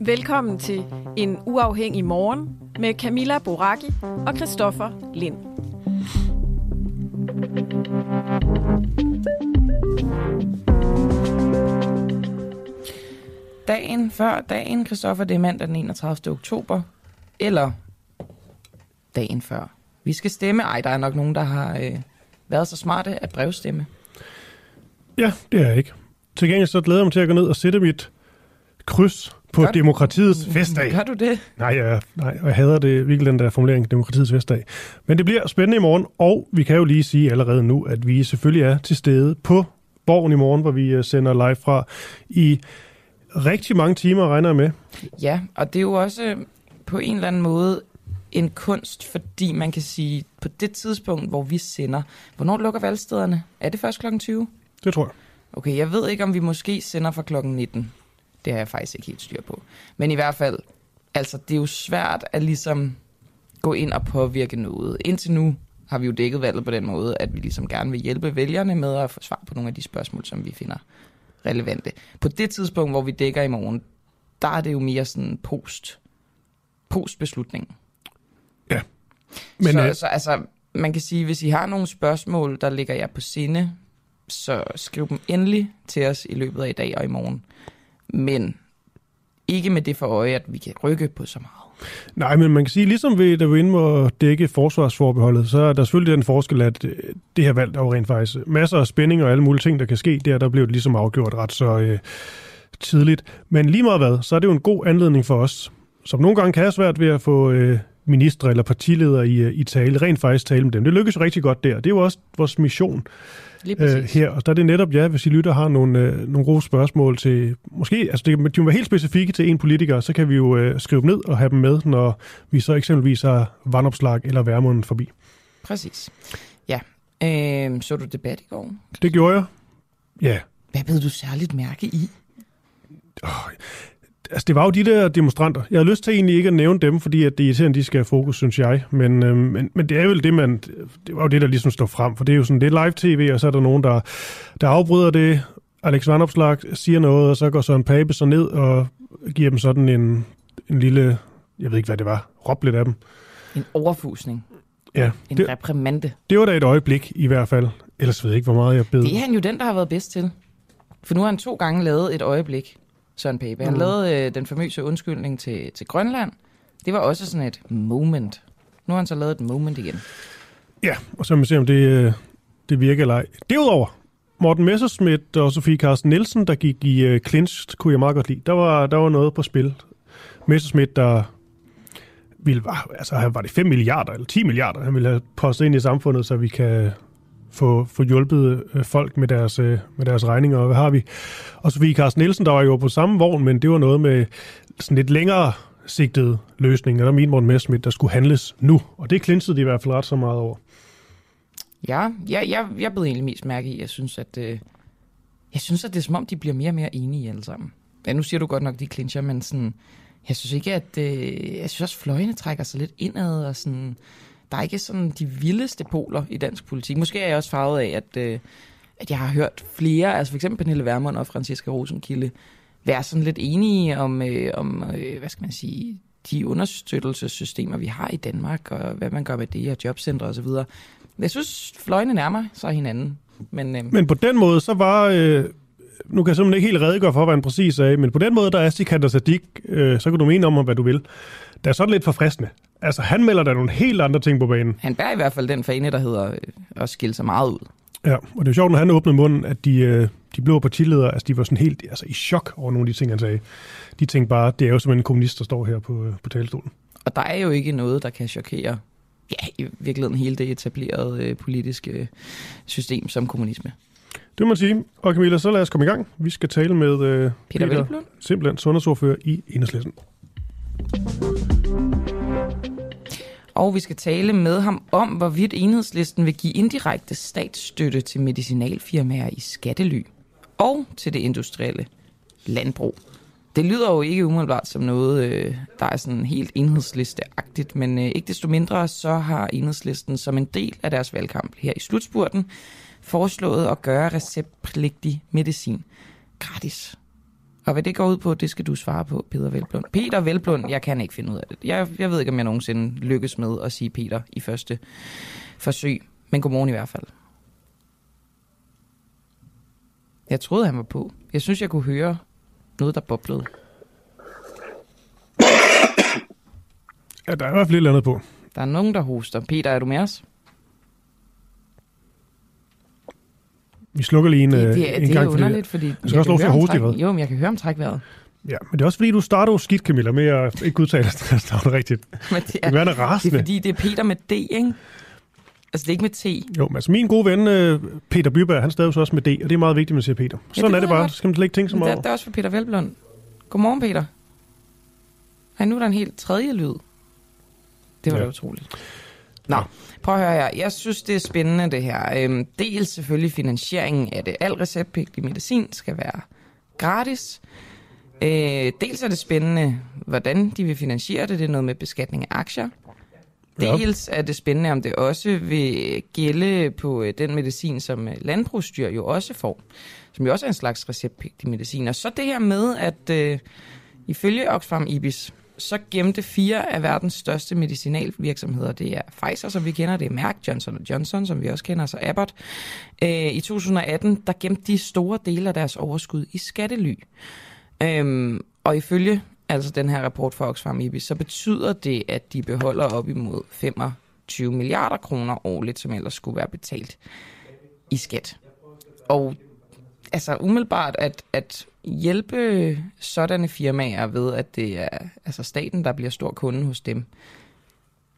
Velkommen til En Uafhængig Morgen med Camilla Boraki og Christoffer Lind. Dagen før dagen, Christoffer, det er mandag den 31. oktober, eller dagen før. Vi skal stemme. Ej, der er nok nogen, der har øh, været så smarte at brevstemme. Ja, det er jeg ikke. Til gengæld så glæder jeg mig til at gå ned og sætte mit kryds på Gør du- demokratiets festdag. Gør du det? Nej, jeg, nej, jeg hader det virkelig, den der formulering, demokratiets festdag. Men det bliver spændende i morgen, og vi kan jo lige sige allerede nu, at vi selvfølgelig er til stede på Borgen i morgen, hvor vi øh, sender live fra i rigtig mange timer, regner jeg med. Ja, og det er jo også øh, på en eller anden måde en kunst, fordi man kan sige, på det tidspunkt, hvor vi sender, hvornår lukker valgstederne? Er det først kl. 20? Det tror jeg. Okay, jeg ved ikke, om vi måske sender fra klokken 19. Det har jeg faktisk ikke helt styr på. Men i hvert fald, altså det er jo svært at ligesom gå ind og påvirke noget. Indtil nu har vi jo dækket valget på den måde, at vi ligesom gerne vil hjælpe vælgerne med at få svar på nogle af de spørgsmål, som vi finder relevante. På det tidspunkt, hvor vi dækker i morgen, der er det jo mere sådan post, postbeslutningen. Men, Men, så, øh, så altså, man kan sige, hvis I har nogle spørgsmål, der ligger jer på sinde, så skriv dem endelig til os i løbet af i dag og i morgen. Men ikke med det for øje, at vi kan rykke på så meget. Nej, men man kan sige, ligesom vi, da vi inde og dække forsvarsforbeholdet, så er der selvfølgelig den forskel, at øh, det her valg der er jo rent faktisk masser af spænding og alle mulige ting, der kan ske. Der, der blev det ligesom afgjort ret så øh, tidligt. Men lige meget hvad, så er det jo en god anledning for os, som nogle gange kan have svært ved at få øh, ministre eller partiledere i, øh, i tale, rent faktisk tale med dem. Det lykkes rigtig godt der. Det er jo også vores mission Lige øh, her. Og der er det netop, ja, hvis I lytter har nogle, øh, nogle gode spørgsmål til, måske, altså det, de må være helt specifikke til en politiker, så kan vi jo øh, skrive dem ned og have dem med, når vi så eksempelvis har vandopslag eller værmunden forbi. Præcis. Ja. Øh, så du debat i går? Det gjorde jeg. Ja, Hvad blev du særligt mærke i? Altså det var jo de der demonstranter. Jeg har lyst til egentlig ikke at nævne dem, fordi at det er irriterende, de skal have fokus, synes jeg. Men, øh, men, men det er vel det, man, det var jo det, der ligesom står frem. For det er jo sådan, det er live-tv, og så er der nogen, der, der afbryder det. Alex Vandopslag siger noget, og så går Søren Pape så ned og giver dem sådan en, en lille, jeg ved ikke, hvad det var, råb lidt af dem. En overfusning. Ja, En det, reprimande. det var da et øjeblik i hvert fald. Ellers ved jeg ikke, hvor meget jeg bed. Det er han jo den, der har været bedst til. For nu har han to gange lavet et øjeblik, Søren Pape. Han Mm. lavede øh, den famøse undskyldning til, til Grønland. Det var også sådan et moment. Nu har han så lavet et moment igen. Ja, og så må vi se, om det, øh, det virker eller ej. Derudover, Morten Messerschmidt og Sofie Carsten Nielsen, der gik i øh, clinch, kunne jeg meget godt lide. Der var, der var noget på spil. Messerschmidt, der ville, var- altså var det 5 milliarder eller 10 milliarder, han ville have postet ind i samfundet, så vi kan få, få hjulpet øh, folk med deres, øh, med deres regninger, og hvad har vi? Og Sofie Carsten Nielsen, der var jo på samme vogn, men det var noget med sådan lidt længere sigtede løsninger. Der mente Morten Messerschmidt, der skulle handles nu, og det klinsede de i hvert fald ret så meget over. Ja, jeg, jeg, jeg blev egentlig mest mærke i, jeg synes, at, øh, jeg synes, at det er som om, de bliver mere og mere enige alle sammen. Ja, nu siger du godt nok, de clincher, men sådan, jeg synes ikke, at, øh, jeg synes også, fløjene trækker sig lidt indad, og sådan, der er ikke sådan de vildeste poler i dansk politik. Måske er jeg også farvet af, at, øh, at jeg har hørt flere, altså for eksempel Pernille Vermund og Franciska Rosenkilde, være sådan lidt enige om, øh, om øh, hvad skal man sige, de understøttelsessystemer, vi har i Danmark, og hvad man gør med det, og jobcentre osv. Jeg synes, fløjene nærmer sig hinanden. Men, øh, Men på den måde, så var... Øh, nu kan jeg simpelthen ikke helt redegøre for, hvad han præcis sagde, men på den måde, der er Sikander Sadik, øh, så kan du mene om, hvad du vil. Det er sådan lidt forfriskende. Altså, han melder der nogle helt andre ting på banen. han bærer i hvert fald den fane, der hedder øh, at skille sig meget ud. Ja, og det er jo sjovt, når han åbnede munden, at de, øh, de blå partiledere, altså de var sådan helt altså, i chok over nogle af de ting, han sagde. De tænkte bare, det er jo simpelthen en kommunist, der står her på, øh, på talerstolen. Og der er jo ikke noget, der kan chokere ja, i virkeligheden hele det etablerede øh, politiske system som kommunisme. Det må man sige. Og Camilla, så lad os komme i gang. Vi skal tale med øh, Peter Velblom? simpelthen sundhedsordfører i Enhedslisten. Og vi skal tale med ham om, hvorvidt enhedslisten vil give indirekte statsstøtte til medicinalfirmaer i skattely og til det industrielle landbrug. Det lyder jo ikke umiddelbart som noget, øh, der er sådan helt enhedslisteagtigt, men øh, ikke desto mindre så har enhedslisten som en del af deres valgkamp her i slutspurten foreslået at gøre receptpligtig medicin gratis. Og hvad det går ud på, det skal du svare på, Peter Velblund. Peter Velblund, jeg kan ikke finde ud af det. Jeg, jeg ved ikke, om jeg nogensinde lykkes med at sige Peter i første forsøg. Men godmorgen i hvert fald. Jeg troede, han var på. Jeg synes, jeg kunne høre noget, der boblede. Ja, der er i hvert fald et eller andet på. Der er nogen, der hoster. Peter, er du med os? Vi slukker lige en, Det, øh, det, en det er gang. underligt, fordi... skal jeg også lov til at hoste hvad? Jo, men jeg kan høre ham trække vejret. Ja, men det er også fordi, du starter jo skidt, Camilla, med at ikke udtale deres navn rigtigt. Men det Det er, han er det er fordi, det er Peter med D, ikke? Altså, det er ikke med T. Jo, men altså min gode ven, øh, Peter Byberg, han staves også med D, og det er meget vigtigt, at man siger Peter. Sådan ved er det bare. Så skal man slet ikke tænke så meget det, over. det er også for Peter Velblund. Godmorgen, Peter. Ej, nu er der en helt tredje lyd. Det var Ja. da utroligt. Nå, prøv at høre her. Jeg synes, det er spændende, det her. Øhm, dels selvfølgelig finansieringen af det. Al receptpligtig medicin skal være gratis. Øh, dels er det spændende, hvordan de vil finansiere det. Det er noget med beskatning af aktier. Dels er det spændende, om det også vil gælde på øh, den medicin, som øh, landbrugsdyr jo også får, som jo også er en slags receptpligtig medicin. Og så det her med, at øh, ifølge Oxfam Ibis, så gemte fire af verdens største medicinalvirksomheder, det er Pfizer, som vi kender, det er Merck, Johnson Johnson, som vi også kender, så Abbott. Øh, I 2018, der gemte de store dele af deres overskud i skattely. Øhm, og ifølge altså den her rapport fra Oxfam IBIS, så betyder det, at de beholder op imod 25 milliarder kroner årligt, som ellers skulle være betalt i skat. Og altså umiddelbart at, at hjælpe sådanne firmaer ved, at det er altså staten, der bliver stor kunde hos dem,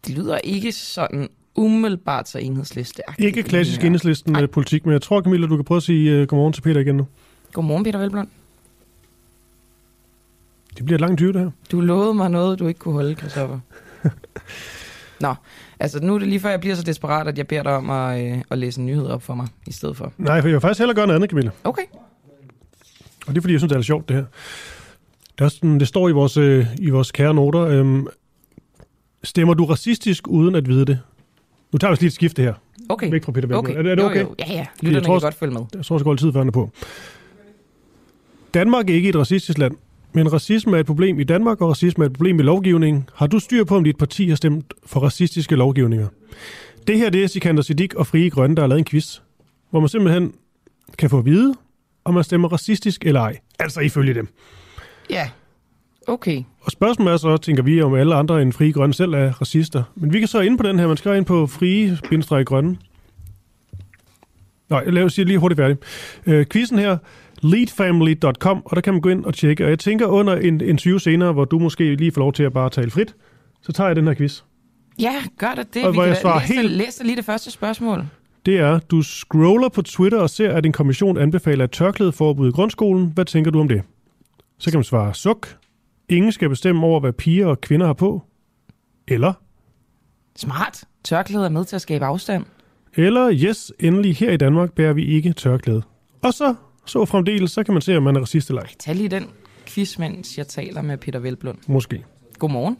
det lyder ikke sådan umiddelbart så enhedsliste Ikke klassisk enhedslisten øh, politik, men jeg tror, Camilla, du kan prøve at sige uh, godmorgen til Peter igen nu. Godmorgen, Peter Velblom. Det bliver et langt tyve, det her. Du lovede mig noget, du ikke kunne holde, Christoffer. Nå, altså nu er det lige før, jeg bliver så desperat, at jeg beder dig om at, øh, at læse en nyhed op for mig, i stedet for. Nej, for jeg vil faktisk hellere gøre noget andet, Camilla. Okay. Og det er, fordi jeg synes, det er sjovt, det her. Det, er sådan, det står i vores, øh, i vores kære noter. Øhm, stemmer du racistisk uden at vide det? Nu tager vi lige et skifte her. Okay. Væk fra Peter Velblom. okay. Er det, er det okay? Jo, jo. Ja, ja. Lytterne tror- kan godt følge med. Jeg tror, der går lidt tid, før på. Danmark er ikke et racistisk land, men racisme er et problem i Danmark, og racisme er et problem i lovgivningen. Har du styr på, om dit parti har stemt for racistiske lovgivninger? Det her det er Sikander Siddiq og Frie Grønne, der har lavet en quiz, hvor man simpelthen kan få at vide, om man stemmer racistisk eller ej. Altså ifølge dem. Ja. Okay. Og spørgsmålet er så, tænker vi, om alle andre end Frie Grønne selv er racister. Men vi kan så ind på den her, man skal ind på frie grønne. Nej, lad os sige lige hurtigt færdig. Øh, quizzen her, leadfamily.com, og der kan man gå ind og tjekke. Og jeg tænker under en interview senere, hvor du måske lige får lov til at bare tale frit, så tager jeg den her quiz. Ja, gør det det. Og Vi kan jeg svarer læse, helt- læse lige det første spørgsmål. Det er, du scroller på Twitter og ser, at en kommission anbefaler et tørklædeforbud i grundskolen. Hvad tænker du om det? Så kan man svare suk. Ingen skal bestemme over, hvad piger og kvinder har på. Eller Smart. Tørklæde er med til at skabe afstand. Eller, yes, endelig her i Danmark bærer vi ikke tørklæde. Og så, så fremdeles, så kan man se, om man er racist eller ej. Tag lige den quiz, mens jeg taler med Peter Velblund. Måske. Godmorgen.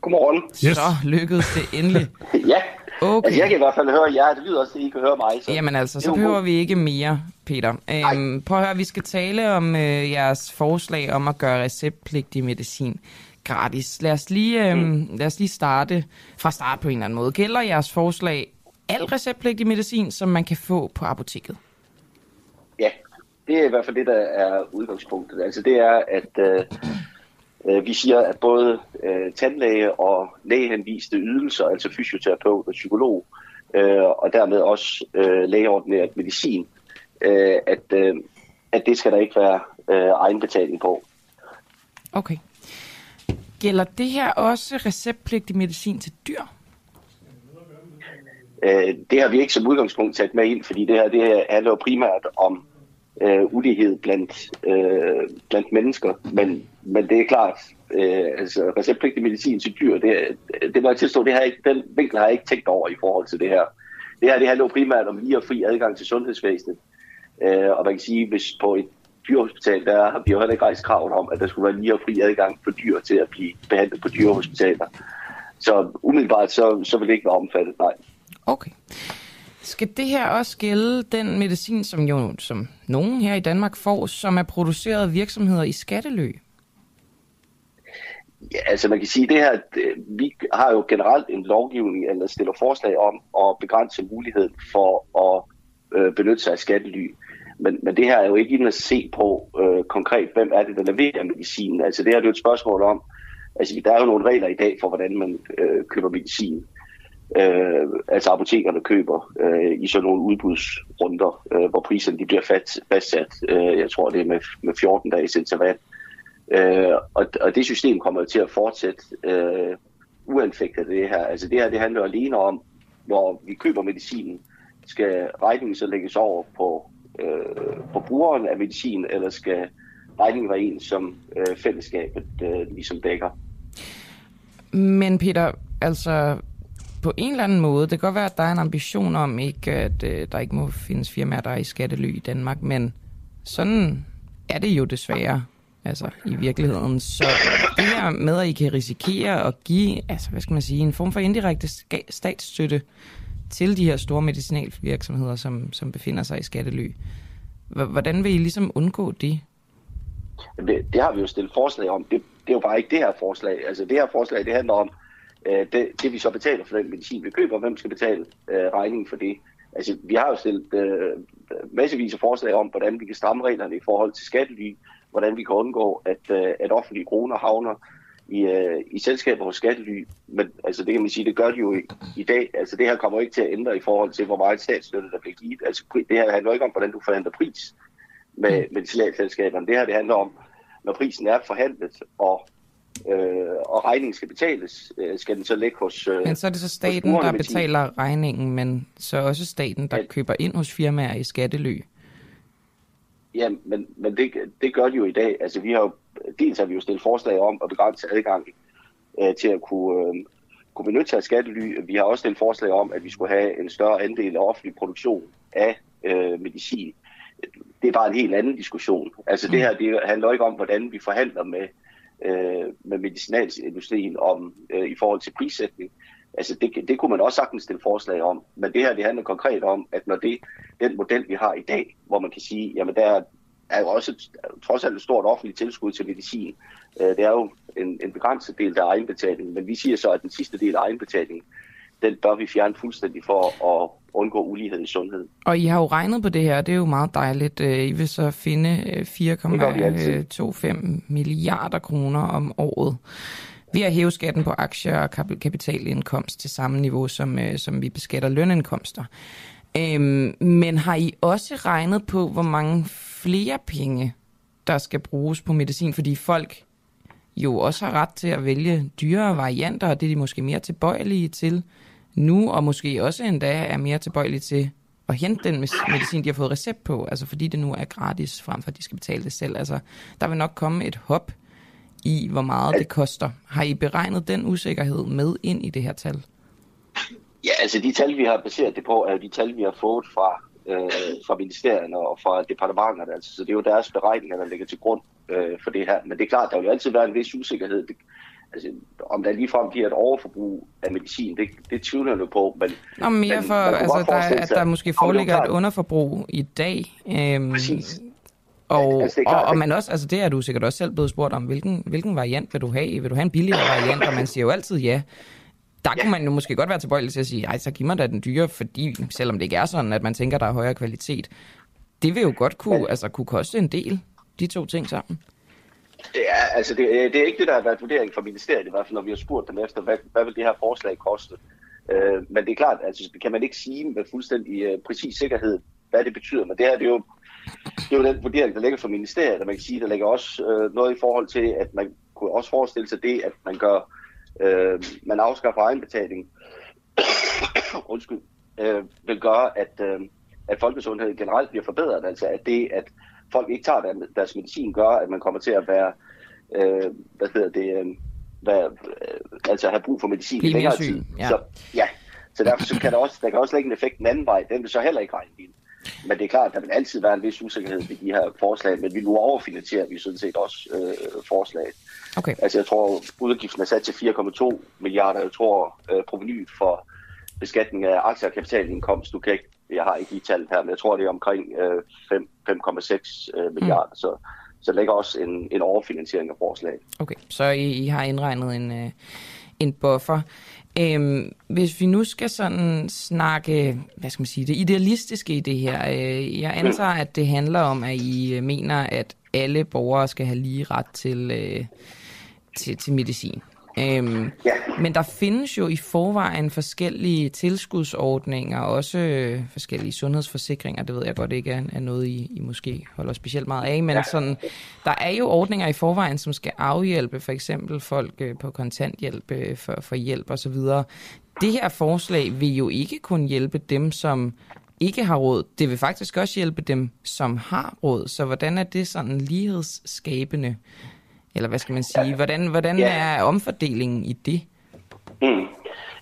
Godmorgen. Yes. Så lykkedes det endelig. Ja, Okay. altså jeg kan i hvert fald høre jer. Det lyder også, at I kan høre mig. Så. Jamen altså, så er behøver vi ikke mere, Peter. Øhm, prøv at høre, vi skal tale om øh, jeres forslag om at gøre receptpligtig medicin gratis. Lad os, lige, øhm, Mm. lad os lige starte fra start på en eller anden måde. Gælder jeres forslag al receptpligtig medicin, som man kan få på apoteket? Ja, det er i hvert fald det, der er udgangspunktet. Altså det er, at øh, øh, vi siger, at både øh, tandlæge og lægehenviste ydelser, altså fysioterapeut og psykolog, øh, og dermed også øh, lægeordineret medicin, øh, at, øh, at det skal der ikke være øh, egenbetaling på. Okay. Gælder det her også receptpligtig medicin til dyr? Øh, det har vi ikke som udgangspunkt sat med ind, fordi det her det handler jo primært om øh, ulighed blandt, øh, blandt mennesker. Men, men det er klart, øh, altså receptpligtig medicin til dyr, det, det må jeg tilstå, det har jeg ikke, den vinkel har jeg ikke tænkt over i forhold til det her. Det her det handler jo primært om lige og fri adgang til sundhedsvæsenet. Øh, og man kan sige, hvis på et dyrehospital, der har vi jo heller ikke rejst kravet om, at der skulle være lige og fri adgang for dyr til at blive behandlet på dyrehospitaler. Så umiddelbart så, så vil det ikke være omfattet, nej. Okay. Skal det her også gælde den medicin, som jo som nogen her i Danmark får, som er produceret af virksomheder i skattely? Ja, altså man kan sige, det her, vi har jo generelt en lovgivning, eller stiller forslag om at begrænse muligheden for at øh, benytte sig af skattely. Men, men det her er jo ikke inden at se på øh, konkret, hvem er det, der leverer medicinen. Altså det her er jo et spørgsmål om, altså der er jo nogle regler i dag for, hvordan man øh, køber medicin. Øh, altså apotekerne køber øh, i sådan nogle udbudsrunder, øh, hvor priserne de bliver fast, fastsat, øh, jeg tror det er med, med 14 dages interval. Øh, og, og det system kommer til at fortsætte øh, uanfægtet det her. Altså det her det handler alene om, når vi køber medicinen, skal regningen så lægges over på, øh, på brugeren af medicin, eller skal regningen være en, som øh, fællesskabet øh, ligesom dækker? Men Peter, altså på en eller anden måde, det kan godt være, at der er en ambition om, ikke, at øh, der ikke må findes firmaer, der er i skattely i Danmark, men sådan er det jo desværre altså i virkeligheden. Så det her med, at I kan risikere at give, altså hvad skal man sige, en form for indirekte statsstøtte til de her store medicinalvirksomheder, som, som befinder sig i skattely. Hvordan vil I ligesom undgå det? Det, det har vi jo stillet forslag om. Det, det er jo bare ikke det her forslag. Altså det her forslag, det handler om, øh, det, det vi så betaler for den medicin, vi køber, hvem skal betale øh, regningen for det. Altså vi har jo stillet øh, massevis af forslag om, hvordan vi kan stramme reglerne i forhold til skattely, hvordan vi kan undgå, at, øh, at offentlige kroner havner i, øh, i selskaber hos skattely. Men altså, det kan man sige, det gør de jo i, i dag. Altså, det her kommer ikke til at ændre i forhold til, hvor meget statsstøtte der bliver givet. Altså, det her handler ikke om, hvordan du forhandler pris med mm. medicinalselskaberne. Det her det handler om, når prisen er forhandlet, og øh, og regningen skal betales, øh, skal den så ligge hos øh, Men så er det så staten, der betaler regningen, men så også staten, der ja. køber ind hos firmaer i skattelø. Ja, men, men det, det gør de jo i dag. Altså, vi har jo, dels har vi jo stillet forslag om at begrænse adgang øh, til at kunne, øh, kunne benytte sig af skattely. Vi har også stillet forslag om, at vi skulle have en større andel af offentlig produktion af øh, medicin. Det er bare en helt anden diskussion. Altså, det her det handler ikke om, hvordan vi forhandler med, øh, Øh, med medicinalindustrien om, øh, i forhold til prissætning. Altså det, det kunne man også sagtens stille forslag om, men det her det handler konkret om, at når det den model, vi har i dag, hvor man kan sige, jamen der er jo også trods alt et stort offentligt tilskud til medicin. Øh, det er jo en, en begrænset del, der er egenbetaling, men vi siger så, at den sidste del af egenbetalingen, den bør vi fjerne fuldstændig for at undgå ulighed i sundhed. Og I har jo regnet på det her, det er jo meget dejligt. Øh, I vil så finde 4,25 øh, milliarder kroner om året ved at hæve skatten på aktier og kapitalindkomst til samme niveau, som, øh, som vi beskatter lønindkomster. Øhm, men har I også regnet på, hvor mange flere penge, der skal bruges på medicin? Fordi folk jo også har ret til at vælge dyrere varianter, og det er de måske mere tilbøjelige til nu, og måske også endda er mere tilbøjelige til at hente den medicin, de har fået recept på, altså fordi det nu er gratis, frem for at de skal betale det selv. Altså, der vil nok komme et hop i, hvor meget det koster. Har I beregnet den usikkerhed med ind i det her tal? Ja, altså de tal, vi har baseret det på, er jo de tal, vi har fået fra, øh, fra ministerierne og fra departementerne. Altså, så det er jo deres beregninger, der ligger til grund øh, for det her. Men det er klart, der vil jo altid være en vis usikkerhed. Det, altså, om der ligefrem bliver et overforbrug af medicin, det, det tvivler jeg på. Men, Nå, mere men, for, altså, der, at der måske foreligger et underforbrug i dag. Øhm, Præcis. Og, altså, og, og man også, altså det er du sikkert også selv blevet spurgt om, hvilken, hvilken variant vil du have? Vil du have en billigere variant? Og man siger jo altid ja. Der ja. kunne man jo måske godt være tilbøjelig til at sige, ej, så giv mig da den dyre, fordi selvom det ikke er sådan, at man tænker, der er højere kvalitet. Det vil jo godt kunne, altså, kunne koste en del, de to ting sammen. Ja, altså det, øh, det er ikke det, der har været vurdering fra ministeriet, i hvert fald når vi har spurgt dem efter, hvad, hvad vil det her forslag koste. Øh, men det er klart, altså kan man ikke sige med fuldstændig øh, præcis sikkerhed, hvad det betyder. Men det her det er jo det er jo den vurdering, der ligger fra ministeriet, og man kan sige, der ligger også øh, noget i forhold til, at man kunne også forestille sig det, at man gør, øh, man afskaffer egenbetaling, undskyld, øh, vil gøre, at, øh, at folkesundheden generelt bliver forbedret. Altså at det, at folk ikke tager deres medicin, gør, at man kommer til at være, øh, hvad hedder det, øh, være, øh, altså have brug for medicin i længere tid. Ja. Så, ja, så derfor så kan der også, der kan også lægge en effekt den anden vej. Den vil så heller ikke regne ind. Men det er klart, at der vil altid være en vis usikkerhed ved de her forslag, men vi nu overfinansierer vi sådan set også øh, forslaget. Okay. Altså jeg tror, udgiften er sat til 4,2 milliarder. Jeg tror, øh, provenyet for beskatning af aktie- og kapitalindkomst, du kan ikke jeg har ikke lige talt her, men jeg tror, det er omkring øh, 5,6 øh, milliarder, mm. så, så ligger også en, en overfinansiering af forslaget. Okay, så I, I har indregnet en, øh, en buffer. Øhm, hvis vi nu skal sådan snakke, hvad skal man sige, det idealistiske i det her. Øh, jeg antager, at det handler om, at I øh, mener, at alle borgere skal have lige ret til, øh, til, til medicin. Øhm, ja. Men der findes jo i forvejen forskellige tilskudsordninger, også øh, forskellige sundhedsforsikringer. Det ved jeg godt ikke er, er noget, I, I måske holder specielt meget af. Men ja. sådan, der er jo ordninger i forvejen, som skal afhjælpe for eksempel folk øh, på kontanthjælp øh, for, for hjælp osv. Det her forslag vil jo ikke kun hjælpe dem, som ikke har råd. Det vil faktisk også hjælpe dem, som har råd. Så hvordan er det sådan lighedsskabende? Eller hvad skal man sige? Hvordan, hvordan ja. er omfordelingen i det? Mm.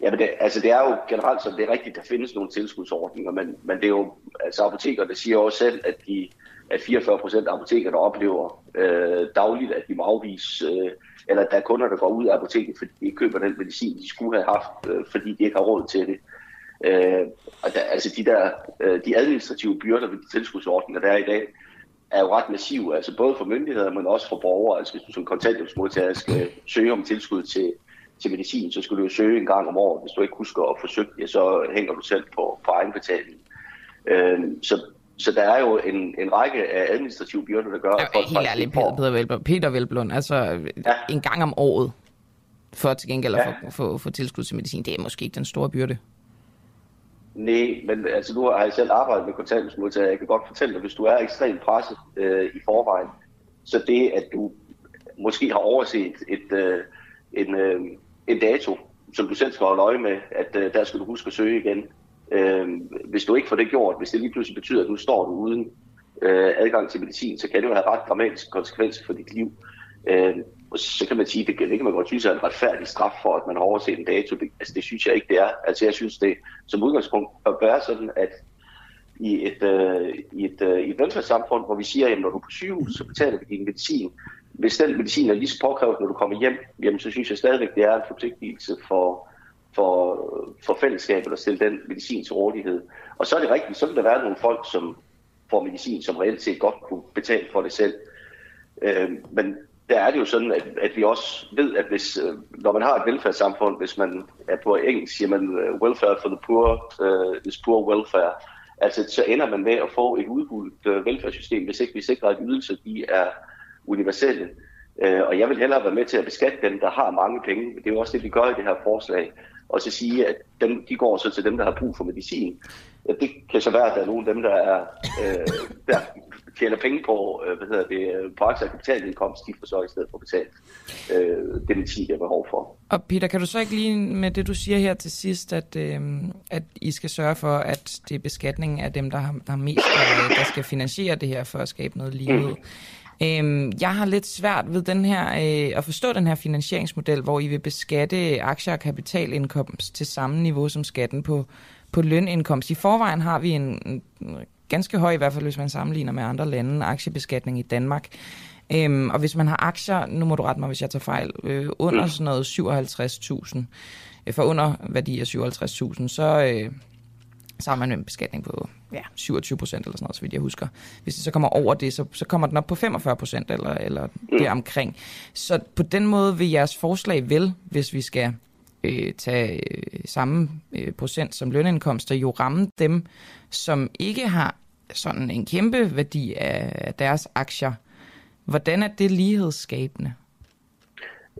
Ja, men det, altså det er jo generelt så det er rigtigt, der findes nogle tilskudsordninger, men, men det er jo, altså apotekerne siger også selv, at, de, at 44 procent af apotekerne oplever øh, dagligt, at de må afvise, øh, eller at der er kunder, der går ud af apoteket, fordi de ikke køber den medicin, de skulle have haft, øh, fordi de ikke har råd til det. Øh, og der, altså de der, øh, de administrative byrder ved de tilskudsordninger, der er i dag, er jo ret massiv, altså både for myndigheder, men også for borgere. Altså hvis du som kontanthjælpsmodtager skal søge om tilskud til, til medicin, så skal du jo søge en gang om året. Hvis du ikke husker at forsøge det, så hænger du selv på, på egenbetaling. Øhm, så, så der er jo en, en række af administrative byrder, der gør, at folk helt ærligt, Peter, Peter, Velblom, Peter Velblom, altså ja. en gang om året for til gengæld at ja. få, få, få tilskud til medicin, det er måske ikke den store byrde. Nej, men altså nu har jeg selv arbejdet med kontanthjælpsmodtagere. Jeg kan godt fortælle dig, hvis du er ekstremt presset øh, i forvejen, så det, at du måske har overset et, øh, en, øh, en dato, som du selv skal holde øje med, at øh, der skal du huske at søge igen. Øh, hvis du ikke får det gjort, hvis det lige pludselig betyder, at nu står du uden øh, adgang til medicin, så kan det jo have ret dramatiske konsekvenser for dit liv. Øh, og så kan man sige, det, det kan man godt synes er en retfærdig straf for, at man har overset en dato. Det, altså, det synes jeg ikke, det er. Altså jeg synes, det som udgangspunkt bør være sådan, at i et, øh, i et, øh, i et velfærdssamfund, hvor vi siger, at når du er på sygehus, så betaler vi din medicin. Hvis den medicin er lige så påkrævet, når du kommer hjem, jamen, så synes jeg stadigvæk, det er en forpligtelse for, for, for fællesskabet at stille den medicin til rådighed. Og så er det rigtigt, så vil der være nogle folk, som får medicin, som reelt set godt kunne betale for det selv. Øh, men der er det jo sådan, at, at vi også ved, at hvis, øh, når man har et velfærdssamfund, hvis man er på engelsk, siger man øh, welfare for the poor uh, is poor welfare, altså så ender man med at få et udhullet uh, velfærdssystem, hvis ikke vi sikrer, at ydelser de er universelle. Uh, og jeg vil hellere være med til at beskatte dem, der har mange penge. Det er jo også det, vi gør i det her forslag. Og så sige, at dem, de går så til dem, der har brug for medicin. Det kan så være, at der er nogle af dem, der, er, øh, der tjener penge på, øh, hvad hedder det, øh, på aktier kapitalindkomst, de får så i stedet for betalt øh, det medicin, der er behov for. Og Peter, kan du så ikke lige med det, du siger her til sidst, at, øh, at I skal sørge for, at det er beskatningen af dem, der har, der har mest, der, der skal finansiere det her for at skabe noget lighed? Mm. Øhm, jeg har lidt svært ved den her, øh, at forstå den her finansieringsmodel, hvor I vil beskatte aktier og kapitalindkomst til samme niveau som skatten på, på lønindkomst. I forvejen har vi en, en ganske høj, i hvert fald hvis man sammenligner med andre lande, aktiebeskatning i Danmark. Øhm, og hvis man har aktier, nu må du rette mig, hvis jeg tager fejl, øh, under sådan noget 57.000, øh, for under værdi af 57.000, så, øh, så har man en beskatning på ja, 27 procent eller sådan noget, så vidt jeg husker. Hvis det så kommer over det, så, så kommer den op på 45 procent eller, eller deromkring. Så på den måde vil jeres forslag vel, hvis vi skal øh, tage øh, samme øh, procent som lønindkomster, jo ramme dem, som ikke har sådan en kæmpe værdi af deres aktier. Hvordan er det lighedsskabende?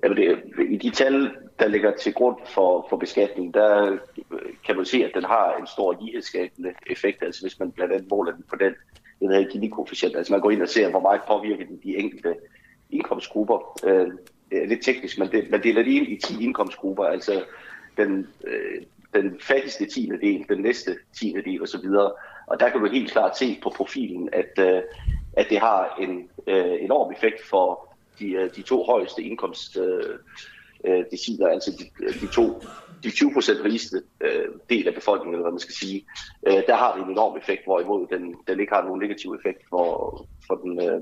Jamen det, I de tal, der ligger til grund for, for beskatning, der øh, kan man se, at den har en stor lighedsskabende effekt. Altså hvis man blandt andet måler den på den, den her Gini-koefficient. Altså man går ind og ser, hvor meget påvirker den de enkelte indkomstgrupper. Øh, det er lidt teknisk, men det, man deler det ind i 10 indkomstgrupper. Altså den, øh, den fattigste tiende del, den næste tiende del osv. Og der kan du helt klart se på profilen, at, øh, at det har en øh, enorm effekt for de, øh, de to højeste indkomst øh, øh, deciler, altså de, de to de 20 procent rigeste øh, del af befolkningen, eller hvad man skal sige, øh, der har det en enorm effekt, hvorimod den, den ikke har nogen negativ effekt for, for den, øh,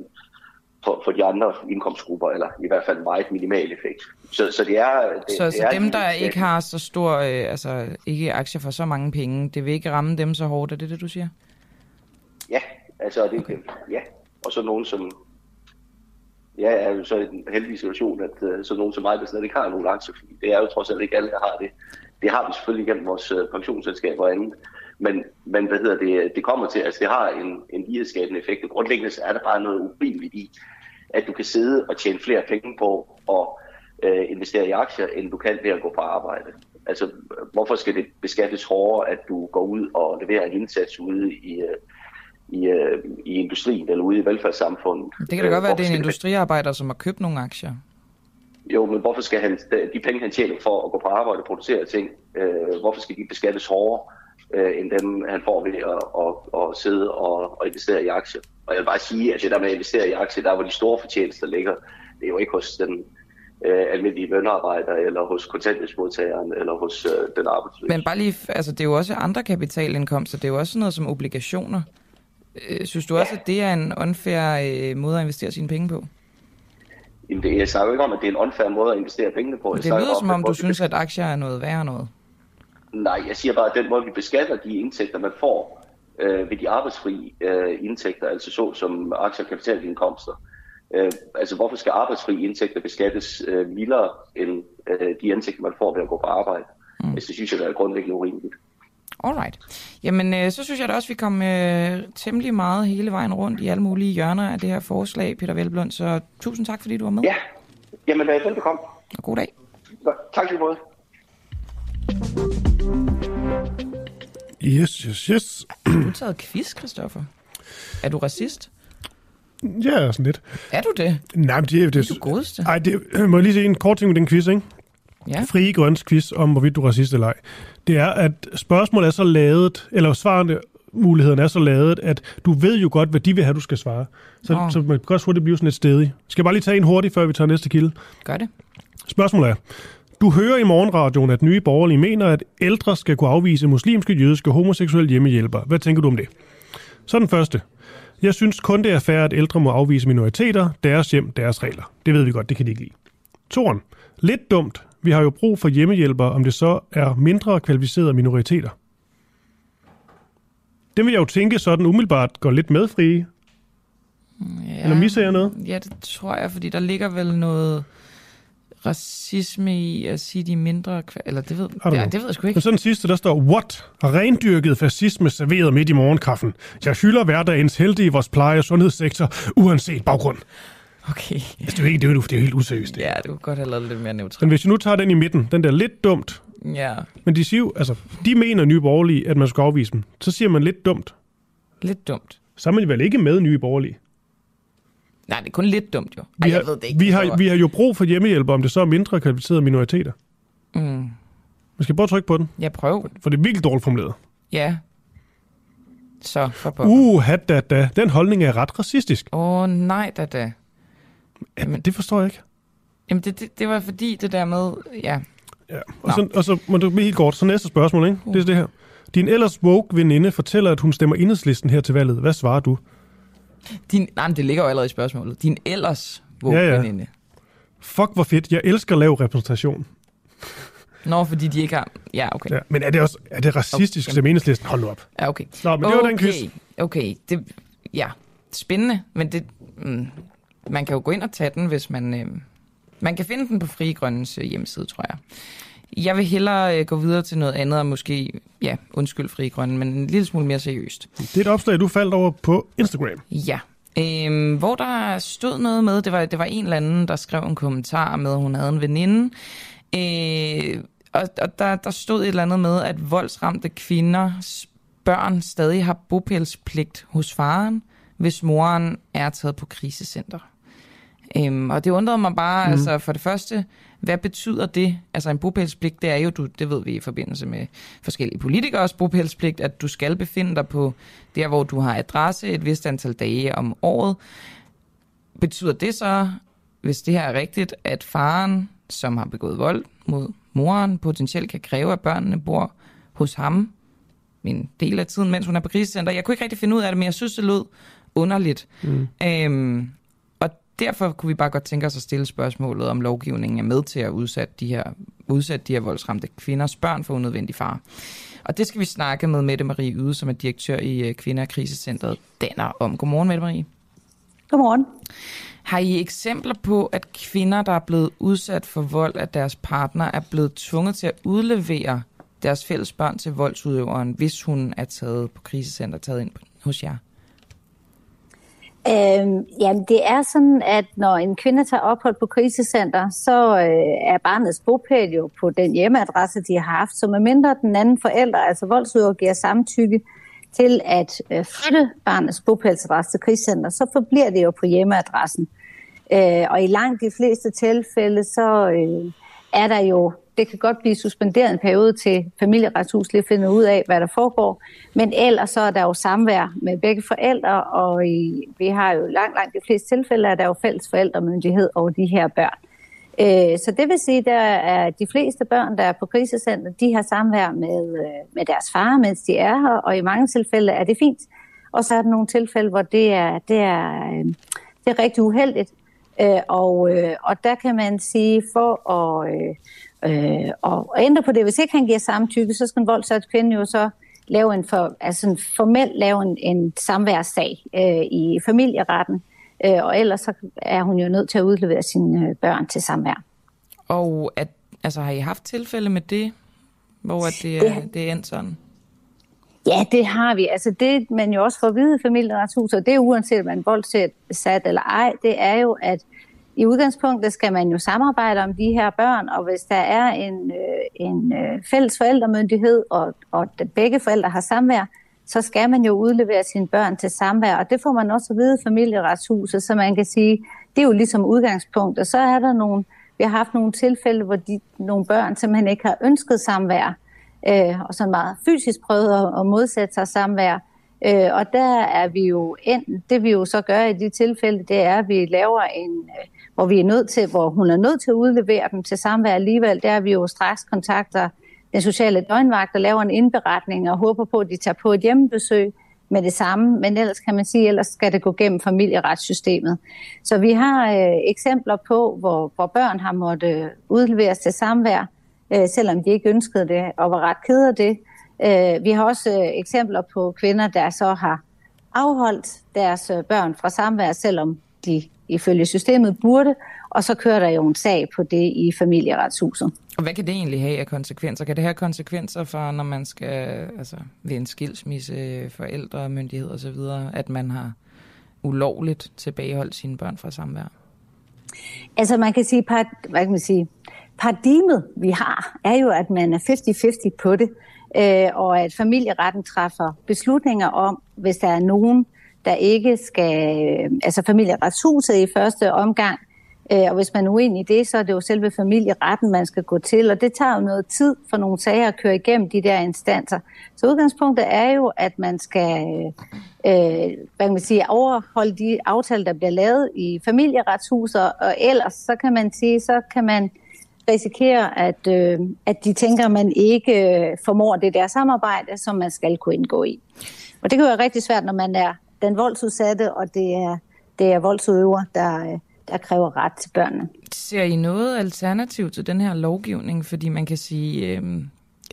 for, for de andre indkomstgrupper, eller i hvert fald en meget minimal effekt. Så, så det er... Det, så det så er dem, en- der ikke har så stor, øh, altså ikke aktier for så mange penge, det vil ikke ramme dem så hårdt, er det det, du siger? Ja, altså det, okay. ja. Og så nogen som... Ja, er jo så i den heldige situation, at uh, så nogen som mig, der slet ikke har nogen aktier, fordi det er jo trods alt ikke alle, der har det. Det har vi selvfølgelig gennem vores uh, pensionsselskaber og andet. Men, men hvad hedder det, det kommer til, altså det har en, en lighedsskabende effekt. Og Grundlæggende er der bare noget urimeligt i, at du kan sidde og tjene flere penge på at øh, investere i aktier, end du kan ved at gå på arbejde. Altså, hvorfor skal det beskattes hårdere, at du går ud og leverer en indsats ude i, øh, i, øh, i industrien eller ude i velfærdssamfundet? Det kan da Øh, godt være, at hvorfor det er en industriarbejder, som har købt nogle aktier. Jo, men hvorfor skal han, de penge, han tjener for at gå på arbejde og producere ting, øh, hvorfor skal de beskattes hårdere, øh, end dem, han får ved at, at, at sidde og, og investere i aktier? Og jeg vil bare sige, at det der med at investere i aktier, der hvor de store fortjenester ligger, det er jo ikke hos den øh, almindelige lønarbejder, eller hos kontanthjælpsmodtageren, eller hos øh, den arbejdsløse. Men bare lige, altså det er jo også andre kapitalindkomster, det er jo også noget som obligationer. Øh, Synes du også, at det er en unfair øh, måde at investere sine penge på? Jamen, det, jeg snakker jo ikke om, at det er en unfair måde at investere pengene på. Jeg Det lyder om, som om, du synes, at aktier er noget værre noget. Nej, jeg siger bare, at den måde, vi beskatter de indtægter, man får øh, ved de arbejdsfri øh, indtægter, altså så som aktier- og kapitalindkomster. Øh, altså, hvorfor skal arbejdsfri indtægter beskattes øh, mildere end øh, de indtægter, man får ved at gå på arbejde? Mm. Altså, det synes jeg, der er grundlæggende urimeligt. Alright. Jamen, øh, så synes jeg da også, at vi kom øh, temmelig meget hele vejen rundt i alle mulige hjørner af det her forslag, Peter Velblund. Så tusind tak, fordi du var med. Ja, jamen øh, velbekomme. Og god dag. Tak lige måde. Yes, yes, yes. Du har taget quiz, Christoffer. Er du racist? Ja, sådan lidt. Er du det? Nej, men det er det. Du godeste. Ej, det, må jeg lige sige en kort ting med den quiz, ikke? Ja. Frie Grøns quiz om, hvorvidt du er racist eller ej. Det er, at spørgsmålet er så lavet, eller svarene, mulighederne er så lavet, at du ved jo godt, hvad de vil have, du skal svare. Så, Nå. så man kan også hurtigt blive sådan lidt stedig. Skal jeg bare lige tage en hurtigt, før vi tager næste kilde? Gør det. Spørgsmålet er, du hører i morgenradioen, at nye borgerlige mener, at ældre skal kunne afvise muslimske, jødiske homoseksuelle hjemmehjælpere. Hvad tænker du om det? Så den første. Jeg synes kun, det er fair, at ældre må afvise minoriteter, deres hjem, deres regler. Det ved vi godt, det kan de ikke lide. Toren. Lidt dumt. Vi har jo brug for hjemmehjælpere, om det så er mindre kvalificerede minoriteter. Det vil jeg jo tænke sådan umiddelbart går lidt med frie. Ja. Eller misser jeg noget? Ja, det tror jeg, fordi der ligger vel noget racisme i at sige, de mindre... kva- Eller det ved, ja, know. det ved jeg sgu Men ikke. så den sidste, der står, what? Rendyrket fascisme serveret midt i morgenkaffen. Jeg hylder hverdagens helte i vores pleje- og sundhedssektor, uanset baggrund. Okay. Altså, det er jo, ikke, det er jo, det er jo helt useriøst. Det. Ja, du kunne godt have lavet det lidt mere Men neutralt. hvis vi nu tager den i midten, den der lidt dumt, Ja, men de siger jo, altså, de mener nye borgerlige, at man skal afvise dem. Så siger man lidt dumt. lidt dumt. Så er man vel ikke med nye borgerlige. Nej, det er kun lidt dumt jo. Vi Ej, har, jeg ved det ikke. vi, har, vi har jo brug for hjemmehjælper, om det så er mindre kvalificerede minoriteter. Mm, Man skal bare trykke på den, jeg prøver. for det er virkelig dårligt formuleret. Ja. Så, for på. Uh, hat da, da. Den holdning er ret racistisk. Åh, oh, nej da da. Jamen, det forstår jeg ikke. Jamen, det, det, det var fordi det der med... Ja, Ja. Og, så, og så må du blive helt kort. Så næste spørgsmål, ikke? Det er det her. Din ellers woke veninde fortæller, at hun stemmer enhedslisten her til valget. Hvad svarer du? Din, nej, men det ligger jo allerede i spørgsmålet. Din ellers Ja, ja. veninde. Fuck, hvor fedt. Jeg elsker lav repræsentation. Nå, fordi de ikke har... Ja, okay. Ja. Men er det også er det racistisk Okay. som enhedslisten? Hold nu op. Ja, okay. Nå, men det var den quiz. Okay, det, ja, spændende, men det, mm, man kan jo gå ind og tage den, hvis man, øh, man kan finde den på Frie Grønnes øh, hjemmeside, tror jeg. Jeg vil hellere øh, gå videre til noget andet, og måske, ja, undskyld Frie Grønne, men en lille smule mere seriøst. Det er et opslag, du faldt over på Instagram. Ja, øhm, hvor der stod noget med, det var, det var en eller anden, der skrev en kommentar med, at hun havde en veninde, øh, og, og der, der stod et eller andet med, at voldsramte kvinders børn stadig har bopælspligt hos faren, hvis moren er taget på krisecenter. Øhm, og det undrede mig bare, mm. altså for det første, hvad betyder det? Altså en bopælspligt, det er jo, du, det ved vi i forbindelse med forskellige politikers bopælspligt, at du skal befinde dig på der, hvor du har adresse et vist antal dage om året. Betyder det så, hvis det her er rigtigt, at faren, som har begået vold mod moren, potentielt kan kræve, at børnene bor hos ham en del af tiden, mens hun er på krisecenter? Jeg kunne ikke rigtig finde ud af det, men jeg synes, det lød underligt. Mm. Øhm, derfor kunne vi bare godt tænke os at stille spørgsmålet, om lovgivningen er med til at udsætte de her, udsætte de her voldsramte kvinders børn for unødvendig far. Og det skal vi snakke med Mette Marie Yde, som er direktør i øh, Kvinder- og Krisecentret Danner om. Godmorgen, Mette Marie. Godmorgen. Har I eksempler på, at kvinder, der er blevet udsat for vold af deres partner, er blevet tvunget til at udlevere deres fælles børn til voldsudøveren, hvis hun er taget på krisecenter, taget ind hos jer? Øhm, jamen, det er sådan, at når en kvinde tager ophold på krisecenter, så øh, er barnets bopæl jo på den hjemmeadresse, de har haft. Så medmindre den anden forælder, altså voldsudøver, giver samtykke til at øh, flytte barnets bopælsadresse til krisecenter, så forbliver det jo på hjemmeadressen. Øh, og i langt de fleste tilfælde, så øh, er der jo det kan godt blive suspenderet en periode til familieretshus lige finder finde ud af, hvad der foregår. Men ellers så er der jo samvær med begge forældre, og i, vi har jo langt, langt de fleste tilfælde, at der jo fælles forældremyndighed over de her børn. Øh, så det vil sige, at de fleste børn, der er på krisecenter, de har samvær med, øh, med deres far, mens de er her, og i mange tilfælde er det fint. Og så er der nogle tilfælde, hvor det er, det er, øh, det er rigtig uheldigt. Og, og der kan man sige, for at, øh, og, ændre på det. Hvis ikke han giver samtykke, så skal en voldsaget kvinde jo så lave en for, altså formelt lave en, en samværssag øh, i familieretten, øh, og ellers så er hun jo nødt til at udlevere sine øh, børn til samvær. Og at, altså, har I haft tilfælde med det, hvor at det, det, det er endt sådan? Ja, det har vi. Altså det, man jo også får at vide i familieretshuset, og det er uanset om man er voldsat eller ej, det er jo, at i udgangspunktet skal man jo samarbejde om de her børn, og hvis der er en, øh, en øh, fælles forældremyndighed, og, og begge forældre har samvær, så skal man jo udlevere sine børn til samvær, og det får man også at vide i familieretshuset, så man kan sige, det er jo ligesom udgangspunkt, og så er der nogle, vi har haft nogle tilfælde, hvor de, nogle børn simpelthen ikke har ønsket samvær, øh, og så meget fysisk prøvet at, at modsætte sig samvær, øh, og der er vi jo enten, det vi jo så gør i de tilfælde, det er, at vi laver en, øh, hvor vi er nødt til, hvor hun er nødt til at udlevere dem til samvær alligevel, der er vi jo straks kontakter den sociale døgnvagt og laver en indberetning og håber på, at de tager på et hjemmebesøg med det samme, men ellers kan man sige, ellers skal det gå gennem familieretssystemet. Så vi har øh, eksempler på, hvor, hvor børn har måttet udleveres til samvær, øh, selvom de ikke ønskede det, og var ret ked af det. Øh, vi har også øh, eksempler på kvinder, der så har afholdt deres øh, børn fra samvær, selvom de ifølge systemet burde, og så kører der jo en sag på det i familieretshuset. Og hvad kan det egentlig have af konsekvenser? Kan det have konsekvenser for, når man skal altså, ved en skilsmisse, forældre, myndighed osv., at man har ulovligt tilbageholdt sine børn fra samvær? Altså man kan sige, hvad kan man sige, paradigmet vi har, er jo, at man er 50-50 på det, øh, og at familieretten træffer beslutninger om, hvis der er nogen, der ikke skal, øh, altså familieretshuset i første omgang, øh, og hvis man er uenig i det, så er det jo selve familieretten, man skal gå til, og det tager jo noget tid for nogle sager at køre igennem de der instanser. Så udgangspunktet er jo, at man skal øh, hvad kan man sige, overholde de aftaler, der bliver lavet i familieretshuset, og ellers så kan man sige, så kan man risikere, at, øh, at de tænker, at man ikke øh, formår det der samarbejde, som man skal kunne indgå i. Og det kan være rigtig svært, når man er den voldsudsatte, og det er, det er voldsudøver, der, der kræver ret til børnene. Ser I noget alternativ til den her lovgivning? Fordi man kan sige, øh,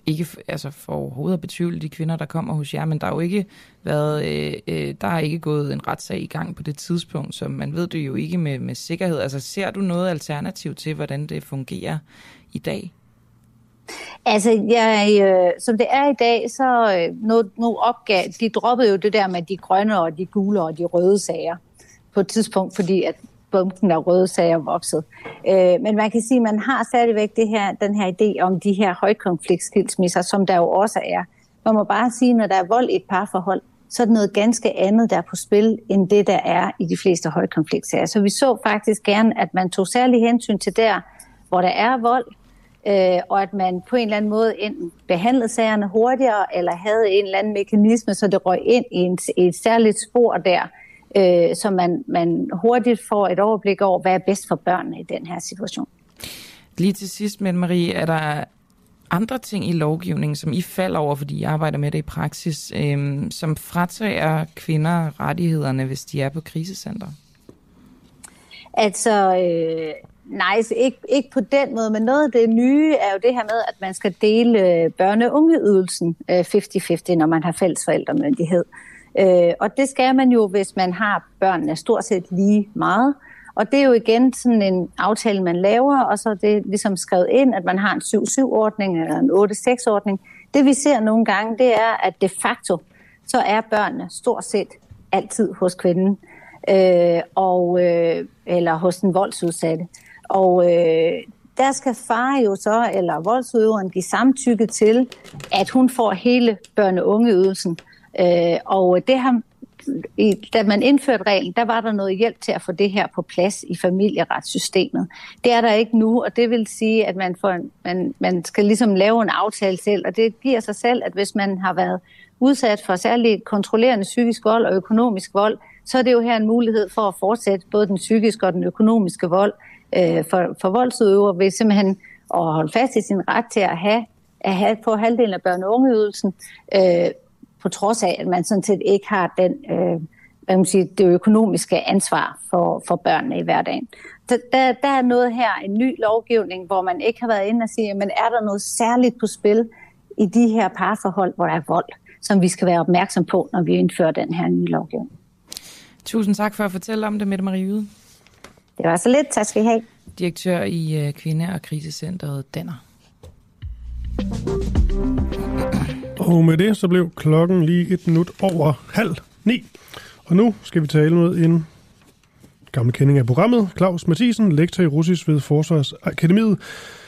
ikke altså for overhovedet at betvivle de kvinder, der kommer hos jer, men der har jo ikke været, øh, øh, der har ikke gået en retssag i gang på det tidspunkt, så man ved det jo ikke med, med sikkerhed. Altså ser du noget alternativ til, hvordan det fungerer i dag? Altså, jeg, øh, som det er i dag, så øh, nu, nu opgav, de droppede jo det der med de grønne og de gule og de røde sager på et tidspunkt, fordi at bunken af røde sager vokset. Øh, men man kan sige, at man har stadigvæk det her, den her idé om de her højkonfliktskilsmisser, som der jo også er. Man må bare sige, når der er vold i et parforhold, så er det noget ganske andet, der er på spil, end det, der er i de fleste højkonfliktsager. Så vi så faktisk gerne, at man tog særlig hensyn til der, hvor der er vold, øh, og at man på en eller anden måde enten behandlede sagerne hurtigere, eller havde en eller anden mekanisme, så det røg ind i, en, i et særligt spor der, øh, så man, man hurtigt får et overblik over, hvad er bedst for børnene i den her situation. Lige til sidst, men Marie, er der andre ting i lovgivningen, som I falder over, fordi I arbejder med det i praksis, øh, som fratager kvinder rettighederne, hvis de er på krisecenter? Altså, øh, nej, ikke, ikke på den måde, men noget af det nye er jo det her med, at man skal dele øh, børne- og ungeydelsen øh, 50-50, når man har fælles forældremyndighed. Øh, Øh, og det skal man jo, hvis man har børnene stort set lige meget. Og det er jo igen sådan en aftale, man laver, og så er det ligesom skrevet ind, at man har en 7-7-ordning eller en 8-6-ordning. Det vi ser nogle gange, det er, at de facto, så er børnene stort set altid hos kvinden, øh, og, øh, eller hos den voldsudsatte. Og øh, der skal far jo så, eller voldsudøveren, give samtykke til, at hun får hele børne-ungeydelsen. Øh, og det har, da man indførte reglen, der var der noget hjælp til at få det her på plads i familieretssystemet. Det er der ikke nu, og det vil sige, at man, får, man, man skal ligesom lave en aftale selv, og det giver sig selv, at hvis man har været udsat for særligt kontrollerende psykisk vold og økonomisk vold, så er det jo her en mulighed for at fortsætte både den psykiske og den økonomiske vold øh, for, for voldsudøver ved simpelthen at holde fast i sin ret til at have, at have på halvdelen af børne- og ungeydelsen, øh, på trods af, at man sådan set ikke har den, øh, hvad man sige, det økonomiske ansvar for, for børnene i hverdagen. Der, der, der er noget her, en ny lovgivning, hvor man ikke har været inde og sige, men er der noget særligt på spil i de her parforhold, hvor der er vold, som vi skal være opmærksom på, når vi indfører den her nye lovgivning. Tusind tak for at fortælle om det, Mette Marie Yde. Det var så lidt. Tak skal I have. Direktør i uh, Kvinde- og Krisecenteret Danner. Og med det, så blev klokken lige et minut over halv ni. Og nu skal vi tale med en gammel kending af programmet, Claus Mathisen, lektor i russisk ved Forsvarsakademiet.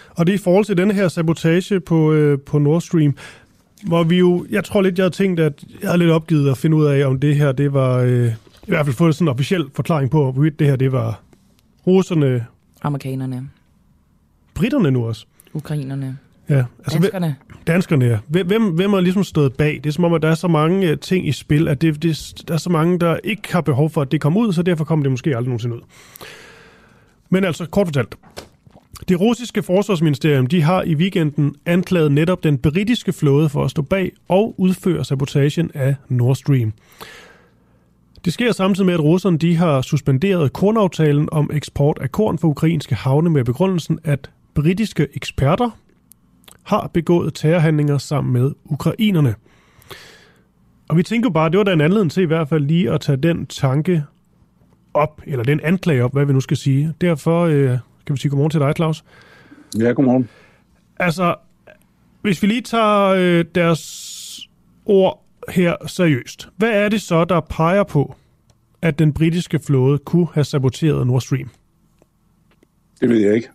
Og det er i forhold til denne her sabotage på, øh, på Nord Stream, hvor vi jo, jeg tror lidt, jeg havde tænkt, at jeg havde lidt opgivet at finde ud af, om det her, det var, øh, i hvert fald fået sådan en officiel forklaring på, hvorvidt det her, det var russerne, Amerikanerne, britterne nu også. ukrainerne, Ja, altså, danskerne. Danskerne, ja. Hvem, hvem, har ligesom stået bag? Det er som om, at der er så mange uh, ting i spil, at det, det, der er så mange, der ikke har behov for, at det kommer ud, så derfor kommer det måske aldrig nogensinde ud. Men altså, kort fortalt. Det russiske forsvarsministerium de har i weekenden anklaget netop den britiske flåde for at stå bag og udføre sabotagen af Nord Stream. Det sker samtidig med, at russerne de har suspenderet kornaftalen om eksport af korn fra ukrainske havne med begrundelsen, at britiske eksperter har begået terrorhandlinger sammen med ukrainerne. Og vi tænker bare, det var da en anledning til i hvert fald lige at tage den tanke op, eller den anklage op, hvad vi nu skal sige. Derfor øh, kan vi sige godmorgen til dig, Claus. Ja, godmorgen. Altså, hvis vi lige tager øh, deres ord her seriøst. Hvad er det så, der peger på, at den britiske flåde kunne have saboteret Nord Stream? Det ved jeg ikke.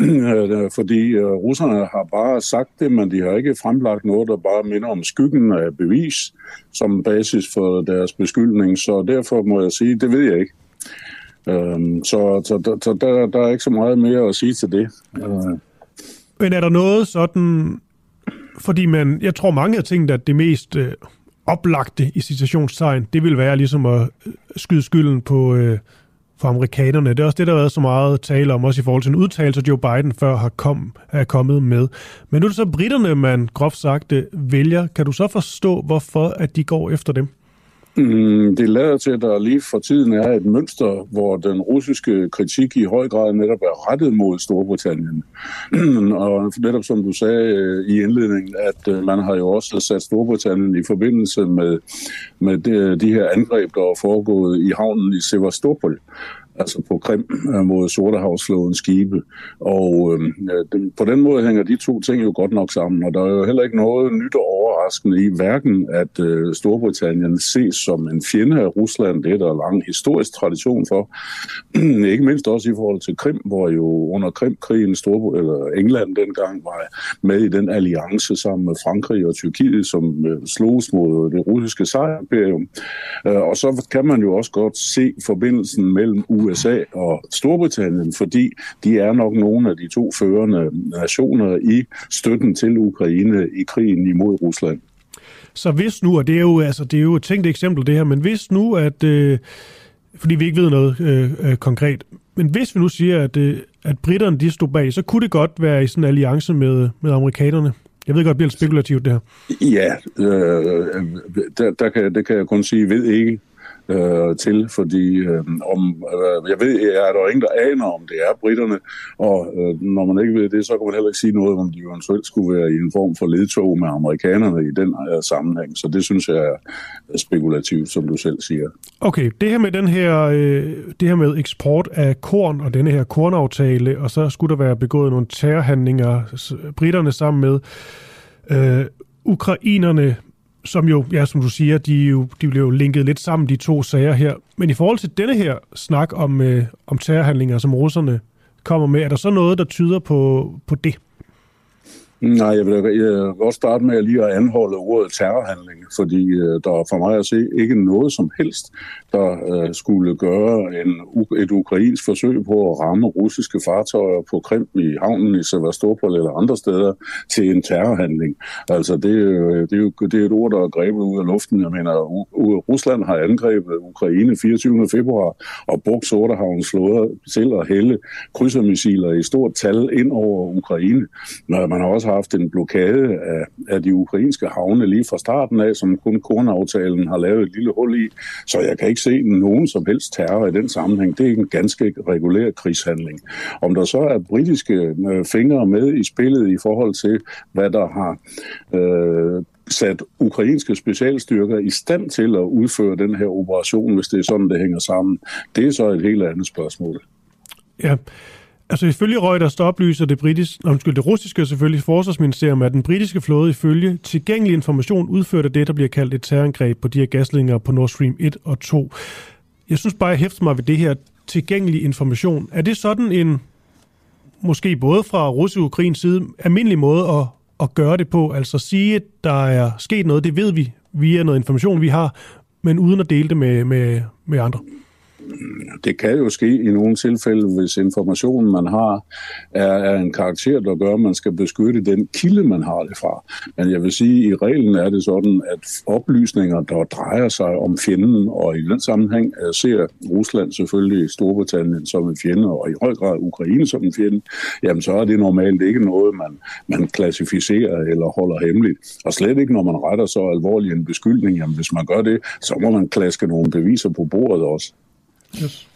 Øh, fordi øh, russerne har bare sagt det, men de har ikke fremlagt noget, der bare minder om skyggen af bevis som basis for deres beskyldning. Så derfor må jeg sige, det ved jeg ikke. Øhm, så så, så der, der er ikke så meget mere at sige til det. Øh. Men er der noget sådan... Fordi man, jeg tror mange af tingene, at det mest øh, oplagte i citationstegn, det vil være ligesom at skyde skylden på... Øh, for amerikanerne. Det er også det, der har været så meget tale om, også i forhold til en udtalelse, Joe Biden før har kom, er kommet med. Men nu er det så britterne, man groft sagt øh, vælger. Kan du så forstå, hvorfor at de går efter dem? Mm, det lader til, at der lige for tiden er et mønster, hvor den russiske kritik i høj grad netop er rettet mod Storbritannien. og netop som du sagde øh, i indledningen, at øh, man har jo også sat Storbritannien i forbindelse med, med de, de her angreb, der er foregået i havnen i Sevastopol altså på Krim øh, mod Sortehavsflådens skibe. Og øhm, øh, på den måde hænger de to ting jo godt nok sammen, og der er jo heller ikke noget nyt og overraskende i hverken, at øh, Storbritannien ses som en fjende af Rusland, det er der lang historisk tradition for, ikke mindst også i forhold til Krim, hvor jo under Krimkrigen Storb eller England dengang var med i den alliance sammen med Frankrig og Tyrkiet, som øh, slogs mod det russiske sejrimperium. Øh, og så kan man jo også godt se forbindelsen mellem USA og Storbritannien, fordi de er nok nogle af de to førende nationer i støtten til Ukraine i krigen imod Rusland. Så hvis nu, og det er jo, altså, det er jo et tænkt eksempel det her, men hvis nu, at, øh, fordi vi ikke ved noget øh, øh, konkret, men hvis vi nu siger, at, øh, at britterne de stod bag, så kunne det godt være i sådan en alliance med, med amerikanerne. Jeg ved godt, det bliver lidt spekulativt det her. Ja, øh, der, der kan, det kan jeg kun sige, ved ikke øh, til, fordi øh, om, øh, jeg ved, er der ingen, der aner, om det er britterne, og øh, når man ikke ved det, så kan man heller ikke sige noget, om de eventuelt skulle være i en form for ledtog med amerikanerne i den her sammenhæng. Så det synes jeg er spekulativt, som du selv siger. Okay, det her med den her, øh, det her med eksport af korn og denne her kornaftale, og så skulle der være begået nogle terrorhandlinger, britterne sammen med øh, ukrainerne, som jo, ja, som du siger, de, jo, de blev jo linket lidt sammen, de to sager her. Men i forhold til denne her snak om, øh, om terrorhandlinger, som russerne kommer med, er der så noget, der tyder på, på det? Nej, jeg vil, jeg vil godt starte med lige at anholde ordet terrorhandling, fordi øh, der er for mig at se ikke noget som helst, der øh, skulle gøre en, et ukrainsk forsøg på at ramme russiske fartøjer på Krim i havnen i Sevastopol eller andre steder til en terrorhandling. Altså det, øh, det, er jo, det er et ord, der er grebet ud af luften. Jeg mener, Rusland har angrebet Ukraine 24. februar og brugt Sortehavns flåder til at hælde krydsermissiler i stort tal ind over Ukraine. Man har også haft en blokade af, af de ukrainske havne lige fra starten af, som kun kornaftalen har lavet et lille hul i. Så jeg kan ikke se nogen som helst terror i den sammenhæng. Det er en ganske regulær krigshandling. Om der så er britiske øh, fingre med i spillet i forhold til, hvad der har øh, sat ukrainske specialstyrker i stand til at udføre den her operation, hvis det er sådan, det hænger sammen. Det er så et helt andet spørgsmål. Ja, Altså ifølge Reuters, der oplyser det, britiske, undskyld, det russiske selvfølgelig forsvarsministerium, at den britiske flåde ifølge tilgængelig information udførte det, der bliver kaldt et terrorangreb på de her gasledninger på Nord Stream 1 og 2. Jeg synes bare, jeg hæfter mig ved det her tilgængelig information. Er det sådan en, måske både fra russisk og Ukrains side, almindelig måde at, at gøre det på? Altså sige, at der er sket noget, det ved vi via noget information, vi har, men uden at dele det med, med, med andre? Det kan jo ske i nogle tilfælde, hvis informationen, man har, er, er en karakter, der gør, at man skal beskytte den kilde, man har det fra. Men jeg vil sige, at i reglen er det sådan, at oplysninger, der drejer sig om fjenden, og i den sammenhæng øh, ser Rusland selvfølgelig Storbritannien som en fjende, og i høj grad Ukraine som en fjende, jamen så er det normalt ikke noget, man, man klassificerer eller holder hemmeligt. Og slet ikke, når man retter så alvorlig en beskyldning. Jamen hvis man gør det, så må man klaske nogle beviser på bordet også. Yes.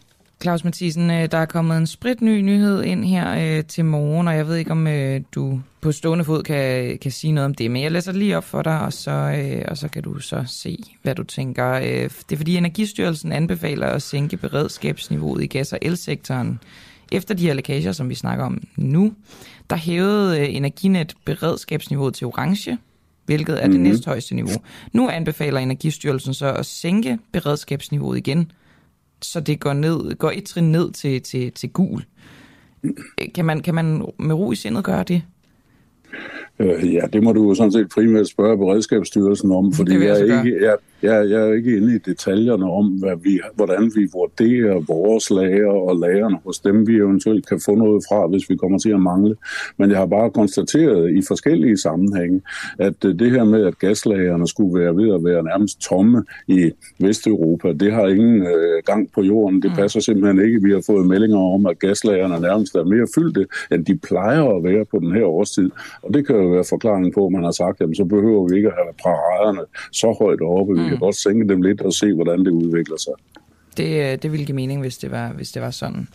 Claus Mathisen, øh, der er kommet en sprit ny nyhed ind her øh, til morgen, og jeg ved ikke, om øh, du på stående fod kan, kan sige noget om det, men jeg læser lige op for dig, og så, øh, og så kan du så se, hvad du tænker. Øh, det er fordi Energistyrelsen anbefaler at sænke beredskabsniveauet i gas- og elsektoren. Efter de her lækager, som vi snakker om nu, der hævede øh, Energinet beredskabsniveauet til orange, hvilket er det mm-hmm. næsthøjeste niveau. Nu anbefaler Energistyrelsen så at sænke beredskabsniveauet igen, så det går, ned, går et trin ned til, til, til gul. Kan man, kan man med ro i sindet gøre det? Øh, ja, det må du sådan set primært spørge Beredskabsstyrelsen om, fordi jeg, jeg, ikke, jeg, jeg, jeg er ikke inde i detaljerne om, hvad vi, hvordan vi vurderer vores lager og lagerne hos dem, vi eventuelt kan få noget fra, hvis vi kommer til at mangle. Men jeg har bare konstateret i forskellige sammenhænge, at øh, det her med, at gaslagerne skulle være ved at være nærmest tomme i Vesteuropa, det har ingen øh, gang på jorden. Det mm. passer simpelthen ikke. Vi har fået meldinger om, at gaslagerne nærmest er mere fyldte, end de plejer at være på den her årstid. Og det kan jo være forklaringen på, at man har sagt, at så behøver vi ikke at have paraderne så højt oppe. Mm. Vi kan godt sænke dem lidt og se, hvordan det udvikler sig. Det, øh, det ville give mening, hvis det var, hvis det var sådan.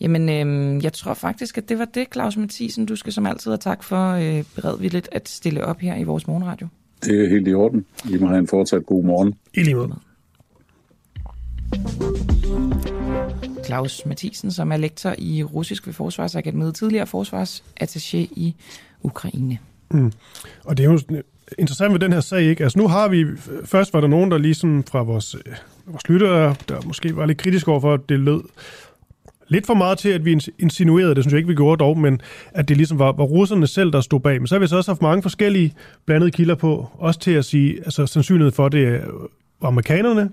Jamen, øh, jeg tror faktisk, at det var det, Claus Mathisen. Du skal som altid have tak for øh, beredvilligt at stille op her i vores morgenradio. Det er helt i orden. I må have en fortsat god morgen. I lige måde. Claus Mathisen, som er lektor i russisk ved Forsvarsakademiet, tidligere forsvarsattaché i Ukraine. Mm. Og det er jo interessant ved den her sag, ikke? Altså nu har vi, øh, først var der nogen, der lige sådan fra vores, øh, vores lyttere, der måske var lidt kritisk over for, at det lød lidt for meget til, at vi insinuerede, det synes jeg ikke, vi gjorde dog, men at det ligesom var, var russerne selv, der stod bag. Men så har vi så også haft mange forskellige blandede kilder på, også til at sige, altså sandsynlighed for, det var øh, amerikanerne,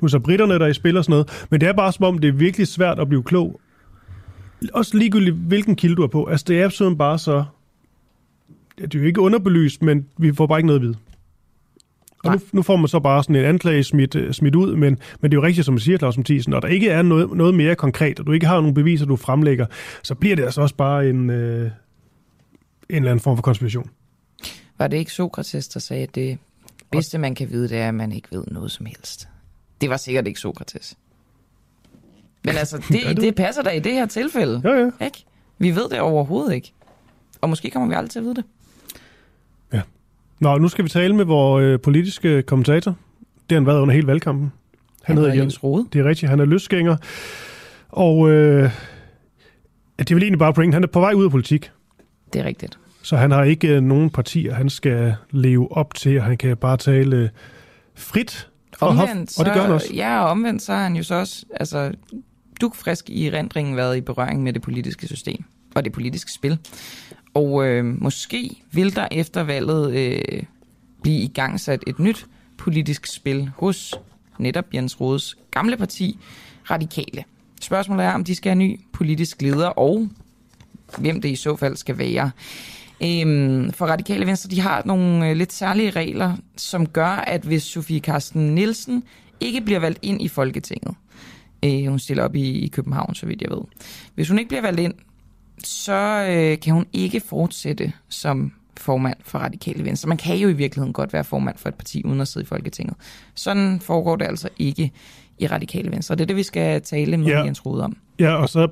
nu er så britterne, der i spil og sådan noget, men det er bare som om, det er virkelig svært at blive klog. Også ligegyldigt, hvilken kilde du er på. Altså, det er absolut bare så det er jo ikke underbelyst, men vi får bare ikke noget at vide. Og nu, nu får man så bare sådan en anklage smidt, øh, smidt ud, men, men det er jo rigtigt, som man siger, Claus Mathisen, når der ikke er noget, noget mere konkret, og du ikke har nogen beviser, du fremlægger, så bliver det altså også bare en, øh, en eller anden form for konspiration. Var det ikke Sokrates, der sagde, at det bedste, man kan vide, det er, at man ikke ved noget som helst? det var sikkert ikke Sokrates. Men altså, det, det passer da i det her tilfælde. Ja, ja. Ikke? Vi ved det overhovedet ikke. Og måske kommer vi aldrig til at vide det. Nå, nu skal vi tale med vores øh, politiske kommentator. Det har han været under hele valgkampen. Han hedder Jens Rode. Det er rigtigt, han er løsgænger. Og øh, ja, det er vel egentlig bare pointen. Han er på vej ud af politik. Det er rigtigt. Så han har ikke øh, nogen partier, han skal leve op til, og han kan bare tale øh, frit. Og, Omvendt, og det gør han så- også. Ja, og omvendt så har han jo så også altså, dukfrisk i rendringen været i berøring med det politiske system og det politiske spil. Og øh, måske vil der efter valget øh, blive igangsat et nyt politisk spil hos netop Jens Rodes gamle parti, Radikale. Spørgsmålet er, om de skal have ny politisk leder, og hvem det i så fald skal være. Øhm, for Radikale Venstre, de har nogle øh, lidt særlige regler, som gør, at hvis Sofie Karsten Nielsen ikke bliver valgt ind i Folketinget, øh, hun stiller op i, i København, så vidt jeg ved. Hvis hun ikke bliver valgt ind, så øh, kan hun ikke fortsætte som formand for Radikale Venstre. Man kan jo i virkeligheden godt være formand for et parti uden at sidde i Folketinget. Sådan foregår det altså ikke i Radikale Venstre. Det er det, vi skal tale med Ja. ja. Jens Rode om. Ja, og så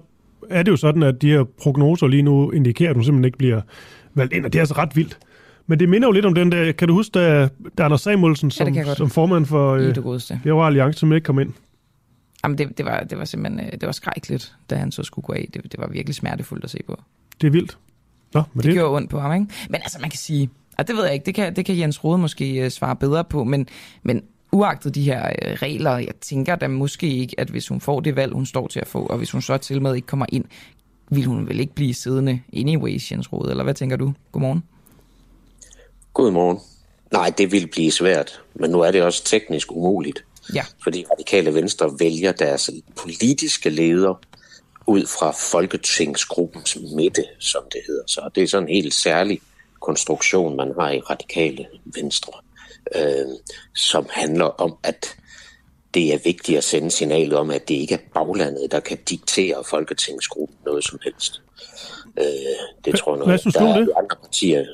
er det jo sådan, at de her prognoser lige nu indikerer, at hun simpelthen ikke bliver valgt ind, og det er altså ret vildt. Men det minder jo lidt om den der, kan du huske, da, da Anders Samuelsen som, godt. som formand for øh. Liberal Alliance, som ikke kom ind. Jamen, det, det, var, det var simpelthen øh, det var skrækkeligt, da han så skulle gå af. Det, det var virkelig smertefuldt at se på. Det er vildt. Nå, men Det, det, gjorde ondt på ham, ikke? Men altså, man kan sige, og det ved jeg ikke, det kan, det kan Jens Rode måske øh, svare bedre på, men, men uagtet de her øh, regler, jeg tænker da måske ikke, at hvis hun får det valg, hun står til at få, og hvis hun så til med ikke kommer ind, vil hun vel ikke blive siddende anyways, Jens Rode, eller hvad tænker du? Godmorgen. Godmorgen. Nej, det vil blive svært, men nu er det også teknisk umuligt, Ja, fordi radikale venstre vælger deres politiske leder ud fra folketingsgruppens midte, som det hedder. Så det er sådan en helt særlig konstruktion, man har i radikale venstre, øh, som handler om, at det er vigtigt at sende signalet om, at det ikke er baglandet, der kan diktere folketingsgruppen noget som helst. Øh, det tror jeg hvad noget, synes du det? andre partier.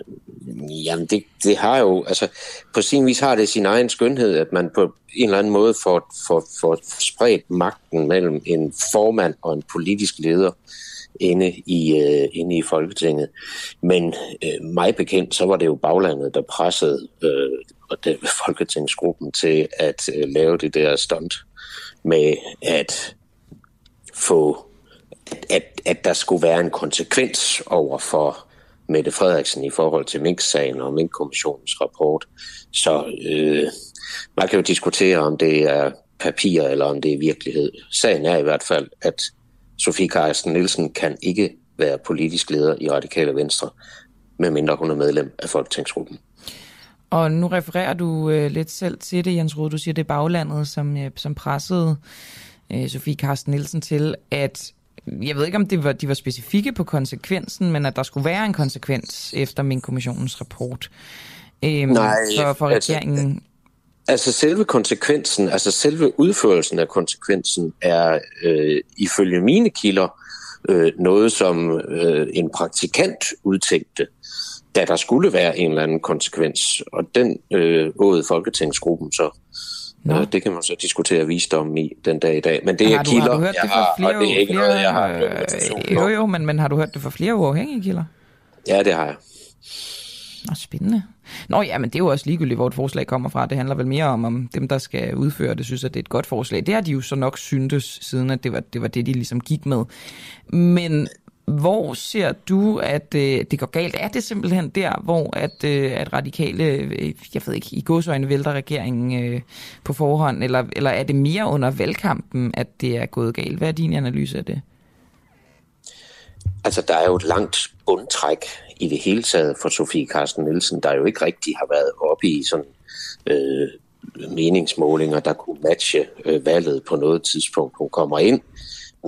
Jamen, det, det har jo, altså, på sin vis har det sin egen skønhed, at man på en eller anden måde får, får, får spredt magten mellem en formand og en politisk leder inde i, øh, inde i Folketinget. Men øh, mig bekendt, så var det jo baglandet, der pressede øh, og det, Folketingsgruppen til at øh, lave det der stunt med at få at, at der skulle være en konsekvens over for Mette Frederiksen i forhold til Mink-sagen og Mink-kommissionens rapport. Så øh, man kan jo diskutere, om det er papir eller om det er virkelighed. Sagen er i hvert fald, at Sofie Carsten Nielsen kan ikke være politisk leder i Radikale Venstre, medmindre hun er medlem af Folketingsgruppen. og nu refererer du øh, lidt selv til det, Jens Rode. Du siger, det er baglandet, som, øh, som pressede øh, Sofie Carsten Nielsen til, at jeg ved ikke, om det var, de var specifikke på konsekvensen, men at der skulle være en konsekvens efter min kommissionens rapport øhm, Nej, for, for altså, regeringen. Altså selve konsekvensen, altså selve udførelsen af konsekvensen er øh, ifølge mine kilder øh, noget, som øh, en praktikant udtænkte, da der skulle være en eller anden konsekvens. Og den øh, åede Folketingsgruppen så. Nå. Øh, det kan man så diskutere visdom i den dag i dag. Men det er har, du, kilder, har du hørt jeg det fra har, flere, og det er ikke flere noget, jeg har øh, Jo, jo, men, men har du hørt det fra flere uafhængige kilder? Ja, det har jeg. Nå, spændende. Nå ja, men det er jo også ligegyldigt, hvor et forslag kommer fra. Det handler vel mere om, om dem, der skal udføre det, synes, at det er et godt forslag. Det har de jo så nok syntes, siden at det var det, var det de ligesom gik med. Men hvor ser du, at øh, det går galt? Er det simpelthen der, hvor at, øh, at radikale, øh, jeg ved ikke, i godsøjne vælter regeringen øh, på forhånd, eller, eller er det mere under valgkampen, at det er gået galt? Hvad er din analyse af det? Altså, der er jo et langt bundtræk i det hele taget for Sofie Carsten Nielsen, der jo ikke rigtig har været oppe i sådan øh, meningsmålinger, der kunne matche øh, valget på noget tidspunkt. Hun kommer ind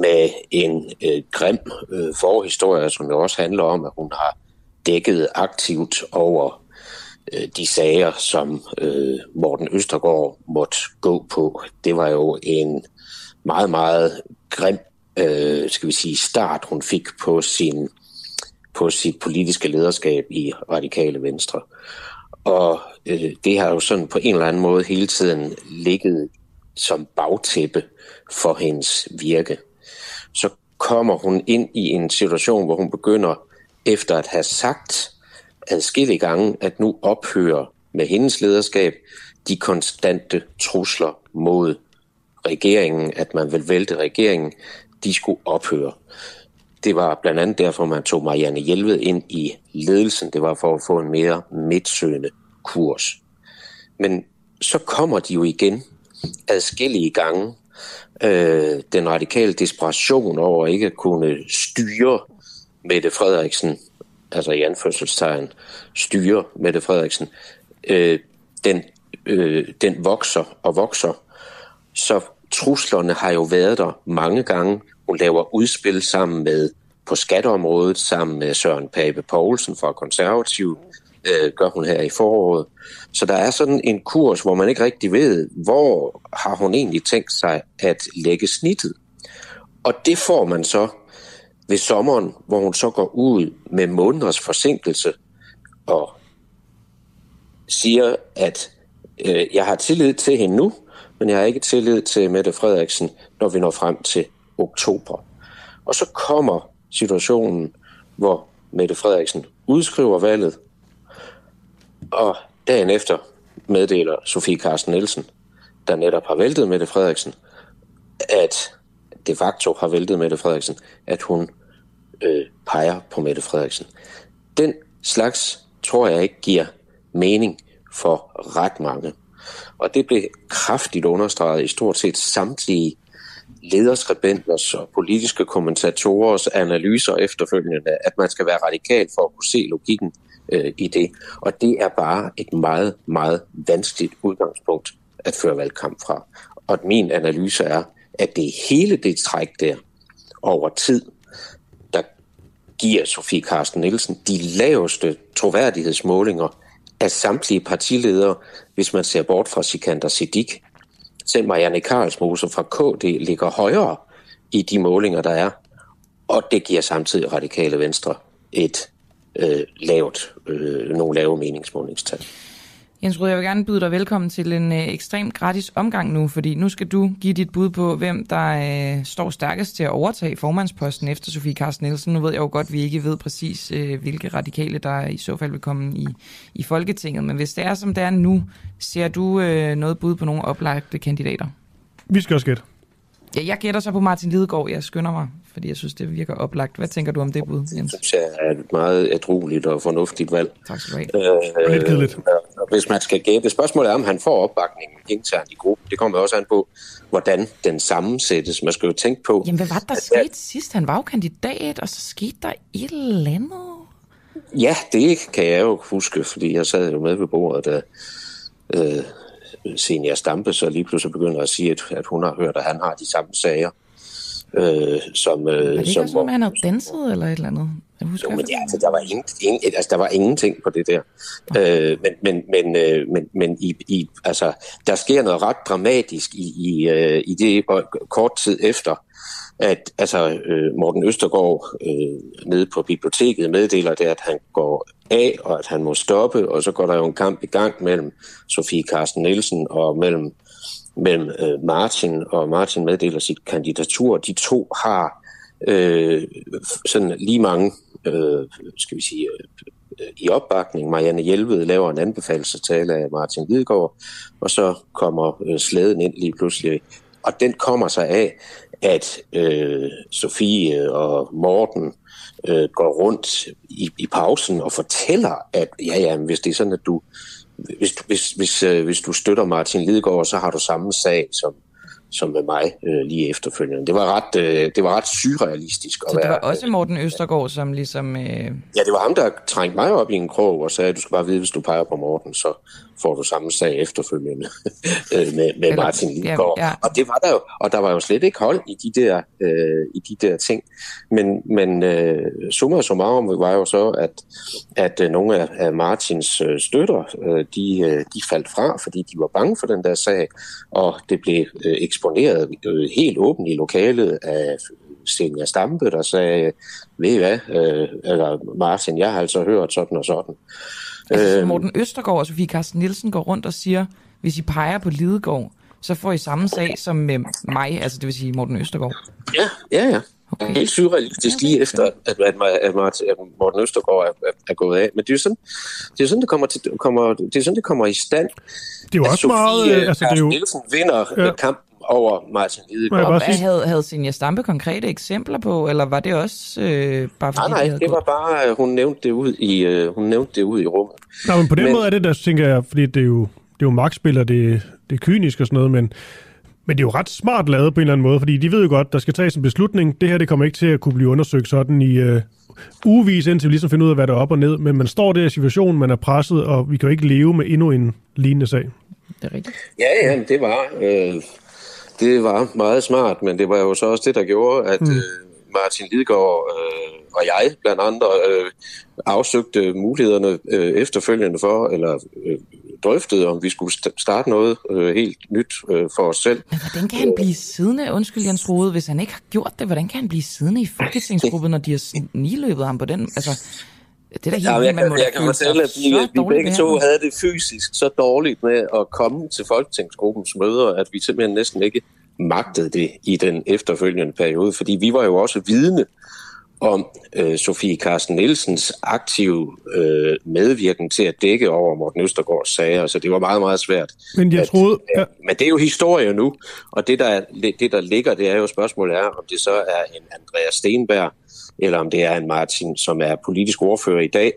med en øh, grim øh, forhistorie, som jo også handler om, at hun har dækket aktivt over øh, de sager, som øh, Morten Østergaard måtte gå på. Det var jo en meget, meget grim øh, skal vi sige, start, hun fik på sin på sit politiske lederskab i Radikale Venstre. Og øh, det har jo sådan på en eller anden måde hele tiden ligget som bagtæppe for hendes virke. Kommer hun ind i en situation, hvor hun begynder, efter at have sagt adskillige gange, at nu ophører med hendes lederskab de konstante trusler mod regeringen, at man vil vælte regeringen, de skulle ophøre. Det var blandt andet derfor, man tog Marianne Hjelved ind i ledelsen. Det var for at få en mere midtsøgende kurs. Men så kommer de jo igen adskillige gange. Øh, den radikale desperation over ikke at kunne styre Mette Frederiksen, altså i anførselstegn, styre Mette Frederiksen, øh, den, øh, den vokser og vokser. Så truslerne har jo været der mange gange. Hun laver udspil sammen med på skatteområdet sammen med Søren Pape Poulsen fra Konservativ, øh, gør hun her i foråret. Så der er sådan en kurs, hvor man ikke rigtig ved, hvor har hun egentlig tænkt sig at lægge snittet. Og det får man så ved sommeren, hvor hun så går ud med måneders forsinkelse og siger, at øh, jeg har tillid til hende nu, men jeg har ikke tillid til Mette Frederiksen, når vi når frem til oktober. Og så kommer situationen, hvor Mette Frederiksen udskriver valget, og dagen efter meddeler Sofie Carsten Nielsen, der netop har væltet Mette Frederiksen, at de facto har væltet Mette Frederiksen, at hun øh, peger på Mette Frederiksen. Den slags tror jeg ikke giver mening for ret mange. Og det blev kraftigt understreget i stort set samtlige lederskribenters og politiske kommentatorers analyser efterfølgende, at man skal være radikal for at kunne se logikken øh, i det. Og det er bare et meget, meget vanskeligt udgangspunkt at føre valgkamp fra. Og min analyse er, at det er hele det træk der over tid, der giver Sofie Carsten Nielsen de laveste troværdighedsmålinger af samtlige partiledere, hvis man ser bort fra Sikander Siddiq. Selv Marianne Karlsmose fra KD ligger højere i de målinger, der er, og det giver samtidig radikale venstre et øh, lavt, øh, nogle lave meningsmålingstal. Jens Rud, jeg vil gerne byde dig velkommen til en øh, ekstremt gratis omgang nu, fordi nu skal du give dit bud på, hvem der øh, står stærkest til at overtage formandsposten efter Sofie Carsten Nielsen. Nu ved jeg jo godt, at vi ikke ved præcis, øh, hvilke radikale, der i så fald vil komme i, i Folketinget. Men hvis det er, som det er nu, ser du øh, noget bud på nogle oplagte kandidater? Vi skal også gætte. Ja, jeg gætter så på Martin Lidegaard. Jeg skynder mig, fordi jeg synes, det virker oplagt. Hvad tænker du om det bud, Jens? Det synes jeg er et meget ædrueligt og fornuftigt valg. Tak skal du have. Øh, lidt kedeligt. Hvis man skal gætte, spørgsmålet er, om han får opbakning internt i gruppen. Det kommer også an på, hvordan den sammensættes. Man skal jo tænke på... Jamen, hvad var det, der skete jeg... sidst? Han var jo kandidat, og så skete der et eller andet. Ja, det kan jeg jo huske, fordi jeg sad jo med ved bordet, da øh, Senior Stampe så lige pludselig begynder at sige, at, at hun har hørt, at han har de samme sager. Øh, som, øh, Var det ikke som, også at han havde danset eller et eller andet? Jeg husker jo, men ja, altså, der, var ingen, ingen, altså, der var ingenting på det der. Øh, men men, men, øh, men, men i, i, altså, der sker noget ret dramatisk i, i, øh, i det og kort tid efter, at altså, øh, Morten Østergaard øh, nede på biblioteket meddeler det, at han går af, og at han må stoppe, og så går der jo en kamp i gang mellem Sofie Carsten Nielsen og mellem, mellem øh, Martin, og Martin meddeler sit kandidatur. De to har øh, sådan lige mange, øh, skal vi sige, øh, i opbakning. Marianne Hjelved laver en anbefalelsestale af Martin Lidegaard, og så kommer øh, slæden ind lige pludselig. Og den kommer sig af, at øh, Sofie og Morten øh, går rundt i, i pausen og fortæller, at ja, ja, hvis det er sådan, at du hvis, hvis, hvis, øh, hvis du støtter Martin Lidegaard, så har du samme sag som, som med mig øh, lige efterfølgende. Det var ret, øh, det var ret surrealistisk at Så det være. var også Morten Østergaard, som ligesom... Øh, Ja, det var ham, der trængte mig op i en krog og sagde, at du skal bare vide, hvis du peger på Morten, så får du samme sag efterfølgende øh, med, med Martin Lidegaard. ja, ja. Og det var der jo, og der var jo slet ikke hold i de der, øh, i de der ting. Men, men øh, summa summarum var jo så, at, at øh, nogle af, af Martins øh, støtter, øh, de, øh, de faldt fra, fordi de var bange for den der sag, og det blev øh, eksponeret øh, helt åbent i lokalet af Senior Stampe, der sagde, ved I hvad, øh, eller Martin, jeg har altså hørt sådan og sådan. Altså, Øhm. Morten Østergaard og Sofie Carsten Nielsen går rundt og siger, hvis I peger på Lidegaard, så får I samme sag som med mig, altså det vil sige Morten Østergaard. Ja, ja, ja. Okay. Helt surrealistisk lige efter, at, at, at, at Morten Østergaard er, er, er gået af. Men det er jo sådan, det, er sådan, det, kommer til, kommer, det, er sådan, det kommer i stand. Det er jo også Sofie meget... Altså, det er jo, Nielsen vinder ja. kampen over Martin Lidegaard. Og hvad havde, havde Senja Stampe konkrete eksempler på, eller var det også øh, bare fordi, nej, nej, det var bare, hun nævnte det ud i, øh, hun nævnte det ud i rummet. Nej, men på den men, måde er det der, tænker jeg, fordi det er jo, det er jo magtspil, og det, det er kynisk og sådan noget, men, men det er jo ret smart lavet på en eller anden måde, fordi de ved jo godt, der skal tages en beslutning. Det her, det kommer ikke til at kunne blive undersøgt sådan i øh, ugevis, indtil vi ligesom finder ud af, hvad der er op og ned. Men man står der i situationen, man er presset, og vi kan jo ikke leve med endnu en lignende sag. Det er rigtigt. Ja, ja, det var... Øh det var meget smart, men det var jo så også det, der gjorde, at mm. øh, Martin Lidegaard øh, og jeg blandt andre øh, afsøgte mulighederne øh, efterfølgende for, eller øh, drøftede, om vi skulle starte noget øh, helt nyt øh, for os selv. Men hvordan kan han blive siddende, undskyld Jens Rode, hvis han ikke har gjort det, hvordan kan han blive siddende i folketingsgruppen, når de har sniløbet ham på den? Altså, det er da helt ja, jeg, man må jeg kan fortælle, at vi, vi begge to havde det fysisk så dårligt med at komme til Folketingsgruppens møder, at vi simpelthen næsten ikke magtede det i den efterfølgende periode, fordi vi var jo også vidne om øh, Sofie Carsten Nielsens aktive øh, medvirken til at dække over Morten Østergaards sager, så det var meget, meget svært. Men jeg troede... Ja. Men det er jo historie nu, og det der, det, der ligger, det er jo spørgsmålet er, om det så er en Andreas Stenberg, eller om det er en Martin, som er politisk ordfører i dag,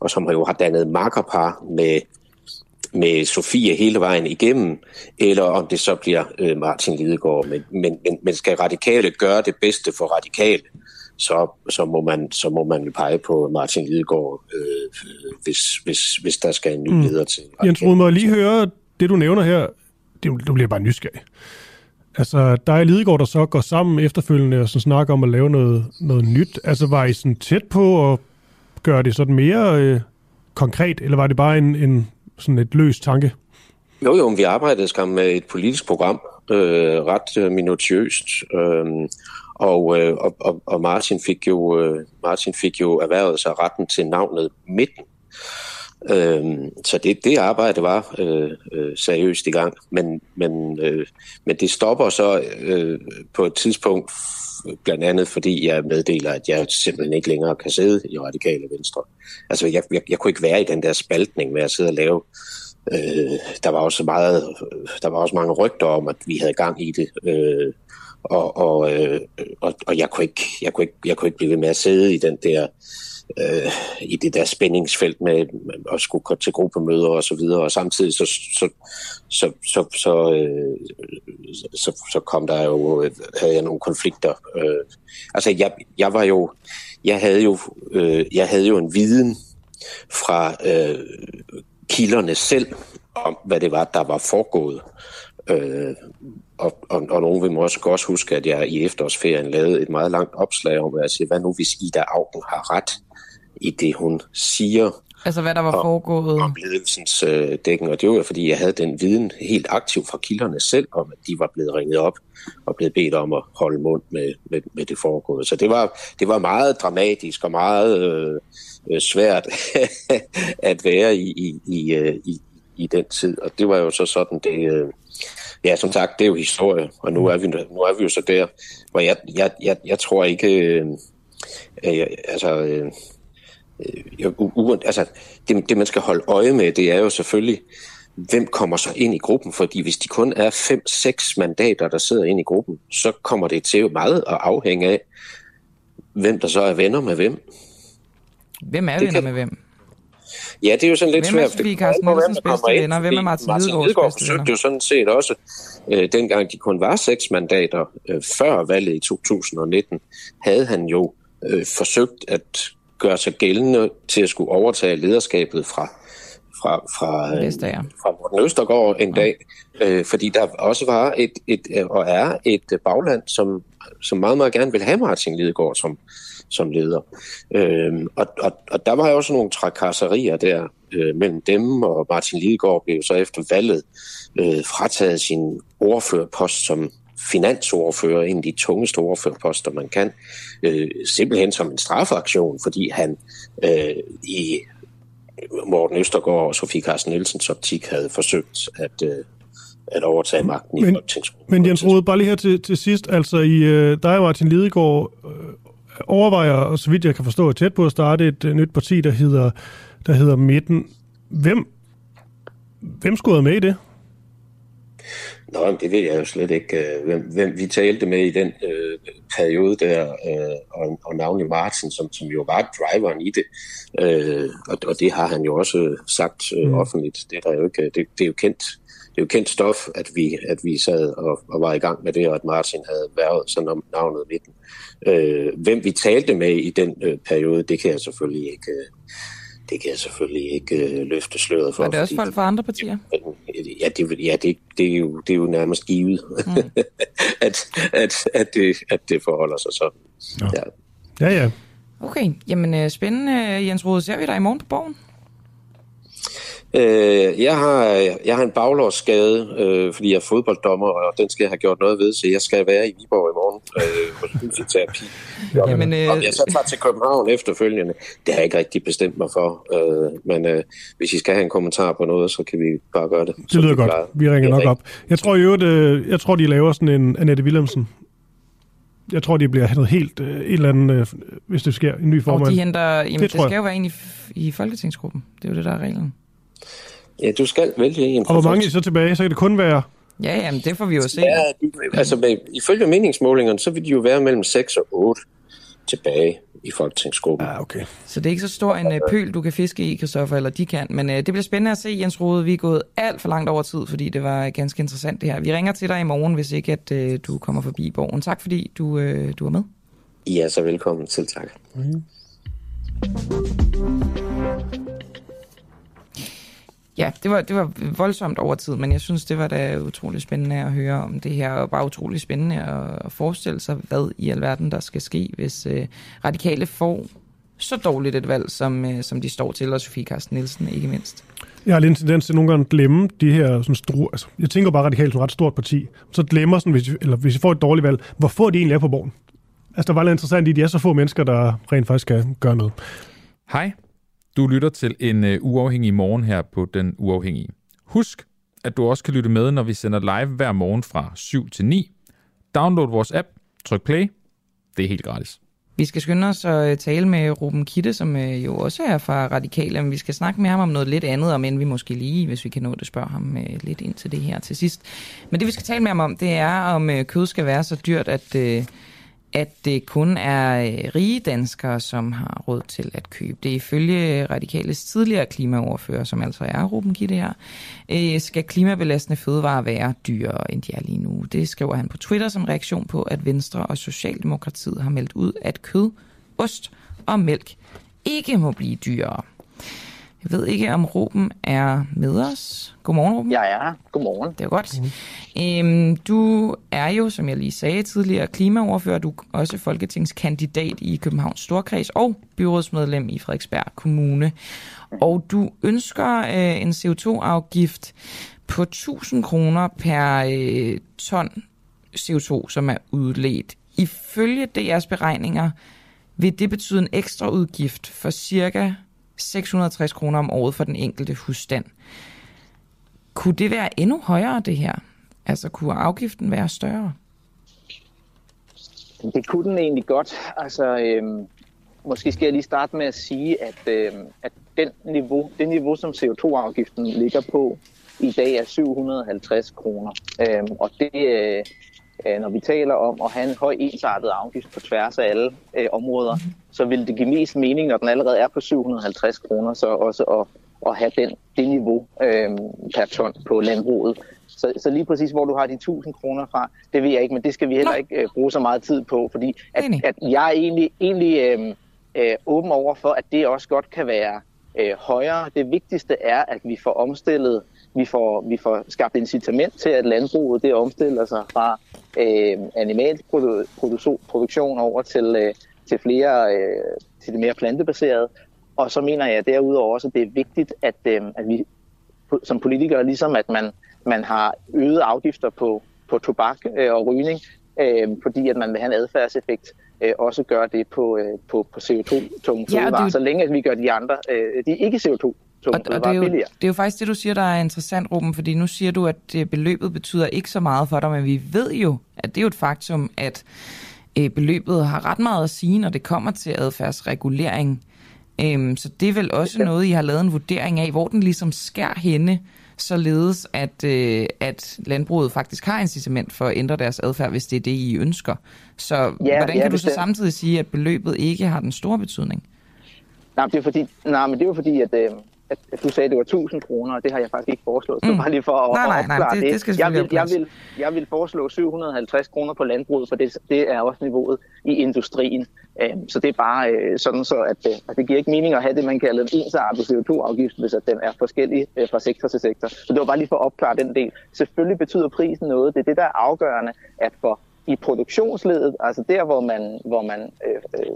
og som jo har dannet makkerpar med, med Sofie hele vejen igennem, eller om det så bliver øh, Martin Lidegaard. Men, men, men, men skal radikale gøre det bedste for radikale, så, så, må, man, så må man pege på Martin Lidegaard, øh, hvis, hvis, hvis der skal en ny mm. leder til. Jens Rud, må lige høre det, du nævner her. Det, du bliver bare nysgerrig. Altså, der er Lidegaard, der så går sammen efterfølgende og så snakker om at lave noget, noget nyt. Altså, var I sådan tæt på at gøre det sådan mere øh, konkret, eller var det bare en, en sådan et løs tanke? Jo, jo, vi arbejdede skam med et politisk program, øh, ret øh, minutiøst, øh, og, øh, og, og Martin fik jo øh, Martin fik jo erhvervet sig retten til navnet Midten. Øh, så det, det arbejde var øh, øh, seriøst i gang, men, men, øh, men det stopper så øh, på et tidspunkt, blandt andet fordi jeg meddeler, at jeg simpelthen ikke længere kan sidde i radikale venstre. Altså jeg, jeg, jeg kunne ikke være i den der spaltning med at sidde og lave øh, der var også meget der var også mange rygter om at vi havde gang i det øh, og, og, øh, og, og jeg kunne ikke jeg kunne ikke jeg kunne ikke blive ved med at sidde i den der øh, Øh, i det der spændingsfelt med at skulle gå til gruppemøder og så videre, og samtidig så, så, så, så, så, øh, så, så kom der jo, havde jeg nogle konflikter. Øh, altså jeg, jeg var jo, jeg havde jo, øh, jeg havde jo en viden fra øh, kilderne selv om, hvad det var, der var foregået. Øh, og, og, og nogen vil måske også huske, at jeg i efterårsferien lavede et meget langt opslag om, at jeg siger, hvad nu hvis Ida Augen har ret? I det, hun siger. Altså hvad der var foregået? Om ledelsens øh, dækken, og det var fordi, jeg havde den viden helt aktiv fra kilderne selv, om at de var blevet ringet op og blevet bedt om at holde mund med, med, med det foregåede. Så det var, det var meget dramatisk og meget øh, øh svært at være i, i, i, øh, i, i den tid, og det var jo så sådan, det... Øh, Ja, som sagt, det er jo historie, og nu er vi, nu er vi jo så der, hvor jeg, jeg, jeg, jeg tror ikke... Øh, øh, altså, øh, øh, u- altså, det, det man skal holde øje med, det er jo selvfølgelig, hvem kommer så ind i gruppen, fordi hvis de kun er 5-6 mandater, der sidder ind i gruppen, så kommer det til meget at afhænge af, hvem der så er venner med hvem. Hvem er det venner kan... med hvem? Ja, det er jo sådan lidt svært. Hvem er Carsten Nielsens bedste venner? Hvem er Martin, Martin Lidegaard forsøgte jo sådan set også, øh, dengang de kun var seks mandater øh, før valget i 2019, havde han jo øh, forsøgt at gøre sig gældende til at skulle overtage lederskabet fra fra, fra, øh, fra Morten Østergaard en dag, øh, fordi der også var et, et, og er et bagland, som, som meget, meget gerne vil have Martin Lidegaard som, som leder. Øh, og, og, og der var jo også nogle trakasserier der øh, mellem dem, og Martin Lidegaard blev så efter valget øh, frataget sin ordførerpost som finansordfører, en af de tungeste ordførerposter, man kan, øh, simpelthen som en strafaktion, fordi han øh, i Morten Østergaard og Sofie Carsten Nielsens optik havde forsøgt at, øh, at overtage magten Men- i Folketingsgruppen. Men Jens Rode, bare lige her til, til sidst, altså i øh, dig og Martin Lidegaard øh, overvejer, og så vidt jeg kan forstå, er tæt på at starte et øh, nyt parti, der hedder, der hedder Midten. Hvem, hvem skulle have med i det? Nå, men det ved jeg jo slet ikke, øh, hvem, hvem vi talte med i den øh, periode der, øh, og, og navnlig Martin, som, som jo var driveren i det. Øh, og, og det har han jo også sagt øh, offentligt. Det er, der jo ikke, det, det er jo kendt det er jo kendt stof, at vi, at vi sad og, og var i gang med det, og at Martin havde været sådan om navnet midten. Øh, hvem vi talte med i den øh, periode, det kan jeg selvfølgelig ikke, øh, det kan jeg selvfølgelig ikke øh, løfte sløret for. Var det også folk fra andre partier? Ja, det, ja det, det, er jo, det er jo nærmest givet, mm. at, at, at, det, at det forholder sig sådan. Ja. Ja, ja. Okay, jamen øh, spændende, Jens Rode. Ser vi dig i morgen på borgen? Øh, jeg, har, jeg har en baglårsskade, øh, fordi jeg er fodbolddommer, og den skal jeg have gjort noget ved, så jeg skal være i Viborg i morgen øh, hos fysioterapi. Jamen, øh, Om jeg så tager til København efterfølgende, det har jeg ikke rigtig bestemt mig for. Øh, men øh, hvis I skal have en kommentar på noget, så kan vi bare gøre det. Det lyder godt. Vi ringer nok op. Jeg tror i øvrigt, øh, jeg tror, de laver sådan en Annette Willemsen. Jeg tror, de bliver hentet helt øh, et eller andet, øh, hvis det sker, en ny Og formand. de henter, jamen, det, Det det skal jo være en i, i Folketingsgruppen. Det er jo det, der er reglen. Ja, du skal vælge en. Og hvor mange er så tilbage? Så kan det kun være... Ja, jamen, det får vi jo se. Ja, altså med, ifølge meningsmålingerne, så vil de jo være mellem 6 og 8 tilbage i folketingsgruppen. Ja, okay. Så det er ikke så stor en øh, pøl, du kan fiske i, Christoffer, eller de kan. Men øh, det bliver spændende at se, Jens Rode. Vi er gået alt for langt over tid, fordi det var ganske interessant det her. Vi ringer til dig i morgen, hvis ikke at øh, du kommer forbi borgen. Tak fordi du, øh, du er med. I er så velkommen til, tak. Ja, det var, det var voldsomt over tid, men jeg synes, det var da utrolig spændende at høre om det her, og bare utrolig spændende at, at forestille sig, hvad i alverden der skal ske, hvis øh, radikale får så dårligt et valg, som, øh, som de står til, og Sofie Carsten Nielsen ikke mindst. Jeg har lidt en tendens til nogle gange at glemme de her sådan store... Altså, jeg tænker bare radikalt som et ret stort parti. Så glemmer sådan, hvis, eller hvis I får et dårligt valg, hvor få de egentlig er på borgen. Altså, der var lidt interessant i, at de er så få mennesker, der rent faktisk skal gøre noget. Hej, du lytter til en uh, uafhængig morgen her på Den Uafhængige. Husk, at du også kan lytte med, når vi sender live hver morgen fra 7 til 9. Download vores app, tryk play. Det er helt gratis. Vi skal skynde os at øh, tale med Ruben Kitte, som øh, jo også er fra Radikale, men vi skal snakke med ham om noget lidt andet, om end vi måske lige, hvis vi kan nå det, spørge ham lidt ind til det her til sidst. Men det vi skal tale med ham om, det er, om kød skal være så dyrt, at, øh, at det kun er øh, rige danskere, som har råd til at købe det. Ifølge Radikales tidligere klimaoverfører, som altså er Ruben Kitte her, øh, skal klimabelastende fødevarer være dyrere, end de er lige nu. Det skriver han på Twitter som reaktion på, at Venstre og Socialdemokratiet har meldt ud, at kød, ost og mælk ikke må blive dyrere. Jeg ved ikke, om Ruben er med os. Godmorgen, Ruben. Jeg er. Godmorgen. Det er godt. Øhm, du er jo, som jeg lige sagde tidligere, klimaoverfører. Du er også folketingskandidat i Københavns Storkreds og byrådsmedlem i Frederiksberg Kommune. Og du ønsker øh, en CO2-afgift på 1000 kroner per øh, ton CO2, som er udledt. Ifølge DR's beregninger vil det betyde en ekstra udgift for cirka 660 kroner om året for den enkelte husstand. Kunne det være endnu højere, det her? Altså, kunne afgiften være større? Det kunne den egentlig godt. Altså, øhm, måske skal jeg lige starte med at sige, at, øhm, at den niveau, det niveau, som CO2-afgiften ligger på i dag, er 750 kroner. Øhm, og det, øh, øh, når vi taler om at have en høj ensartet afgift på tværs af alle øh, områder, så vil det give mest mening, når den allerede er på 750 kroner, så også at, at have den, det niveau øh, per ton på landbruget. Så, så lige præcis, hvor du har de 1000 kroner fra, det ved jeg ikke, men det skal vi heller ikke øh, bruge så meget tid på, fordi at, at jeg er egentlig, egentlig øh, øh, åben over for, at det også godt kan være øh, højere. Det vigtigste er, at vi får omstillet, vi får, vi får skabt incitament til, at landbruget det omstiller sig fra øh, animalsk produ- produ- produktion over til, øh, til flere øh, til det mere plantebaserede. Og så mener jeg derudover også, at det er vigtigt, at, øh, at vi som politikere, ligesom at man, man har øget afgifter på, på tobak øh, og rygning, øh, fordi at man vil have en adfærdseffekt, øh, også gør det på, øh, på, på CO2-tunge Ja, fødevarer, er jo- så længe at vi gør de andre, øh, de ikke CO2 CO2-tung og, og det, er jo, det er jo faktisk det, du siger, der er interessant, Ruben, fordi nu siger du, at det, beløbet betyder ikke så meget for dig, men vi ved jo, at det er jo et faktum, at øh, beløbet har ret meget at sige, når det kommer til adfærdsregulering. Øhm, så det er vel også noget, I har lavet en vurdering af, hvor den ligesom skær henne, således at, øh, at landbruget faktisk har incitament for at ændre deres adfærd, hvis det er det, I ønsker. Så ja, hvordan kan ja, du så samtidig sige, at beløbet ikke har den store betydning? Nej, det er fordi, nej, men det er fordi, at, øh, at, at du sagde, at det var 1000 kroner, og det har jeg faktisk ikke foreslået. Så mm. bare lige for at, nej, nej, nej, det, det. det skal jeg, vil, jeg, vil, jeg vil foreslå 750 kroner på landbruget, for det, det er også niveauet i industrien. Um, så det er bare uh, sådan, så at, uh, at det giver ikke mening at have det, man kalder en ensartet CO2-afgift, hvis at den er forskellig uh, fra sektor til sektor. Så det var bare lige for at opklare den del. Selvfølgelig betyder prisen noget. Det er det, der er afgørende, at for i produktionsledet, altså der, hvor man, hvor man øh, øh,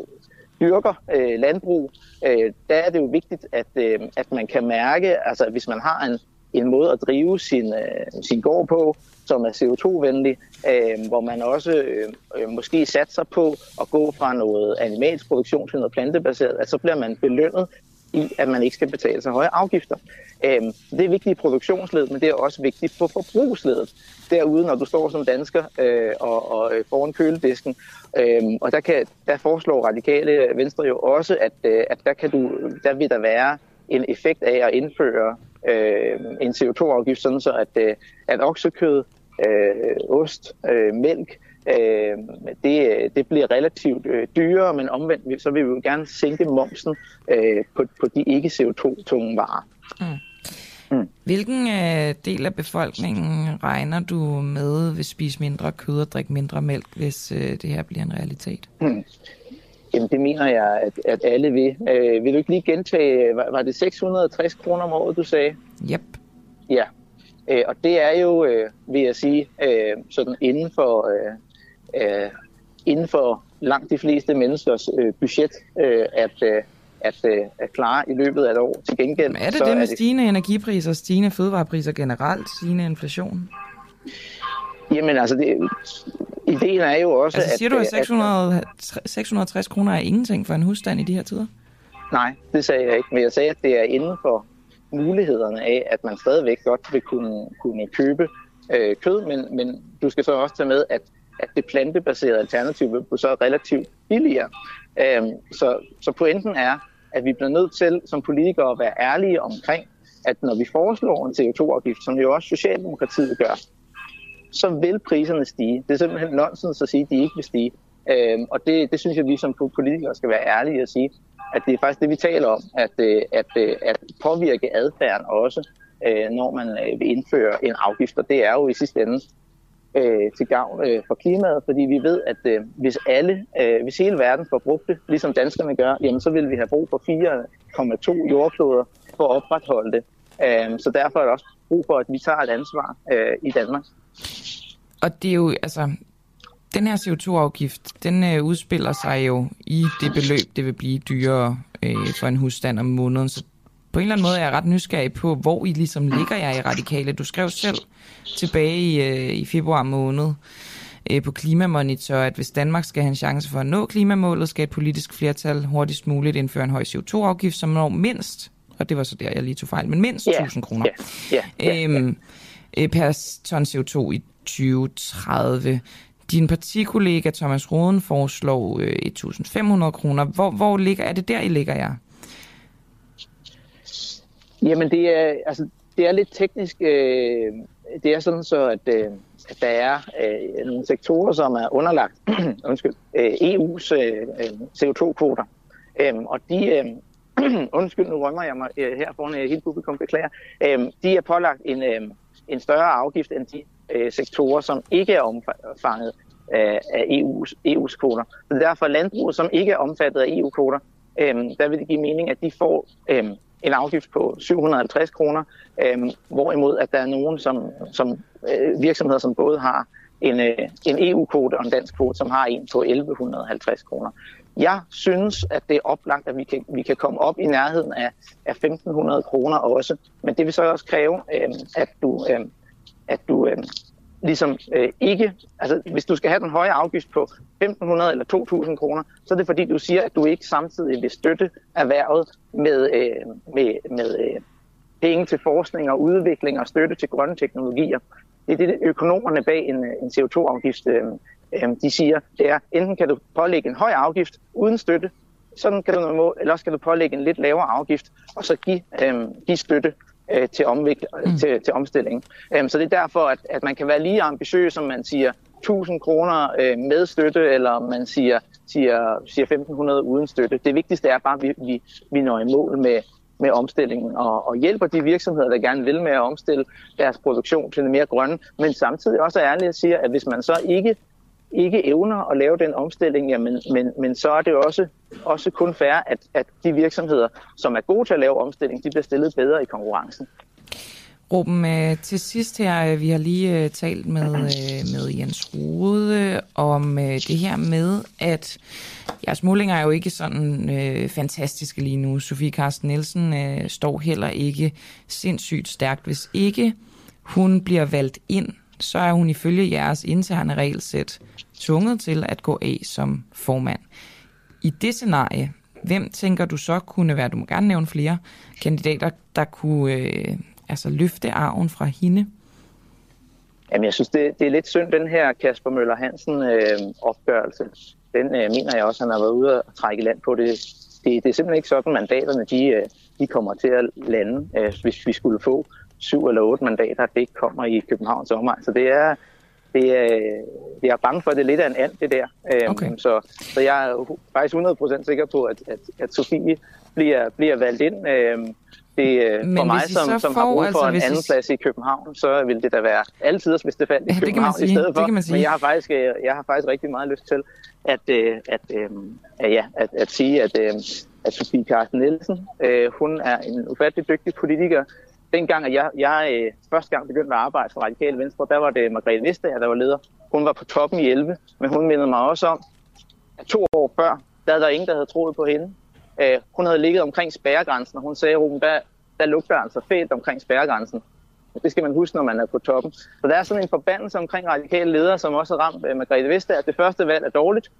dyrker øh, landbrug, øh, der er det jo vigtigt, at, øh, at man kan mærke, altså hvis man har en, en måde at drive sin, øh, sin gård på, som er CO2-venlig, øh, hvor man også øh, øh, måske satser på at gå fra noget animalsk produktion til noget plantebaseret, at så bliver man belønnet i, at man ikke skal betale så høje afgifter. Øhm, det er vigtigt i produktionsledet, men det er også vigtigt på forbrugsledet. Derude, når du står som dansker øh, og, og øh, foran køledisken, øh, og der, kan, der foreslår radikale venstre jo også, at, øh, at der, kan du, der vil der være en effekt af at indføre øh, en CO2-afgift, sådan så at, øh, at oksekød, øh, ost, øh, mælk, øh, det, det bliver relativt øh, dyrere, men omvendt så vil vi jo gerne sænke momsen øh, på, på de ikke CO2-tunge varer. Mm. Mm. Hvilken øh, del af befolkningen regner du med vil spise mindre kød og drikke mindre mælk, hvis øh, det her bliver en realitet? Mm. Jamen, det mener jeg, at, at alle vil. Øh, vil du ikke lige gentage, var, var det 660 kroner om året, du sagde? Yep. Ja, øh, og det er jo, øh, vil jeg sige, øh, sådan inden for, øh, øh, inden for langt de fleste menneskers øh, budget, øh, at, øh, at, øh, at klare i løbet af et år. Til gengæld, Men er det så det med det... stigende energipriser, stigende fødevarepriser generelt, stigende inflation? Jamen altså, det, ideen er jo også... Altså siger at, du, at 600, at, 660 kroner er ingenting for en husstand i de her tider? Nej, det sagde jeg ikke, men jeg sagde, at det er inden for mulighederne af, at man stadigvæk godt vil kunne, kunne købe øh, kød, men, men du skal så også tage med, at, at det plantebaserede alternativ vil så relativt billigere. Øhm, så, så pointen er, at vi bliver nødt til som politikere at være ærlige omkring, at når vi foreslår en CO2-afgift, som jo også Socialdemokratiet gør, så vil priserne stige. Det er simpelthen nonsens at sige, at de ikke vil stige. Øhm, og det, det synes jeg, vi som politikere skal være ærlige og sige, at det er faktisk det, vi taler om, at, øh, at, øh, at påvirke adfærden også, øh, når man øh, vil indføre en afgift. Og det er jo i sidste ende øh, til gavn øh, for klimaet, fordi vi ved, at øh, hvis alle, øh, hvis hele verden får brugt det, ligesom danskerne gør, jamen så vil vi have brug for 4,2 jordkloder for at opretholde det. Øh, så derfor er der også brug for, at vi tager et ansvar øh, i Danmark. Og det er jo, altså, den her CO2-afgift, den øh, udspiller sig jo i det beløb, det vil blive dyrere øh, for en husstand om måneden. Så på en eller anden måde er jeg ret nysgerrig på, hvor I ligesom ligger jer i radikale. Du skrev selv tilbage i, øh, i februar måned øh, på Klimamonitor, at hvis Danmark skal have en chance for at nå klimamålet, skal et politisk flertal hurtigst muligt indføre en høj CO2-afgift, som når mindst, og det var så der, jeg lige tog fejl, men mindst yeah. 1000 kroner yeah. Yeah. Yeah. Øhm, øh, per ton CO2 i 2030. Din partikollega Thomas Roden foreslår øh, 1.500 kroner. Hvor, hvor ligger, er det der, I ligger jer? Jamen, det er, altså, det er lidt teknisk. Øh, det er sådan så, at, øh, at der er øh, nogle sektorer, som er underlagt undskyld, øh, EU's øh, CO2-kvoter. Øh, øhm, og de, øh, undskyld, nu rømmer jeg mig øh, her foran øh, hele publikum, beklager. Øh, de er pålagt en, øh, en større afgift end de øh, sektorer, som ikke er omfanget øh, af, af EU's, EU's kvoter. Så derfor landbruget, som ikke er omfattet af EU-kvoter, øh, der vil det give mening, at de får øh, en afgift på 750 kroner, øh, hvorimod at der er nogen som, som øh, virksomheder, som både har en, øh, en EU-kvote og en dansk kvote, som har en på 1150 kroner. Jeg synes, at det er oplagt, at vi kan, vi kan komme op i nærheden af, af 1500 kroner også, men det vil så også kræve, øh, at du, øh, at du øh, ligesom øh, ikke, altså hvis du skal have den høje afgift på 1.500 eller 2.000 kroner, så er det fordi, du siger, at du ikke samtidig vil støtte erhvervet med, øh, med, med, øh, penge til forskning og udvikling og støtte til grønne teknologier. Det er det, økonomerne bag en, øh, en CO2-afgift, øh, øh, de siger, det er, enten kan du pålægge en høj afgift uden støtte, sådan kan du eller også kan du pålægge en lidt lavere afgift, og så give, øh, give støtte øh, til, omvikl- mm. til, til omstilling. Øh, så det er derfor, at, at man kan være lige ambitiøs, som man siger 1000 kroner øh, med støtte, eller man siger, siger, siger 1500 uden støtte. Det vigtigste er bare, at vi, vi, vi når i mål med, med omstillingen og, og hjælper de virksomheder, der gerne vil med at omstille deres produktion til det mere grønne, men samtidig også er ærlig at sige, at hvis man så ikke ikke evner at lave den omstilling, jamen, men, men så er det også, også kun fair, at, at de virksomheder, som er gode til at lave omstilling, de bliver stillet bedre i konkurrencen. Ruben, øh, til sidst her, øh, vi har lige øh, talt med, med Jens Rode om det her med, at jeres målinger er jo ikke sådan øh, fantastiske lige nu. Sofie Carsten Nielsen øh, står heller ikke sindssygt stærkt. Hvis ikke hun bliver valgt ind, så er hun ifølge jeres interne regelsæt tvunget til at gå af som formand. I det scenarie, hvem tænker du så kunne være, du må gerne nævne flere kandidater, der kunne øh, altså løfte arven fra hende? Jamen, jeg synes, det, det er lidt synd, den her Kasper Møller Hansen øh, opgørelse. Den øh, mener jeg også, han har været ude og trække land på. Det, det, det er simpelthen ikke sådan, mandaterne de, øh, de kommer til at lande, øh, hvis vi skulle få syv eller otte mandater, at det ikke kommer i Københavns omegn. Så det er, det er, jeg er bange for, at det er lidt af en and, det der. Øhm, okay. Så, så jeg er faktisk 100% sikker på, at, at, at Sofie bliver, bliver valgt ind. Øhm, det, øh, Men for mig, som, som har brug for altså, en anden I... plads i København, så vil det da være altid, hvis det faldt i ja, København i stedet for. Men jeg har, faktisk, øh, jeg har faktisk rigtig meget lyst til at, øh, at, at, ja, at, at sige, at, at Sofie Carsten Nielsen, hun er en ufattelig dygtig politiker, dengang, at jeg, jeg øh, første gang begyndte at arbejde for Radikale Venstre, der var det Margrethe Vestager, der var leder. Hun var på toppen i 11, men hun mindede mig også om, at to år før, der havde der ingen, der havde troet på hende. Øh, hun havde ligget omkring spærregrænsen, og hun sagde, at der, der lugter altså fedt omkring spærregrænsen. Det skal man huske, når man er på toppen. Så der er sådan en forbandelse omkring radikale ledere, som også har ramt øh, Margrethe Vestager. Det første valg er dårligt,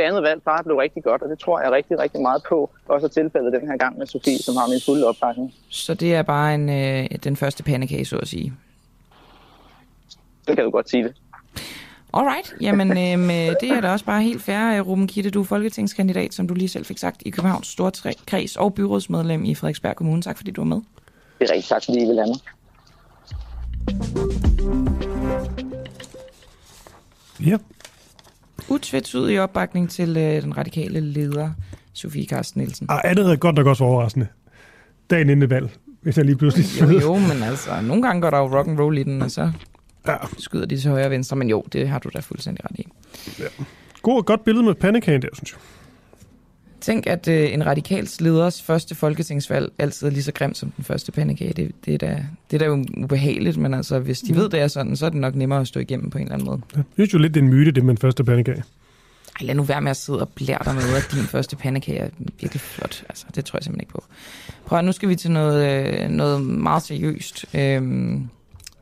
det andet valg bare blev rigtig godt, og det tror jeg rigtig, rigtig meget på. Også er tilfældet den her gang med Sofie, som har min fulde opbakning. Så det er bare en, øh, den første pandekage, så at sige? Det kan du godt sige det. Alright, jamen øh, det er da også bare helt fair. Øh, Ruben Kitte, du er folketingskandidat, som du lige selv fik sagt, i Københavns Store Kreds og byrådsmedlem i Frederiksberg Kommune. Tak fordi du var med. Det er rigtig tak, fordi I vil have mig. Ja, utvetydig opbakning til øh, den radikale leder, Sofie Carsten Nielsen. Ah, andet er godt nok også overraskende. Dagen inden valg, hvis jeg lige pludselig... Jo, jo, men altså, nogle gange går der jo rock and roll i den, og så ja. skyder de til højre og venstre, men jo, det har du da fuldstændig ret i. Ja. God, godt billede med pandekagen der, synes jeg. Tænk, at øh, en radikals leders første folketingsvalg altid er lige så grim som den første pandekage. Det, det, er da, det er da jo ubehageligt, men altså, hvis de mm. ved, det er sådan, så er det nok nemmere at stå igennem på en eller anden måde. Ja, jeg synes jo lidt, det er en myte, det med den første pandekage. Ej, lad nu være med at sidde og blære dig med, at din første pandekage er virkelig flot. Altså, det tror jeg simpelthen ikke på. Prøv nu skal vi til noget, øh, noget meget seriøst. Øhm,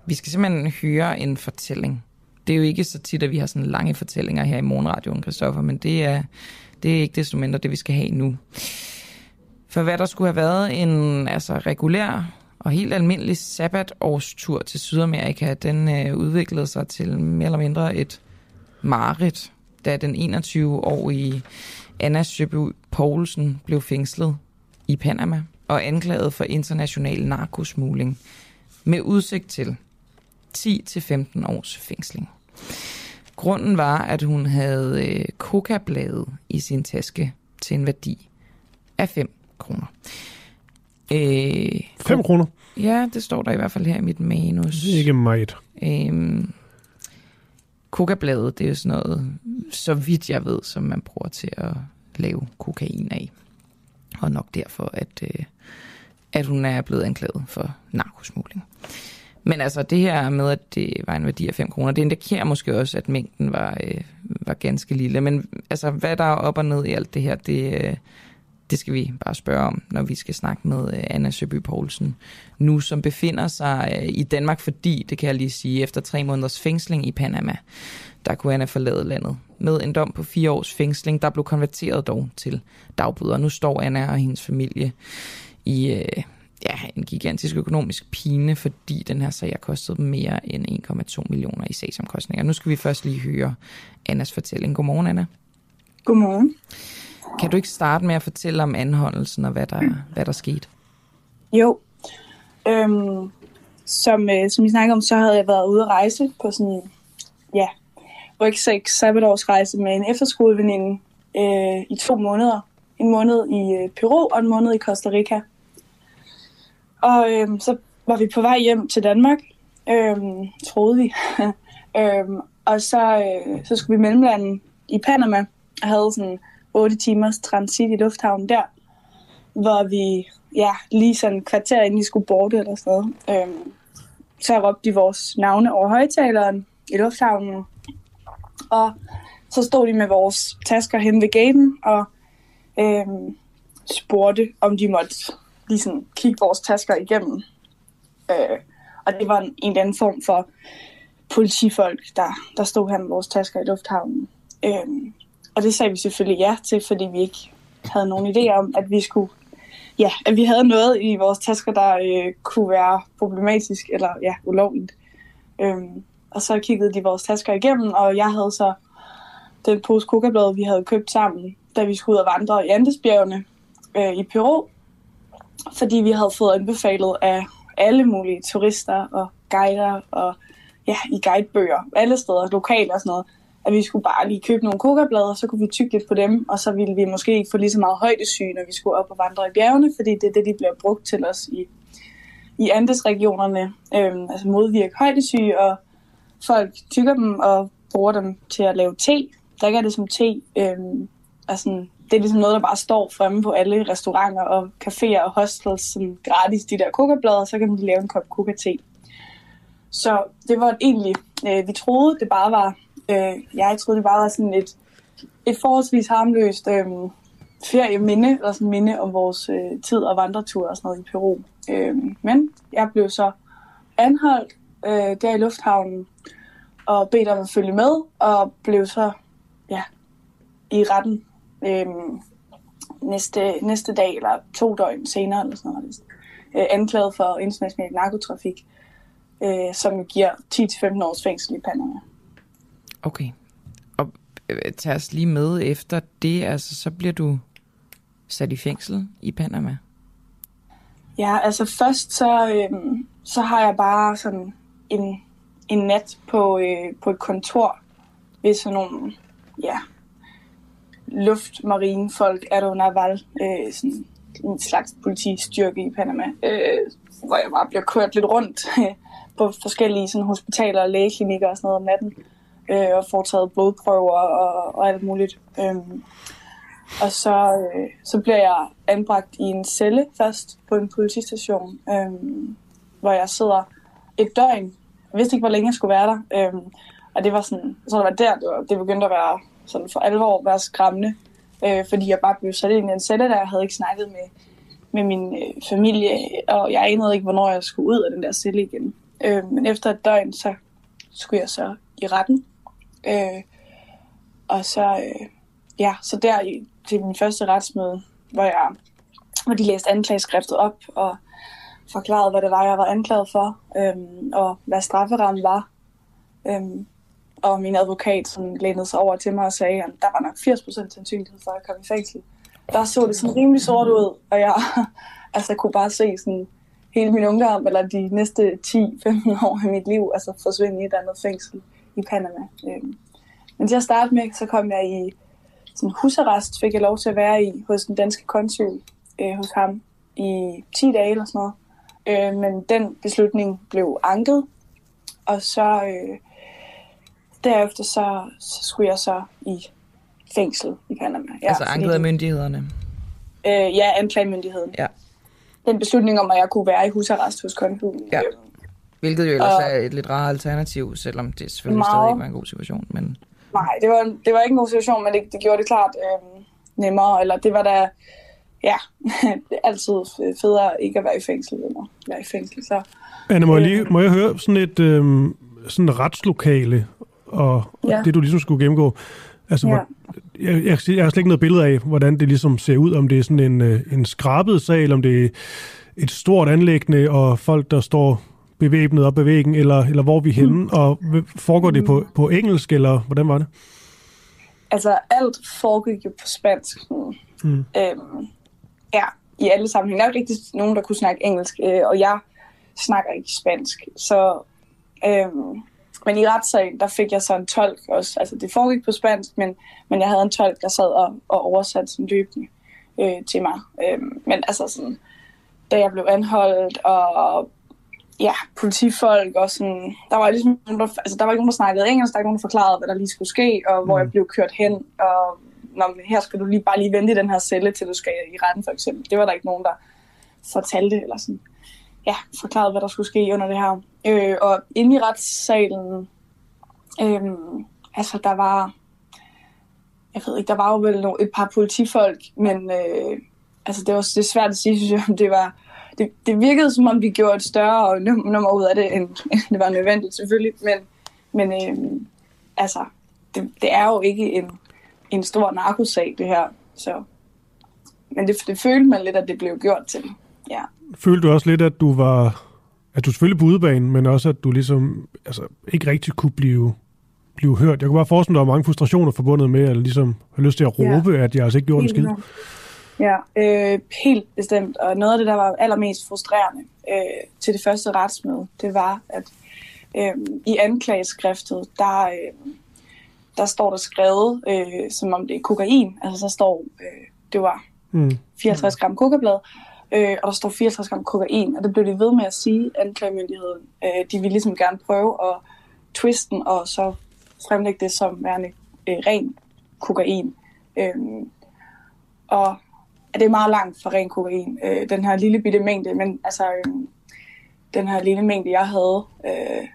vi skal simpelthen høre en fortælling. Det er jo ikke så tit, at vi har sådan lange fortællinger her i Morgenradioen, Christoffer, men det er, det er ikke desto mindre det, vi skal have nu. For hvad der skulle have været en altså, regulær og helt almindelig sabbatårstur til Sydamerika, den øh, udviklede sig til mere eller mindre et mareridt, da den 21-årige Anna Søby Poulsen blev fængslet i Panama og anklaget for international narkosmugling med udsigt til 10-15 års fængsling. Grunden var, at hun havde øh, kokablade i sin taske til en værdi af 5 kroner. Øh, 5 kroner? Ja, det står der i hvert fald her i mit manus. Det er ikke meget. Øh, kokabladet, det er jo sådan noget, så vidt jeg ved, som man bruger til at lave kokain af. Og nok derfor, at, øh, at hun er blevet anklaget for narkosmugling. Men altså det her med, at det var en værdi af 5 kroner, det indikerer måske også, at mængden var, øh, var ganske lille. Men altså hvad der er op og ned i alt det her, det, øh, det skal vi bare spørge om, når vi skal snakke med øh, Anna Søby Poulsen nu, som befinder sig øh, i Danmark, fordi, det kan jeg lige sige, efter tre måneders fængsling i Panama, der kunne Anna forlade landet. Med en dom på fire års fængsling, der blev konverteret dog til dagbøder. Nu står Anna og hendes familie i, øh, ja, en gigantisk økonomisk pine, fordi den her sag har kostet mere end 1,2 millioner i sagsomkostninger. Nu skal vi først lige høre Annas fortælling. Godmorgen, Anna. Godmorgen. Kan du ikke starte med at fortælle om anholdelsen og hvad der, hvad der skete? Jo. Øhm, som, øh, som I snakker om, så havde jeg været ude at rejse på sådan, ja, rygsæk sabbatårsrejse med en efterskoleveninde øh, i to måneder. En måned i øh, Peru og en måned i Costa Rica. Og øhm, så var vi på vej hjem til Danmark, øhm, troede vi. øhm, og så, øh, så skulle vi mellemlande i Panama og havde sådan 8 timers transit i lufthavnen der, hvor vi ja, lige sådan en kvarter inden vi skulle borte eller sådan noget. Øhm, så råbte de vores navne over højtaleren i lufthavnen, og så stod de med vores tasker hen ved gaten og øhm, spurgte, om de måtte lige sådan kigge vores tasker igennem. Øh, og det var en, en eller anden form for politifolk, der, der stod her med vores tasker i lufthavnen. Øh, og det sagde vi selvfølgelig ja til, fordi vi ikke havde nogen idé om, at vi skulle ja, at vi havde noget i vores tasker, der øh, kunne være problematisk eller ja, ulovligt. Øhm, og så kiggede de vores tasker igennem, og jeg havde så den pose kokablad, vi havde købt sammen, da vi skulle ud og vandre i Andesbjergene øh, i Peru, fordi vi havde fået anbefalet af alle mulige turister og guider og ja, i guidebøger, alle steder, lokale og sådan noget, at vi skulle bare lige købe nogle kokablader, så kunne vi tykke lidt på dem, og så ville vi måske ikke få lige så meget højdesyge, når vi skulle op og vandre i bjergene, fordi det er det, de bliver brugt til os i, i andesregionerne. øhm, altså modvirke højdesyge, og folk tykker dem og bruger dem til at lave te, drikker det som te, øhm, altså, det er ligesom noget, der bare står fremme på alle restauranter og caféer og hostels som gratis, de der kokablader, så kan man lave en kop koka-te. Så det var egentlig, øh, vi troede, det bare var Øh, jeg troede, det bare var sådan et, et forholdsvis harmløst øh, ferieminde, eller sådan minde om vores øh, tid og vandretur og sådan noget i Peru. Øh, men jeg blev så anholdt øh, der i lufthavnen og bedt om at følge med, og blev så ja, i retten øh, næste, næste dag, eller to døgn senere, eller sådan noget, øh, anklaget for international narkotrafik, øh, som giver 10-15 års fængsel i Panama. Okay. Og øh, tag os lige med efter det, altså så bliver du sat i fængsel i Panama. Ja, altså først så, øh, så har jeg bare sådan en, en nat på, øh, på et kontor ved sådan nogle, ja, luftmarinefolk, der Naval, øh, sådan en slags politistyrke i Panama, øh, hvor jeg bare bliver kørt lidt rundt på forskellige sådan, hospitaler og lægeklinikker og sådan noget om natten øh, og foretaget blodprøver og, og alt muligt. Øh, og så, øh, så bliver jeg anbragt i en celle først på en politistation, øh, hvor jeg sidder et døgn. Jeg vidste ikke, hvor længe jeg skulle være der. Øh, og det var sådan, så det var der, det, var, det begyndte at være sådan for alvor være skræmmende. Øh, fordi jeg bare blev sat ind i en celle, der jeg havde ikke snakket med, med min øh, familie, og jeg anede ikke, hvornår jeg skulle ud af den der celle igen. Øh, men efter et døgn, så skulle jeg så i retten, Øh, og så, øh, ja, så der i, til min første retsmøde, hvor, jeg, hvor de læste anklageskriftet op og forklarede, hvad det var, jeg var anklaget for, øh, og hvad strafferammen var. Øh, og min advokat som lænede sig over til mig og sagde, at der var nok 80% sandsynlighed for, at jeg kom i fængsel. Der så det sådan rimelig sort ud, og jeg altså, kunne bare se sådan hele min ungdom, eller de næste 10-15 år af mit liv, altså forsvinde i et andet fængsel i Panama. Øhm, men til at starte med, så kom jeg i sådan husarrest, fik jeg lov til at være i hos den danske konsul øh, hos ham i 10 dage eller sådan noget. Øh, men den beslutning blev anket, og så øh, derefter så, så skulle jeg så i fængsel i Panama. Ja, altså anket af myndighederne? Øh, ja, anklagemyndigheden. Ja. Den beslutning om, at jeg kunne være i husarrest hos konsulen. Ja. Hvilket jo ellers og, er et lidt rart alternativ, selvom det selvfølgelig meget, stadig ikke var en god situation. Men... Nej, det var, det var ikke en god situation, men det, det gjorde det klart øh, nemmere. Eller det var da, ja, det er altid federe ikke at være i fængsel, end at være i fængsel. Så, Anne, må, jeg lige, må jeg høre sådan et øh, sådan retslokale, og, ja. det du ligesom skulle gennemgå? Altså, ja. hvor, jeg, jeg, jeg har slet ikke noget billede af, hvordan det ligesom ser ud, om det er sådan en, øh, en skrabet sag, eller om det er et stort anlæggende, og folk, der står bevæbnet op ad væggen, eller, eller hvor er vi henne? Mm. Og foregår det på, på engelsk, eller hvordan var det? Altså, alt foregik jo på spansk. Mm. Øhm, ja, i alle sammenhænge. Der er jo rigtig nogen, der kunne snakke engelsk, øh, og jeg snakker ikke spansk. Så, øhm, men i retssagen, der fik jeg så en tolk også. Altså, det foregik på spansk, men, men jeg havde en tolk, der sad og, og oversatte sådan løbende øh, til mig. Øhm, men altså sådan, da jeg blev anholdt, og ja, politifolk og sådan, der var ligesom altså, der var ikke nogen, der snakkede engelsk, der var ikke nogen, der forklarede, hvad der lige skulle ske, og hvor mm. jeg blev kørt hen, og Nå, her skal du lige bare lige vente i den her celle, til du skal i retten for eksempel. Det var der ikke nogen, der fortalte, eller sådan, ja, forklaret, hvad der skulle ske under det her. Øh, og inde i retssalen, øh, altså der var, jeg ved ikke, der var jo vel et par politifolk, men øh, altså det var det er svært at sige, synes jeg, om det var, det, det virkede som om, vi gjorde et større nummer ud af det, end, end det var nødvendigt selvfølgelig, men, men øh, altså, det, det er jo ikke en, en stor narkosag, det her, så men det, det følte man lidt, at det blev gjort til. Ja. Følte du også lidt, at du var, at du selvfølgelig på udebanen, men også at du ligesom altså, ikke rigtig kunne blive, blive hørt? Jeg kunne bare forestille mig, at der var mange frustrationer forbundet med, at ligesom have lyst til at råbe, ja. at jeg altså ikke gjorde en skid. Ja, øh, helt bestemt. Og noget af det, der var allermest frustrerende øh, til det første retsmøde, det var, at øh, i anklageskriftet, der, øh, der står der skrevet, øh, som om det er kokain. Altså, der står, øh, det var mm. 54 gram kokablad, øh, og der står 64 gram kokain. Og det blev de ved med at sige, anklagemyndigheden. Øh, de ville ligesom gerne prøve at twiste den, og så fremlægge det som værende øh, ren kokain. Øh, og det er meget langt fra ren kokain, øh, den her lille bitte mængde, men altså, øh, den her lille mængde, jeg havde, øh,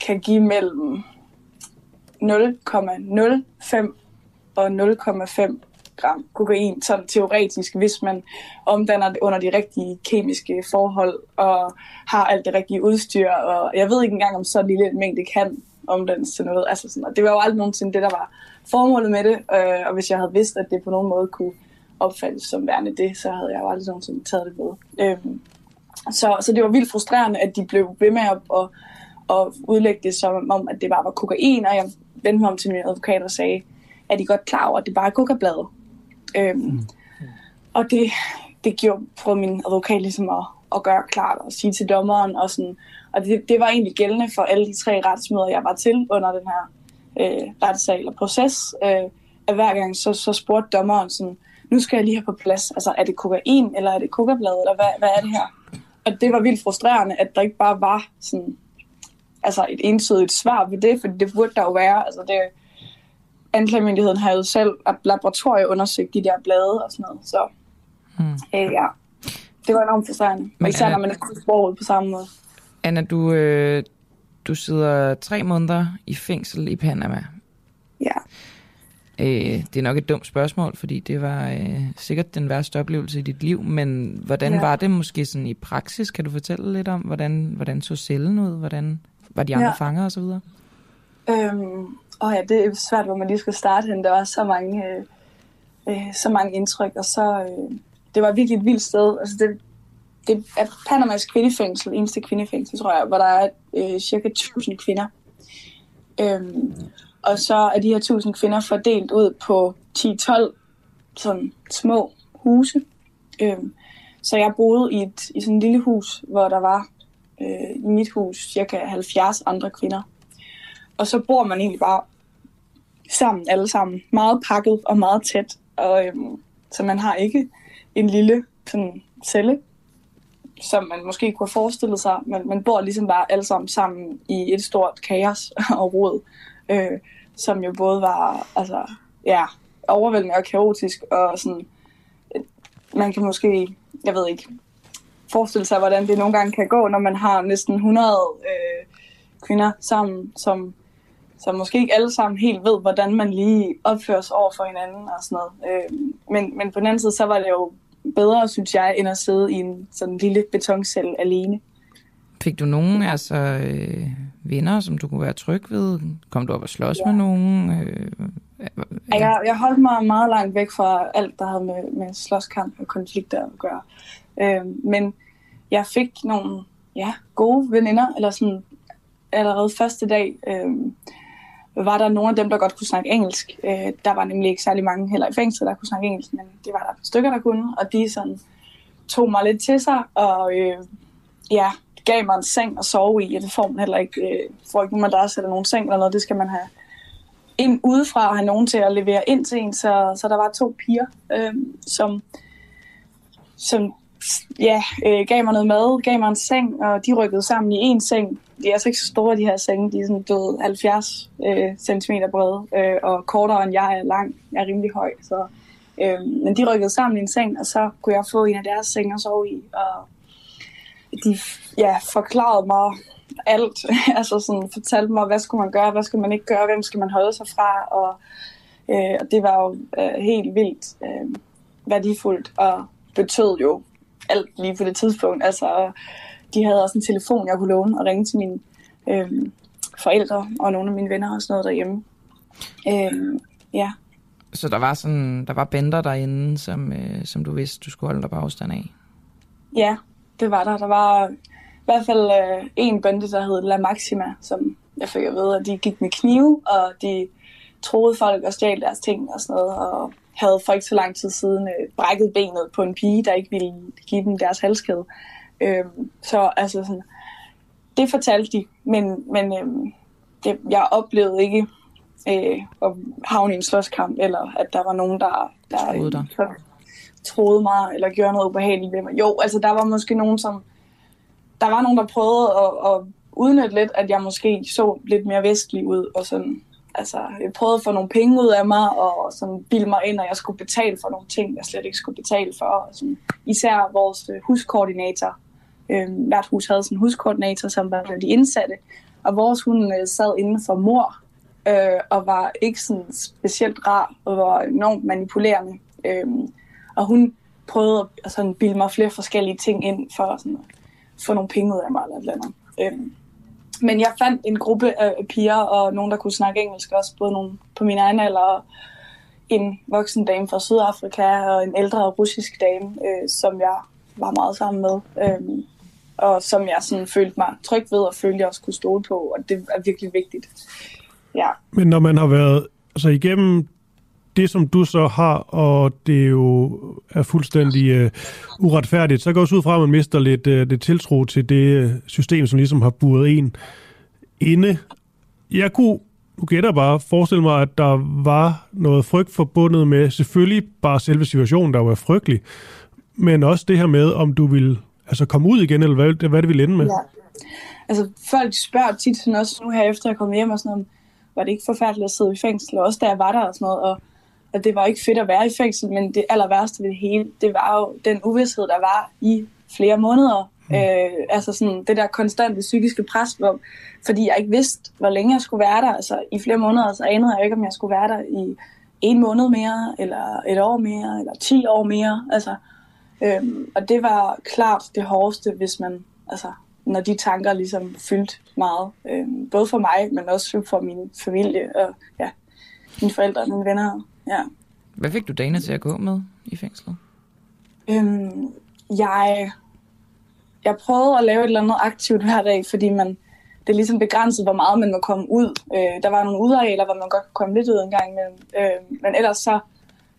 kan give mellem 0,05 og 0,5 gram kokain, sådan teoretisk, hvis man omdanner det under de rigtige kemiske forhold og har alt det rigtige udstyr. Og jeg ved ikke engang, om så lille en mængde kan omdannes til noget. Altså sådan, og det var jo aldrig nogensinde det, der var formålet med det. Øh, og hvis jeg havde vidst, at det på nogen måde kunne opfattes som værende det, så havde jeg jo aldrig nogensinde taget det med. Øhm, så, så det var vildt frustrerende, at de blev ved med at, at, at udlægge det som om, at det bare var kokain, og jeg vendte mig om til min advokat og sagde, at de godt klar over, at det bare er kokablade. Øhm, mm. Og det, det gjorde for min advokat ligesom at, at gøre klart og sige til dommeren, og, sådan, og det, det var egentlig gældende for alle de tre retsmøder, jeg var til under den her øh, retssag eller proces, øh, at hver gang så, så spurgte dommeren sådan, nu skal jeg lige have på plads, altså er det kokain, eller er det kokablad, eller hvad, hvad er det her? Og det var vildt frustrerende, at der ikke bare var sådan, altså et entydigt svar på det, for det burde der jo være. Altså det, anklagemyndigheden har jo selv laboratoriet undersøgt de der blade og sådan noget, så hmm. øh, ja, det var enormt frustrerende. Men, især når man ikke kunne sproget på samme måde. Anna, du, øh, du sidder tre måneder i fængsel i Panama. Ja. Øh, det er nok et dumt spørgsmål, fordi det var øh, sikkert den værste oplevelse i dit liv, men hvordan ja. var det måske sådan i praksis? Kan du fortælle lidt om, hvordan, hvordan så cellen ud? Hvordan var de andre ja. fanger og så videre? Øhm, åh ja, det er svært, hvor man lige skal starte hen. Der var så mange, øh, øh, så mange indtryk, og så, øh, det var virkelig et vildt sted. Altså det, det er Panamas kvindefængsel, eneste kvindefængsel, tror jeg, hvor der er øh, cirka 1000 kvinder. Øhm, og så er de her 1000 kvinder fordelt ud på 10-12 sådan små huse. Øhm, så jeg boede i, et, i sådan et lille hus, hvor der var øh, i mit hus cirka 70 andre kvinder. Og så bor man egentlig bare sammen, alle sammen. Meget pakket og meget tæt. Og, øhm, så man har ikke en lille sådan, celle, som man måske kunne have forestillet sig. Men man bor ligesom bare alle sammen sammen i et stort kaos og rod. Øh, som jo både var altså, ja, overvældende og kaotisk, og sådan, øh, man kan måske, jeg ved ikke, forestille sig, hvordan det nogle gange kan gå, når man har næsten 100 øh, kvinder sammen, som, som måske ikke alle sammen helt ved, hvordan man lige opfører sig over for hinanden og sådan noget. Øh, men, men på den anden side, så var det jo bedre, synes jeg, end at sidde i en sådan lille betoncelle alene. Fik du nogen altså, øh, venner, som du kunne være tryg ved? Kom du op og slås ja. med nogen? Øh, ja. jeg, jeg holdt mig meget langt væk fra alt, der havde med, med slåskamp og konflikter at gøre. Øh, men jeg fik nogle ja, gode veninder, eller sådan allerede første dag, øh, var der nogle af dem, der godt kunne snakke engelsk. Øh, der var nemlig ikke særlig mange heller i fængslet, der kunne snakke engelsk, men det var der et stykker, der kunne, og de sådan tog mig lidt til sig, og øh, ja, gav mig en seng at sove i, og det får man heller ikke, øh, får ikke nogen der eller nogen seng eller noget, det skal man have ind udefra og have nogen til at levere ind til en, så, så der var to piger, øh, som, som ja, øh, gav mig noget mad, gav mig en seng, og de rykkede sammen i en seng. De er altså ikke så store, de her senge. De er sådan døde 70 øh, cm brede, øh, og kortere end jeg er lang. Jeg er rimelig høj, så... Øh, men de rykkede sammen i en seng, og så kunne jeg få en af deres senge at sove i. Og de ja, forklarede mig alt. altså sådan, fortalte mig, hvad skulle man gøre, hvad skulle man ikke gøre, hvem skal man holde sig fra. Og, øh, og det var jo øh, helt vildt øh, værdifuldt, og betød jo alt lige på det tidspunkt. Altså, de havde også en telefon, jeg kunne låne og ringe til mine øh, forældre og nogle af mine venner og sådan noget derhjemme. Øh, ja. Så der var sådan, der var bænder derinde, som, øh, som du vidste, du skulle holde dig på afstand af? Ja, det var der. Der var i hvert fald øh, en bande, der hed La Maxima, som jeg fik at vide, at de gik med knive, og de troede folk og stjal deres ting og sådan noget, og havde for ikke så lang tid siden øh, brækket benet på en pige, der ikke ville give dem deres halskæde. Øh, så altså sådan, det fortalte de, men, men øh, det, jeg oplevede ikke øh, at havne i en slåskamp, eller at der var nogen, der, der troede, dig. Så, troede mig, eller gjorde noget ubehageligt ved mig. Jo, altså der var måske nogen, som... Der var nogen, der prøvede at, at udnytte lidt, at jeg måske så lidt mere vestlig ud, og sådan altså, jeg prøvede at få nogle penge ud af mig, og sådan bilde mig ind, at jeg skulle betale for nogle ting, jeg slet ikke skulle betale for. Og sådan, især vores øh, huskoordinator. Øh, hvert hus havde sådan en huskoordinator, som var de indsatte. Og vores hun øh, sad inden for mor, øh, og var ikke sådan specielt rar, og var enormt manipulerende. Øh, og hun prøvede at sådan, bilde mig flere forskellige ting ind, for sådan, at få nogle penge ud af mig, eller et eller andet. Øh, men jeg fandt en gruppe af piger, og nogen, der kunne snakke engelsk også, både nogle på min egen alder, og en voksen dame fra Sydafrika, og en ældre russisk dame, øh, som jeg var meget sammen med. Øh, og som jeg sådan følte mig tryg ved, og følte, jeg også kunne stole på, og det er virkelig vigtigt. Ja. Men når man har været altså igennem det, som du så har, og det jo er fuldstændig uh, uretfærdigt, så går også ud fra, at man mister lidt, uh, lidt tiltro til det øh, system, som ligesom har buret en inde. Jeg kunne, nu gætter bare, forestille mig, at der var noget frygt forbundet med selvfølgelig bare selve situationen, der var frygtelig, men også det her med, om du ville altså komme ud igen, eller hvad, hvad det ville ende med. Ja. Altså folk spørger tit sådan også nu her efter jeg kom hjem og sådan noget, var det ikke forfærdeligt at sidde i fængsel, og også da jeg var der og sådan noget, og at det var ikke fedt at være i fængsel, men det aller værste ved det hele, det var jo den uvidshed, der var i flere måneder. Mm. Øh, altså sådan det der konstante psykiske pres, hvor, fordi jeg ikke vidste, hvor længe jeg skulle være der. Altså i flere måneder, så anede jeg ikke, om jeg skulle være der i en måned mere, eller et år mere, eller ti år mere. Altså, øhm, og det var klart det hårdeste, hvis man, altså, når de tanker ligesom fyldt meget. Øhm, både for mig, men også for min familie og ja, mine forældre og mine venner. Ja. Hvad fik du Dana til at gå med i fængslet? Øhm, jeg, jeg prøvede at lave et eller andet aktivt hver dag, fordi man, det er ligesom begrænset, hvor meget man må komme ud. Øh, der var nogle udarealer, hvor man godt kunne komme lidt ud en gang imellem. Øh, men ellers så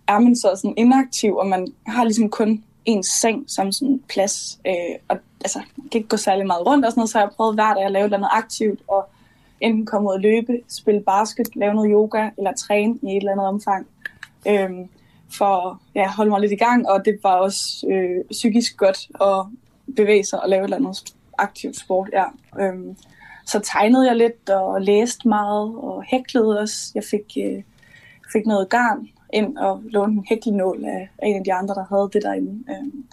er man så sådan inaktiv, og man har ligesom kun en seng som sådan plads. Øh, og altså, man kan ikke gå særlig meget rundt og sådan noget, så jeg prøvet hver dag at lave et eller andet aktivt, og enten komme ud og løbe, spille basket, lave noget yoga, eller træne i et eller andet omfang. Øhm, for at ja, holde mig lidt i gang, og det var også øh, psykisk godt at bevæge sig og lave et eller andet aktivt sport. Ja. Øh, så tegnede jeg lidt og læste meget og hæklede også. Jeg fik, øh, fik noget garn ind og lånte en hæklenål af, af en af de andre, der havde det derinde. Øh,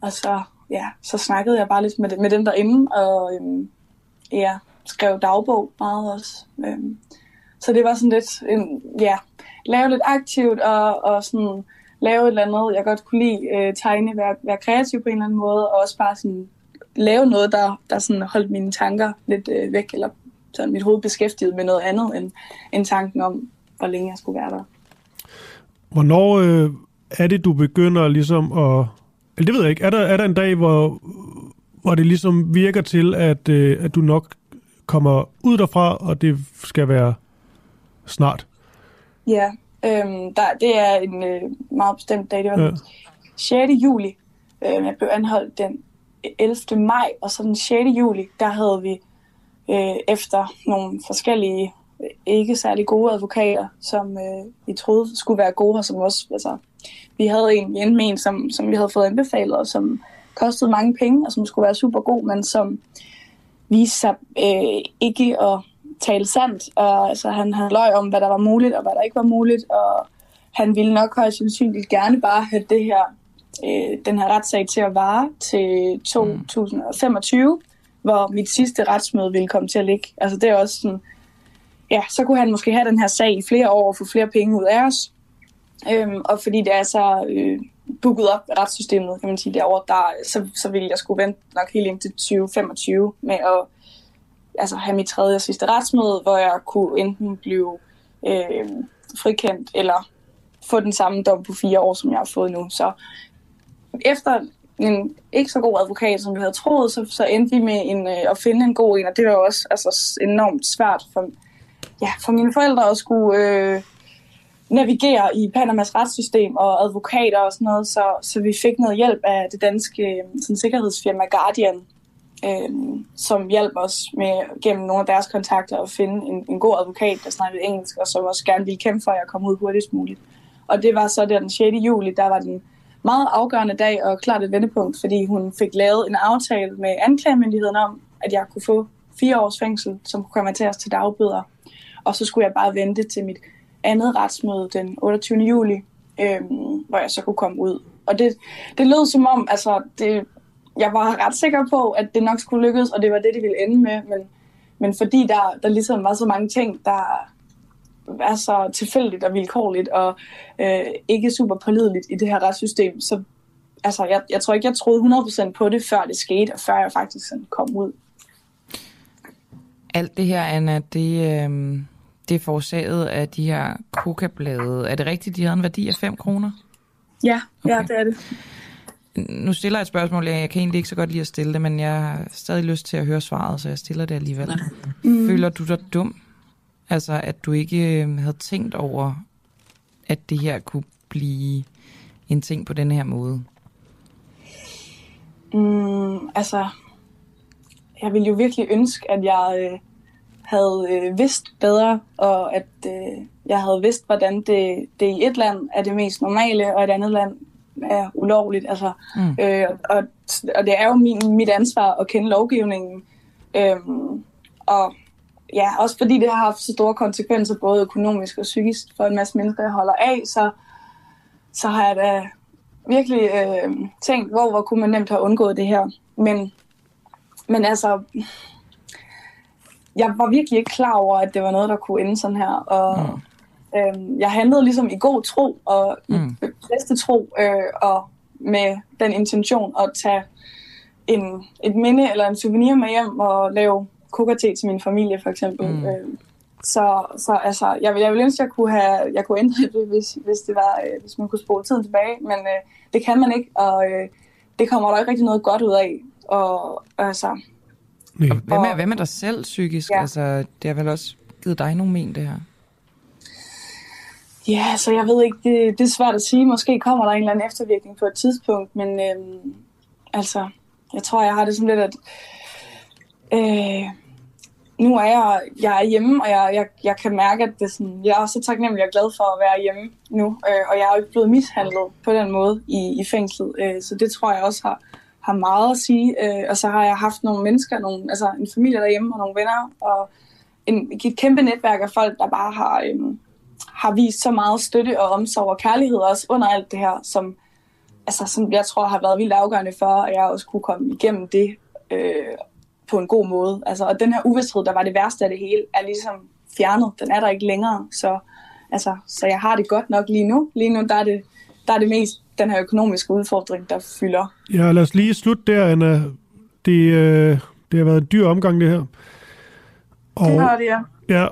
og så, ja, så snakkede jeg bare lidt med, med dem derinde, og øh, ja, skrev dagbog meget også. Øh, så det var sådan lidt, en, ja, lave lidt aktivt og, og sådan lave et eller andet, jeg godt kunne lide, øh, tegne, være, være kreativ på en eller anden måde, og også bare sådan lave noget, der, der sådan holdt mine tanker lidt øh, væk, eller sådan mit hoved beskæftiget med noget andet, end, end tanken om, hvor længe jeg skulle være der. Hvornår øh, er det, du begynder ligesom at... Eller det ved jeg ikke. Er der, er der en dag, hvor, hvor det ligesom virker til, at, øh, at du nok kommer ud derfra, og det skal være snart. Ja, øhm, der, det er en øh, meget bestemt dag. Det var Ja. ja. 6. juli. Øh, jeg blev anholdt den 11. maj, og så den 6. juli, der havde vi øh, efter nogle forskellige øh, ikke særlig gode advokater, som øh, vi troede skulle være gode, og som også, altså, vi havde en, med en, som, som vi havde fået anbefalet, og som kostede mange penge, og som skulle være super god, men som viste sig øh, ikke at tale sandt. Og, altså, han, han løj om, hvad der var muligt, og hvad der ikke var muligt, og han ville nok højst sandsynligt gerne bare have det her, øh, den her retssag til at vare til 2025, hvor mit sidste retsmøde ville komme til at ligge. Altså det er også sådan, ja, så kunne han måske have den her sag i flere år og få flere penge ud af os. Øhm, og fordi det er så øh, booket op i retssystemet, kan man sige, derovre, der, så, så ville jeg skulle vente nok helt indtil 2025 med at altså, have mit tredje og sidste retsmøde, hvor jeg kunne enten blive øh, frikendt eller få den samme dom på fire år, som jeg har fået nu. Så efter en ikke så god advokat, som vi havde troet, så, så endte vi med en, øh, at finde en god en, og det var også altså, enormt svært for, ja, for mine forældre at skulle øh, navigere i Panamas retssystem og advokater og sådan noget, så, så vi fik noget hjælp af det danske øh, sådan, sikkerhedsfirma Guardian, øh, som hjalp os med gennem nogle af deres kontakter at finde en, en god advokat, der snakkede engelsk, og som også gerne ville kæmpe for, at jeg kom ud hurtigst muligt. Og det var så der den 6. juli, der var den meget afgørende dag og klart et vendepunkt, fordi hun fik lavet en aftale med anklagemyndigheden om, at jeg kunne få fire års fængsel, som kunne konverteres til dagbøder. Og så skulle jeg bare vente til mit andet retsmøde den 28. juli, øhm, hvor jeg så kunne komme ud. Og det, det lød som om, altså, det, jeg var ret sikker på, at det nok skulle lykkes, og det var det, det ville ende med. Men, men fordi der, der ligesom var så mange ting, der er så tilfældigt og vilkårligt, og øh, ikke super pålideligt i det her retssystem, så altså, jeg, jeg tror ikke, jeg troede 100% på det, før det skete, og før jeg faktisk sådan kom ud. Alt det her, Anna, det, øh, det er forårsaget af de her kokablade. Er det rigtigt, de havde en værdi af 5 kroner? Ja, okay. ja, det er det. Nu stiller jeg et spørgsmål, jeg, jeg kan egentlig ikke så godt lide at stille det, men jeg har stadig lyst til at høre svaret, så jeg stiller det alligevel. Mm. Føler du dig dum? Altså, at du ikke øh, havde tænkt over, at det her kunne blive en ting på den her måde? Mm, altså, jeg ville jo virkelig ønske, at jeg øh, havde øh, vidst bedre, og at øh, jeg havde vidst, hvordan det, det i et land er det mest normale, og et andet land er ulovligt. Altså, Mm. øh, og, og det er jo min, mit ansvar at kende lovgivningen. Øhm, og ja, også fordi det har haft så store konsekvenser, både økonomisk og psykisk, for en masse mennesker, jeg holder af, så, så har jeg da virkelig øh, tænkt, hvor, hvor kunne man nemt have undgået det her. Men, men altså, jeg var virkelig ikke klar over, at det var noget, der kunne ende sådan her. Og mm. Øh, jeg handlede ligesom i god tro, og i Mm. bedste tro, øh, og med den intention at tage en, et minde eller en souvenir med hjem og lave kokate til min familie, for eksempel. Mm. Øh, så, så altså, jeg, vil- jeg ville ønske, at jeg kunne have jeg kunne ændre det, hvis, hvis, det var, øh, hvis man kunne spole tiden tilbage, men øh, det kan man ikke, og øh, det kommer der ikke rigtig noget godt ud af. Og altså, Nej. Og hvad med, hvad med dig selv psykisk? Ja. Altså, det har vel også givet dig nogle men, det her? Ja, så jeg ved ikke, det, det er svært at sige. Måske kommer der en eller anden eftervirkning på et tidspunkt, men øhm, altså, jeg tror, jeg har det sådan lidt, at øh, nu er jeg, jeg er hjemme, og jeg, jeg, jeg kan mærke, at det er sådan, jeg er så taknemmelig og glad for at være hjemme nu. Øh, og jeg er jo ikke blevet mishandlet på den måde i, i fængslet. Øh, så det tror jeg også har, har meget at sige. Øh, og så har jeg haft nogle mennesker, nogle, altså en familie derhjemme og nogle venner, og en, et kæmpe netværk af folk, der bare har, øh, har vist så meget støtte og omsorg og kærlighed også under alt det her, som, altså, som jeg tror har været vildt afgørende for, at jeg også kunne komme igennem det øh, på en god måde. Altså, og den her uvidsthed, der var det værste af det hele, er ligesom fjernet. Den er der ikke længere. Så, altså, så jeg har det godt nok lige nu. Lige nu der er, det, der er det mest den her økonomiske udfordring, der fylder. Ja, lad os lige slutte der, Anna. Det, øh, det har været en dyr omgang, det her. Og, Det har det, ja. Ja,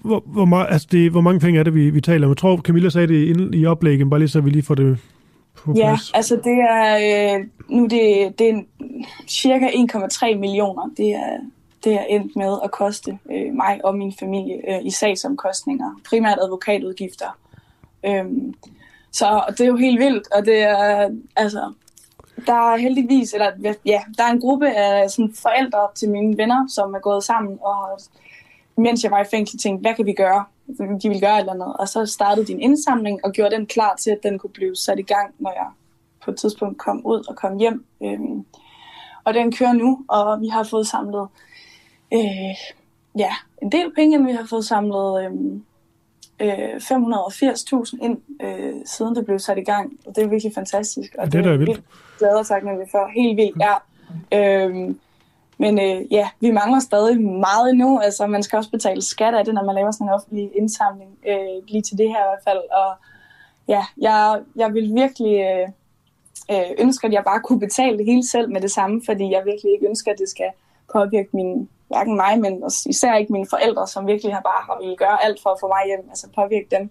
hvor, hvor, meget, altså det, hvor mange penge er det, vi, vi taler om? Jeg tror, Camilla sagde det inde i oplægget, bare lige så vi lige får det på Ja, plads? altså det er, øh, nu det, det er cirka 1,3 millioner, det er, det er endt med at koste øh, mig og min familie øh, i sagsomkostninger, primært advokatudgifter. Øhm, så det er jo helt vildt, og det er, altså, der er heldigvis, eller ja, der er en gruppe af sådan, forældre til mine venner, som er gået sammen, og mens jeg var i fængsel, tænkte, hvad kan vi gøre? De ville gøre et eller andet. Og så startede de en indsamling og gjorde den klar til, at den kunne blive sat i gang, når jeg på et tidspunkt kom ud og kom hjem. Øhm, og den kører nu, og vi har fået samlet øh, ja, en del penge, vi har fået samlet øhm, øh, 580.000 ind, øh, siden det blev sat i gang. Og det er virkelig fantastisk. Og Ja, det er da vildt. glad og taknemmelig for. Helt vildt, ja. Øhm, men øh, ja, vi mangler stadig meget endnu. Altså, man skal også betale skat af det, når man laver sådan en offentlig indsamling. Øh, lige til det her i hvert fald. Og ja, jeg, jeg vil virkelig øh, øh, ønske, at jeg bare kunne betale det hele selv med det samme, fordi jeg virkelig ikke ønsker, at det skal påvirke min, hverken mig, men også især ikke mine forældre, som virkelig har bare har ville gøre alt for at få mig hjem. Altså påvirke dem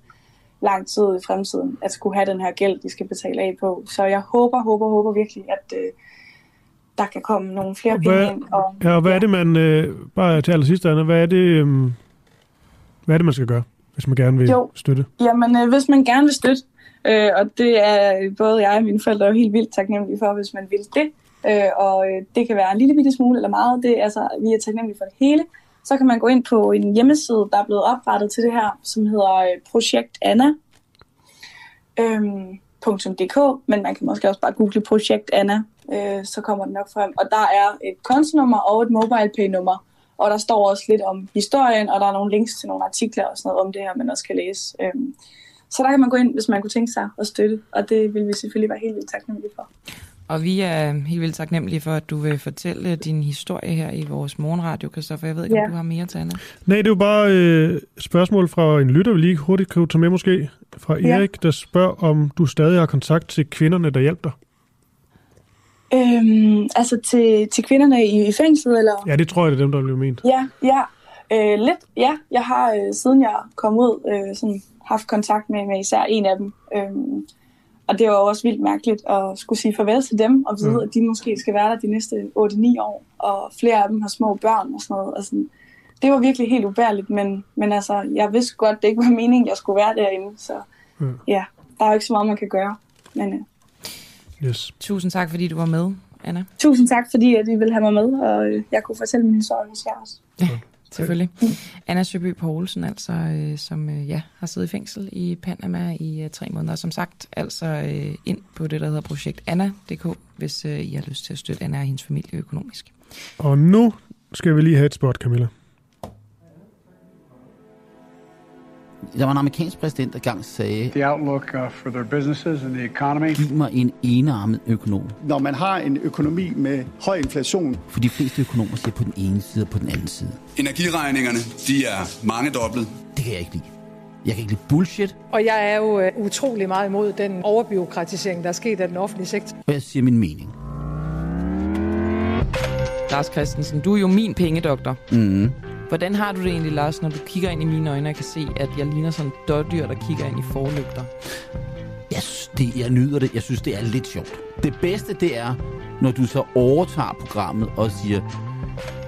lang tid i fremtiden, at skulle have den her gæld, de skal betale af på. Så jeg håber, håber, håber virkelig, at øh, der kan komme nogle flere penge Hvad, ind. Og, ja, og hvad er det, man... Øh, bare til allersidst, Anna, hvad er det, øh, hvad er det, man skal gøre, hvis man gerne vil Jo. støtte? Jamen, øh, hvis man gerne vil støtte, øh, og det er både jeg og mine forældre jo helt vildt taknemmelige for, hvis man vil det, øh, og øh, det kan være en lille bitte smule eller meget, det, er altså, vi er taknemmelige for det hele, så kan man gå ind på en hjemmeside, der er blevet oprettet til det her, som hedder øh, Projekt Anna. Øhm, .dk, men man kan måske også bare google Projekt Anna, øh, så kommer det nok frem. Og der er et kontonummer og et MobilePay-nummer, og der står også lidt om historien, og der er nogle links til nogle artikler og sådan noget om det her, man også kan læse. Øhm, så der kan man gå ind, hvis man kunne tænke sig at støtte, og det vil vi selvfølgelig være helt vildt taknemmelige for. Og vi er helt vildt taknemmelige for, at du vil fortælle din historie her i vores morgenradio, Christoffer. Jeg ved ikke, Ja. om du har mere til Anna. Nej, det er jo bare øh, et spørgsmål fra en lytter, vi lige hurtigt kan tage med måske. Fra Ja. Erik, der spørger, om du stadig har kontakt til kvinderne, der hjælper dig. Øhm, altså til, til kvinderne i, i fængslet, eller? Ja, det tror jeg, det er dem, der bliver ment. Ja, ja. Øh, lidt, ja. Jeg har, øh, siden jeg kom ud, øh, sådan, haft kontakt med, med især en af dem. Øhm, og det var jo også vildt mærkeligt at skulle sige farvel til dem, og vide, Mm. at de måske skal være der de næste 8-9 år, og flere af dem har små børn og sådan noget. Altså, det var virkelig helt ubærligt, men, men altså, jeg vidste godt, det ikke var meningen, jeg skulle være derinde. Så Mm. ja, der er jo ikke så meget, man kan gøre. Men øh, Yes. Tusind tak, fordi du var med, Anna. tusind tak, fordi at I ville have mig med, og øh, jeg kunne fortælle min historie, hvis jeg også. Selvfølgelig. Anna Søby Poulsen, altså, øh, som øh, ja, har siddet i fængsel i Panama i øh, tre måneder. Som sagt, altså øh, ind på det, der hedder projekt Anna.dk, hvis øh, I har lyst til at støtte Anna og hendes familie økonomisk. Og nu skal vi lige have et spot, Camilla. Der var en amerikansk præsident, der gang sagde, the outlook uh, for their businesses and the economy. giv mig en enarmet økonom. Når man har en økonomi med høj inflation, For de fleste økonomer siger på den ene side og på den anden side. Energiregningerne, de er mange dobbelt. Det kan jeg ikke lide. Jeg kan ikke lide bullshit, Og jeg er jo øh, utrolig meget imod den overbiokratisering, der er sket af den offentlige sektor. og jeg siger min mening. Lars Christensen, du er jo min pengedoktor. Mm. Hvordan har du det egentlig, Lars, når du kigger ind i mine øjne og kan se, at jeg ligner sådan en dårdyr, der kigger ind i forlygter? Jeg, synes, det, jeg nyder det. Jeg synes, det er lidt sjovt. Det bedste, det er, når du så overtager programmet og siger,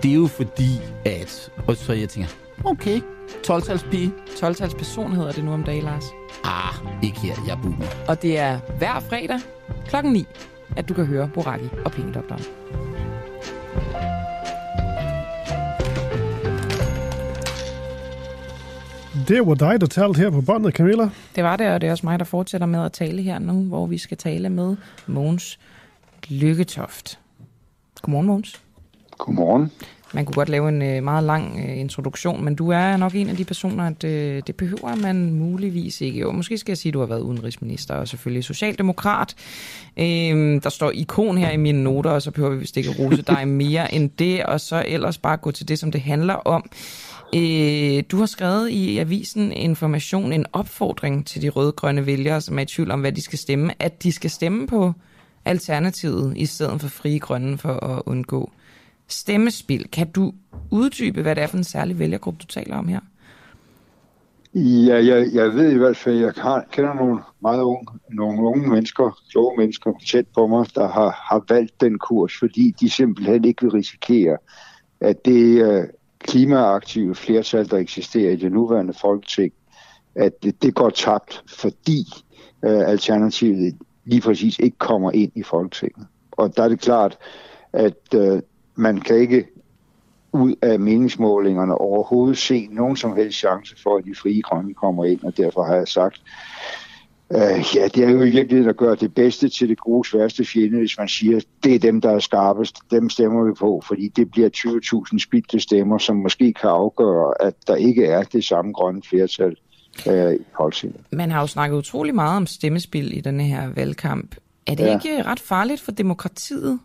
det er jo fordi, at... Og så jeg tænker, okay, 12-talspige. 12-tals person hedder det nu om dagen, Lars. Ah, ikke her, jeg er boomer. Og det er hver fredag klokken 9, at du kan høre Boraki og Pengedoktoren. Det var dig, der talte her på båndet, Camilla. Det var det, og det er også mig, der fortsætter med at tale her nu, hvor vi skal tale med Mogens Lykketoft. Godmorgen, Mogens. Godmorgen. Man kunne godt lave en øh, meget lang øh, introduktion, men du er nok en af de personer, at øh, det behøver man muligvis ikke. Jo, måske skal jeg sige, at du har været udenrigsminister og selvfølgelig socialdemokrat. Øh, der står ikon her i mine noter, og så behøver vi vist ikke rose dig mere end det, og så ellers bare gå til det, som det handler om. Øh, du har skrevet i avisen Information en opfordring til de røde-grønne vælgere, som er i tvivl om, hvad de skal stemme, at de skal stemme på Alternativet i stedet for Frie Grønne for at undgå stemmespil. Kan du uddybe, hvad det er for en særlig vælgergruppe, du taler om her? Ja, jeg, jeg ved i hvert fald, at jeg har, kender nogle meget unge, nogle unge mennesker, kloge mennesker tæt på mig, der har, har valgt den kurs, fordi de simpelthen ikke vil risikere, at det øh, klimaaktive flertal, der eksisterer i det nuværende folketing, at det, det går tabt, fordi øh, alternativet lige præcis ikke kommer ind i folketinget. Og der er det klart, at øh, man kan ikke ud af meningsmålingerne overhovedet se nogen som helst chance for, at de frie grønne kommer ind, og derfor har jeg sagt, øh, ja, det er jo i virkeligheden at gøre det bedste til det gode sværeste fjende, hvis man siger, det er dem, der er skarpest, dem stemmer vi på, fordi det bliver 20.000 spildte stemmer, som måske kan afgøre, at der ikke er det samme grønne flertal øh, i Folketinget. Man har jo snakket utrolig meget om stemmespil i denne her valgkamp. Er det ja. ikke ret farligt for demokratiet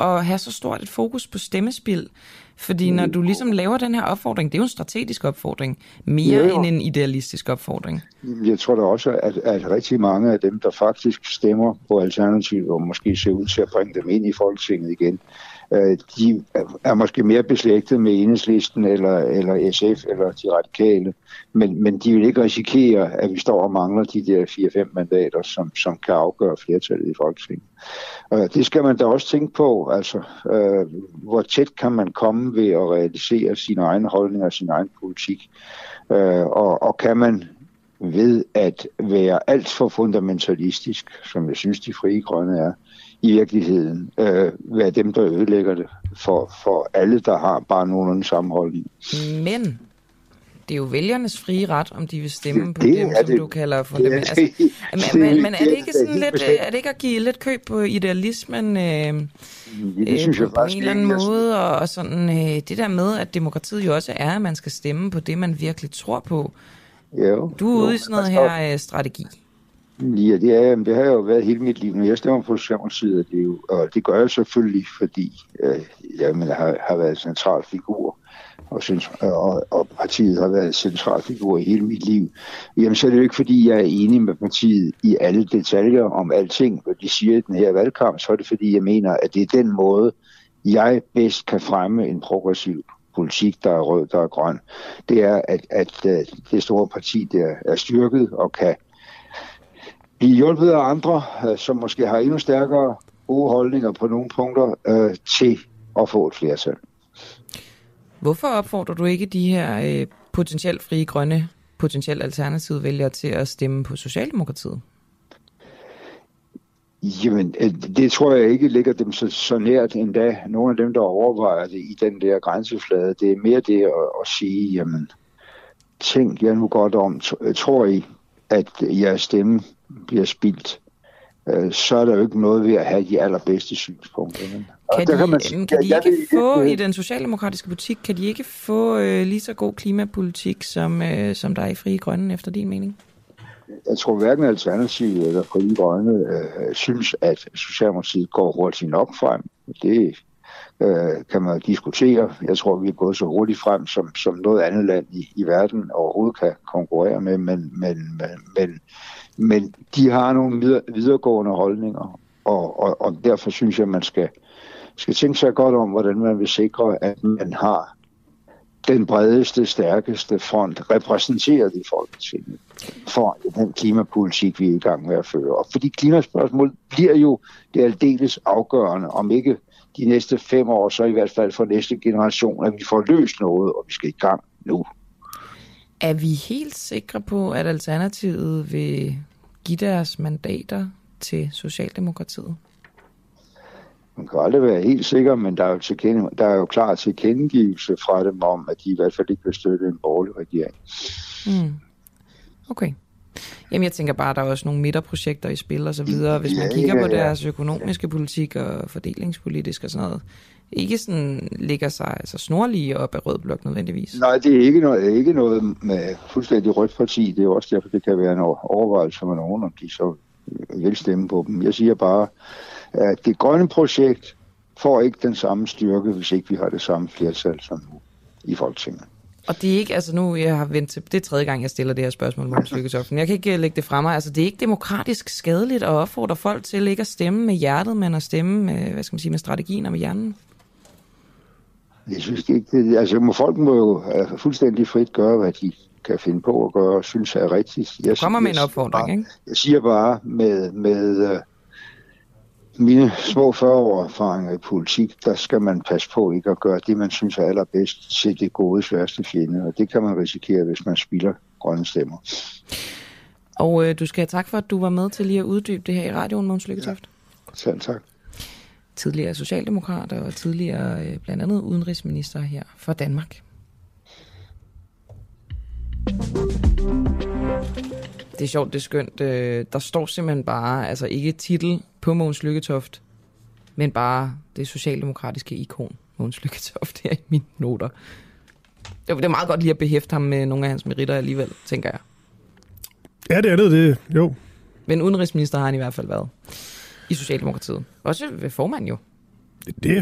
at have så stort et fokus på stemmespil? Fordi når du ligesom laver den her opfordring, det er jo en strategisk opfordring, mere ja, end en idealistisk opfordring. Jeg tror da også, at, at rigtig mange af dem, der faktisk stemmer på Alternativet, og måske ser ud til at bringe dem ind i Folketinget igen, øh, de er måske mere beslægtet med enhedslisten eller, eller SF eller de radikale, men, men de vil ikke risikere, at vi står og mangler de der 4-5 mandater, som, som kan afgøre flertallet i Folketinget. Og det skal man da også tænke på, altså øh, hvor tæt kan man komme ved at realisere sine egne holdninger og sin egen politik, øh, og, og kan man ved at være alt for fundamentalistisk, som jeg synes de frie grønne er, i virkeligheden øh, være dem, der ødelægger det for, for alle, der har bare nogenlunde sammenholdning. Men det er jo vælgernes frie ret, om de vil stemme det, på det, dem, som det, du kalder for dem. Altså, men, men, men er det ikke sådan lidt, er det ikke at give lidt køb på idealismen øh, det øh, synes på, jeg på en eller anden måde, og, og sådan øh, det der med, at demokratiet jo også er, at man skal stemme på det, man virkelig tror på. Jo, du er ude i sådan noget her øh, strategi. Ja, det, er, det har jo været hele mit liv. Når jeg stemmer på Socialdemokratiet, det jo, og det gør jeg selvfølgelig, fordi øh, jeg men, har, har været en central figur, og, og, og partiet har været en central figur i hele mit liv. Jamen, så er det jo ikke, fordi jeg er enig med partiet i alle detaljer om alting, hvad de siger i den her valgkamp, så er det, fordi jeg mener, at det er den måde, jeg bedst kan fremme en progressiv politik, der er rød, der er grøn. Det er, at, at, at det store parti der er styrket og kan blive hjulpet af andre, øh, som måske har endnu stærkere gode holdninger på nogle punkter, øh, til at få et flertal. Hvorfor opfordrer du ikke de her øh, potentielt frie grønne, potentielt alternative vælgere til at stemme på Socialdemokratiet? Jamen, det tror jeg ikke ligger dem så, så nært endda. Nogle af dem, der overvejer det i den der grænseflade, det er mere det at, at sige, jamen, tænk jer nu godt om. Tror I, at jeres stemme bliver spildt, øh, så er der jo ikke noget ved at have de allerbedste synspunkter. Kan de, kan, man, kan de ikke jeg, få i den socialdemokratiske butik, kan de ikke få øh, lige så god klimapolitik, som, øh, som der er i Frie Grønne, efter din mening? Jeg tror hverken Alternativet eller Frie Grønne øh, synes, at Socialdemokratiet går hurtigt nok frem. Det øh, kan man diskutere. Jeg tror, vi er gået så hurtigt frem, som, som noget andet land i, i verden overhovedet kan konkurrere med, men, men, men, men, men de har nogle videre, videregående holdninger, og, og, og derfor synes jeg, at man skal, skal tænke sig godt om, hvordan man vil sikre, at man har den bredeste, stærkeste front repræsenteret i Folketinget for den klimapolitik, vi er i gang med at føre. Og fordi klimaspørgsmålet bliver jo det aldeles afgørende, om ikke de næste fem år, så i hvert fald for næste generation, at vi får løst noget, og vi skal i gang nu. Er vi helt sikre på, at Alternativet vil give deres mandater til Socialdemokratiet? Man kan aldrig være helt sikker, men der er jo, tilkende, der er jo klar tilkendegivelse fra dem om, at de i hvert fald ikke vil støtte en borgerlig regering. Mm. Okay. Jamen jeg tænker bare, at der er også nogle midterprojekter i spil og så videre. Hvis man kigger ja, ja, ja. på deres økonomiske politik og fordelingspolitisk og sådan noget, ikke sådan ligger sig altså snorlige op af rød blok nødvendigvis. Nej, det er ikke noget, ikke noget med fuldstændig rødt parti. Det er også derfor, det kan være en overvejelse med nogen, om de så vil stemme på dem. Jeg siger bare, at det grønne projekt får ikke den samme styrke, hvis ikke vi har det samme flertal som nu i Folketinget. Og det er ikke, altså nu, jeg har vendt til, det er tredje gang, jeg stiller det her spørgsmål, Måns Lykketoft, jeg kan ikke lægge det frem mig. Altså det er ikke demokratisk skadeligt at opfordre folk til ikke at stemme med hjertet, men at stemme med, hvad skal man sige, med strategien og med hjernen? Jeg synes ikke, det, altså må folk må jo uh, fuldstændig frit gøre, hvad de, kan finde på at gøre og synes er rigtigt. Jeg, Kommer med en opfordring, jeg, ikke? Jeg siger bare med, med uh, mine små 40 år erfaringer i politik, der skal man passe på ikke at gøre det, man synes er allerbedst til det gode værste fjende, og det kan man risikere, hvis man spiller grønne stemmer. Og øh, du skal have tak for, at du var med til lige at uddybe det her i radioen, Måns Lykketoft. Ja. Selv tak. Tidligere socialdemokrat og tidligere øh, blandt andet udenrigsminister her for Danmark. Det er sjovt, det er skønt. Øh, der står simpelthen bare, altså ikke titel på Måns Lykketoft, men bare det socialdemokratiske ikon, Måns Lykketoft, her i mine noter. Det er meget godt lige at behæfte ham med nogle af hans meritter alligevel, tænker jeg. Ja, det er det, det jo. Men udenrigsminister har han i hvert fald været i Socialdemokratiet. Også ved formand jo. Det, det er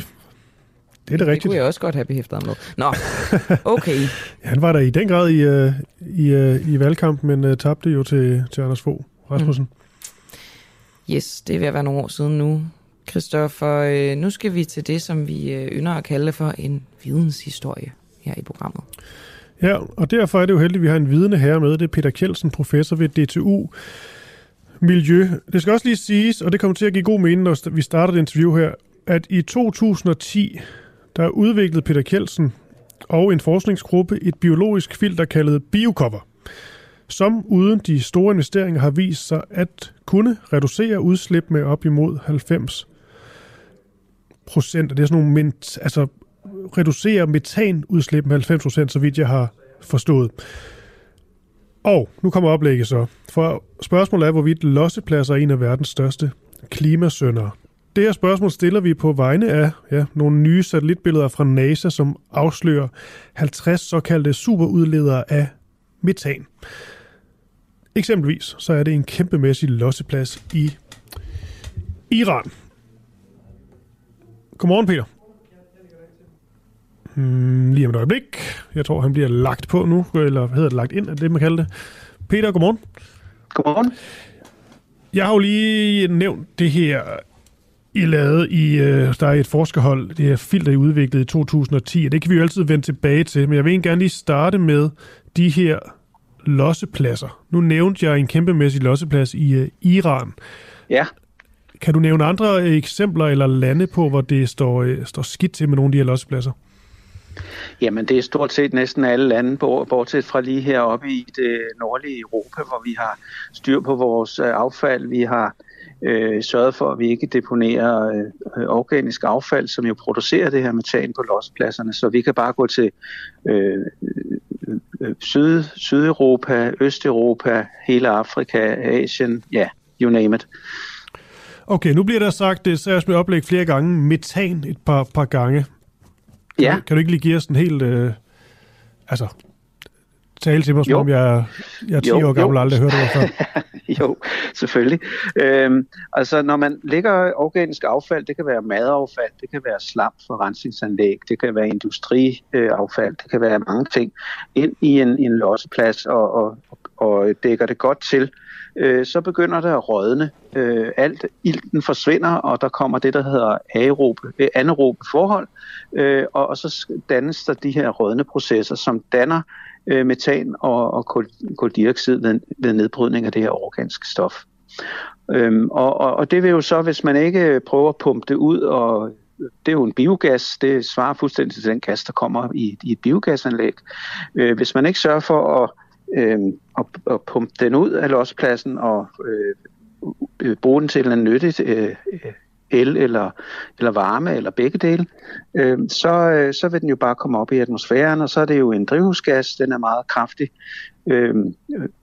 det rigtigt. Det kunne jeg også godt have behæftet med. Nå, okay. ja, han var der i den grad i, uh, i, uh, i valgkampen, men uh, tabte jo til, til Anders Fogh Rasmussen. Mm. Yes, det er ved at være nogle år siden nu. Christoffer, øh, nu skal vi til det, som vi øh, ynder at kalde for en videnshistorie her i programmet. Ja, og derfor er det jo heldigt, at vi har en vidne her med. Det er Peter Kjeldsen, professor ved DTU Miljø. Det skal også lige siges, og det kommer til at give god mening, når vi starter det interview her, at i 2010, der udviklede Peter Kjeldsen og en forskningsgruppe et biologisk filter kaldet Biocover, som uden de store investeringer har vist sig at kunne reducere udslip med op imod 90 procent. Det er sådan nogle, altså reducere metanudslip med 90 procent, så vidt jeg har forstået. Og nu kommer oplægget så. For spørgsmålet er, hvorvidt lossepladser er en af verdens største klimasønder. Det her spørgsmål stiller vi på vegne af ja, nogle nye satellitbilleder fra NASA, som afslører 50 såkaldte superudledere af metan. Eksempelvis så er det en kæmpemæssig losseplads i Iran. Godmorgen, Peter. Hmm, lige om et øjeblik. Jeg tror, han bliver lagt på nu, eller hvad hedder det, lagt ind, er det, man kalder det. Peter, godmorgen. Godmorgen. Jeg har jo lige nævnt det her, I lavede i, der er et forskerhold, det her filter, I udviklede i 2010, og det kan vi jo altid vende tilbage til, men jeg vil egentlig gerne lige starte med de her lossepladser. Nu nævnte jeg en kæmpemæssig losseplads i uh, Iran. Ja. Kan du nævne andre eksempler eller lande på, hvor det står, uh, står skidt til med nogle af de her lossepladser? Jamen, det er stort set næsten alle lande, bortset fra lige heroppe i det nordlige Europa, hvor vi har styr på vores øh, affald. Vi har øh, sørget for, at vi ikke deponerer øh, organisk affald, som jo producerer det her metan på lospladserne. Så vi kan bare gå til øh, øh, øh Syd, Sydeuropa, Østeuropa, hele Afrika, Asien, ja, you name it. Okay, nu bliver der sagt, øh, det er med oplæg flere gange, metan et par, par gange. Kan, ja. du, kan du ikke lige give os en helt, øh, altså, tale til mig, som jo. om jeg, jeg er 10 jo, år gammel og aldrig hørt det før? jo, selvfølgelig. Øhm, altså, når man lægger organisk affald, det kan være madaffald, det kan være slam fra rensningsanlæg, det kan være industriaffald, det kan være mange ting, ind i en, en losseplads og, og, og dækker det godt til, øh, øh, så begynder det at rådne. Øh, alt ilten forsvinder, og der kommer det, der hedder aerobe, øh, anaerobe forhold, øh, og, og så dannes der de her rådne processer, som danner øh, metan og, og kul, kuldioxid ved, ved nedbrydning af det her organiske stof. Øhm, og, og, og det vil jo så, hvis man ikke prøver at pumpe det ud, og det er jo en biogas, det svarer fuldstændig til den gas, der kommer i, i et biogasanlæg. Øh, hvis man ikke sørger for at øh, at, at pumpe den ud af lospladsen og øh, øh, bruge den til en nyttig øh, øh el eller, eller varme eller begge dele, øh, så, øh, så vil den jo bare komme op i atmosfæren, og så er det jo en drivhusgas, den er meget kraftig. Øh,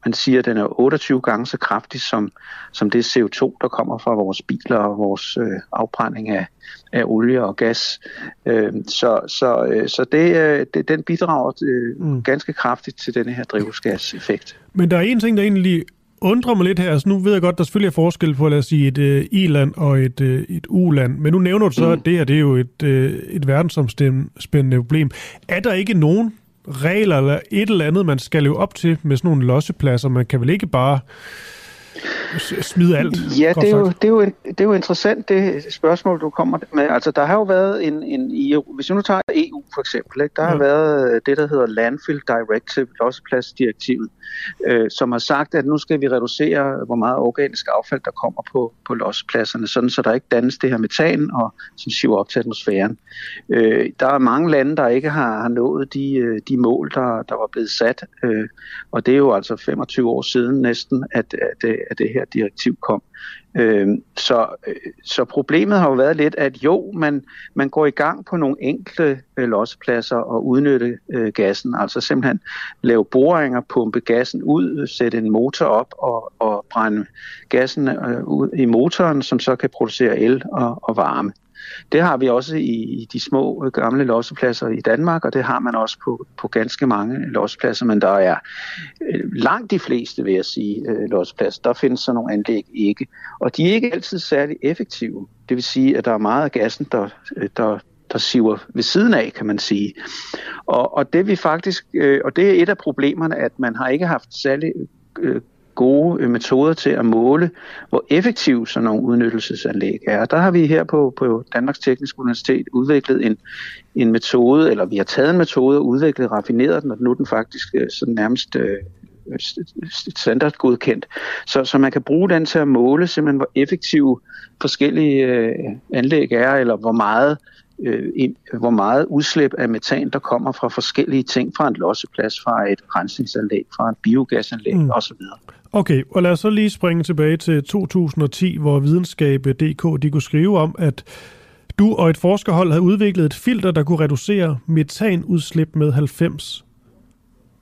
man siger, at den er 28 gange så kraftig som, som det CO2, der kommer fra vores biler og vores øh, afbrænding af, af olie og gas. Øh, så så, øh, så det, øh, det, den bidrager øh, mm. ganske kraftigt til denne her drivhusgaseffekt. Men der er en ting, der egentlig undrer mig lidt her. Altså, nu ved jeg godt, der selvfølgelig er forskel på, lad os sige, et øh, i-land og et, øh, et u-land. Men nu nævner du så, mm. at det her det er jo et, øh, et verdensomspændende problem. Er der ikke nogen regler eller et eller andet, man skal leve op til med sådan nogle lossepladser? Man kan vel ikke bare smide alt? Ja, det er, jo, det, er jo, det er jo interessant, det spørgsmål, du kommer med. Altså, der har jo været en, en hvis vi nu tager EU for eksempel, ikke, der har Ja. været det, der hedder Landfill Directive, lossepladsdirektivet, øh, som har sagt, at nu skal vi reducere, hvor meget organisk affald, der kommer på, på lossepladserne, sådan så der ikke dannes det her metan, og, som siver op til atmosfæren. Øh, der er mange lande, der ikke har, har nået de, øh, de mål, der, der var blevet sat, øh, og det er jo altså 25 år siden næsten, at, at, det- at det her direktiv kom. Øhm, øh, så, så problemet har jo været lidt, at jo, man, man går i gang på nogle enkle øh, lossepladser og udnytte øh, gassen, altså simpelthen lave boringer, pumpe gassen ud, sætte en motor op og, og brænde gassen øh, ud i motoren, som så kan producere el og, og varme. Det har vi også i, i de små øh, gamle lossepladser i Danmark, og det har man også på, på ganske mange lossepladser, men der er øh, langt de fleste, vil jeg sige, øh, lossepladser. Der findes sådan nogle anlæg ikke, og de er ikke altid særlig effektive. Det vil sige, at der er meget af gassen, der, øh, der, der siver ved siden af, kan man sige. Og, og det vi faktisk, øh, og det er et af problemerne, at man har ikke haft særlig øh, gode øh, metoder til at måle, hvor effektive sådan nogle udnyttelsesanlæg er. Der har vi her på, på Danmarks Tekniske Universitet udviklet en, en metode, eller vi har taget en metode og udviklet, raffineret den, og nu er den faktisk øh, sådan nærmest øh, øh, standardgodkendt. Så, så man kan bruge den til at måle simpelthen, hvor effektive forskellige øh, anlæg er, eller hvor meget øh, i- hvor meget udslip af metan, der kommer fra forskellige ting, fra en losseplads, fra et rensningsanlæg, fra et biogasanlæg Mm. osv. Okay, og lad os så lige springe tilbage til 2010, hvor videnskab.dk de kunne skrive om, at du og et forskerhold havde udviklet et filter, der kunne reducere metanudslip med 90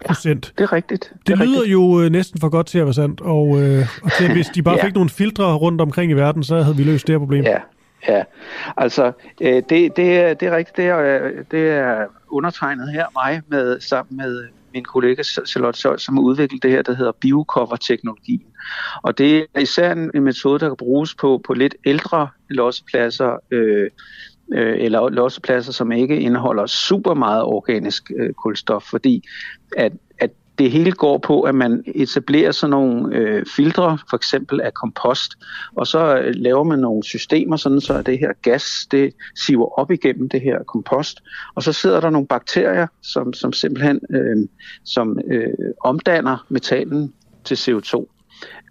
procent. Det er rigtigt. Det, det lyder jo øh, næsten for godt til at være sandt, og, øh, og til, at hvis de bare Ja. fik nogle filtre rundt omkring i verden, så havde vi løst det her problem. Ja, ja. Altså, øh, det, det, er, det er rigtigt. Det er, øh, det er undertegnet her, mig, med, sammen med min kollega Charlotte Scholz, som har udviklet det her, der hedder biocover-teknologien. Og det er især en, en metode, der kan bruges på, på lidt ældre lossepladser, øh, øh, eller lossepladser, som ikke indeholder super meget organisk øh, kulstof, fordi at det hele går på, at man etablerer sådan nogle øh, filtre, for eksempel af kompost, og så øh, laver man nogle systemer, sådan så det her gas, det siver op igennem det her kompost, og så sidder der nogle bakterier, som, som simpelthen øh, som, øh, omdanner metanen til CO2.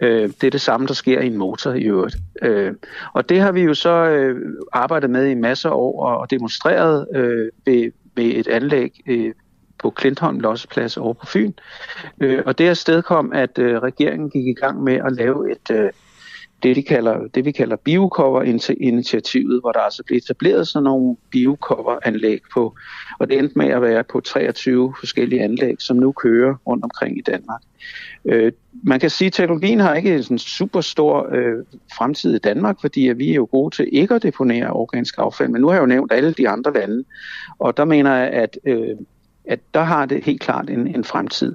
Øh, det er det samme, der sker i en motor i øvrigt. Øh, og det har vi jo så øh, arbejdet med i masser af år og demonstreret øh, ved, ved et anlæg øh, på Klintholm Losseplads over på Fyn. Øh, og det er stedkom, at øh, regeringen gik i gang med at lave et, øh, det, de kalder, det vi kalder biocover-initiativet, hvor der altså blev etableret sådan nogle biocover-anlæg på, og det endte med at være på 23 forskellige anlæg, som nu kører rundt omkring i Danmark. Øh, man kan sige, at teknologien har ikke en super stor øh, fremtid i Danmark, fordi at vi er jo gode til ikke at deponere organisk affald, men nu har jeg jo nævnt alle de andre lande, og der mener jeg, at øh, at der har det helt klart en, en fremtid.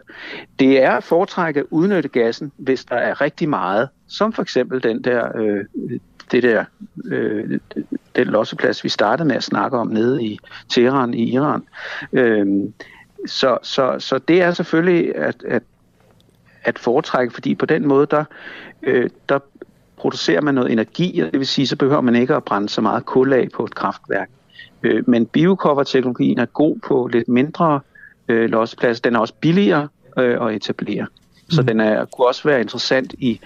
Det er at foretrække at udnytte gassen, hvis der er rigtig meget, som for eksempel den der, øh, det der, øh, den losseplads, vi startede med at snakke om nede i Teheran i Iran. Øh, så, så, så det er selvfølgelig at, at, at foretrække, fordi på den måde, der, øh, der producerer man noget energi, og det vil sige, så behøver man ikke at brænde så meget kul af på et kraftværk. Øh, men biocover-teknologien er god på lidt mindre øh, losseplads. Den er også billigere øh, at etablere. Så den er, kunne også være interessant i,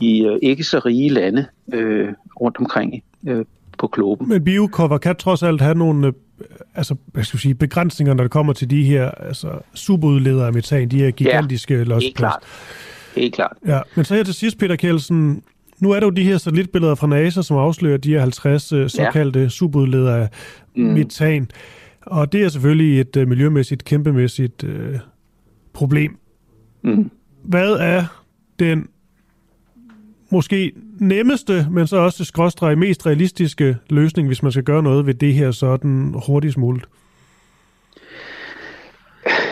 i øh, ikke så rige lande øh, rundt omkring øh, på kloden. Men biocover kan trods alt have nogle øh, altså, hvad skal jeg sige, begrænsninger, når det kommer til de her altså, superudledere af metan, de her gigantiske ja, Helt klart. Helt klart. Ja, men så her til sidst, Peter Kjeldsen, nu er der jo de her satellitbilleder fra NASA, som afslører de her 50 øh, såkaldte ja. superudledere af mm. metan. Og det er selvfølgelig et øh, miljømæssigt, kæmpemæssigt øh, problem. Mm. Hvad er den måske nemmeste, men så også skråstreg mest realistiske løsning, hvis man skal gøre noget ved det her sådan hurtigst muligt?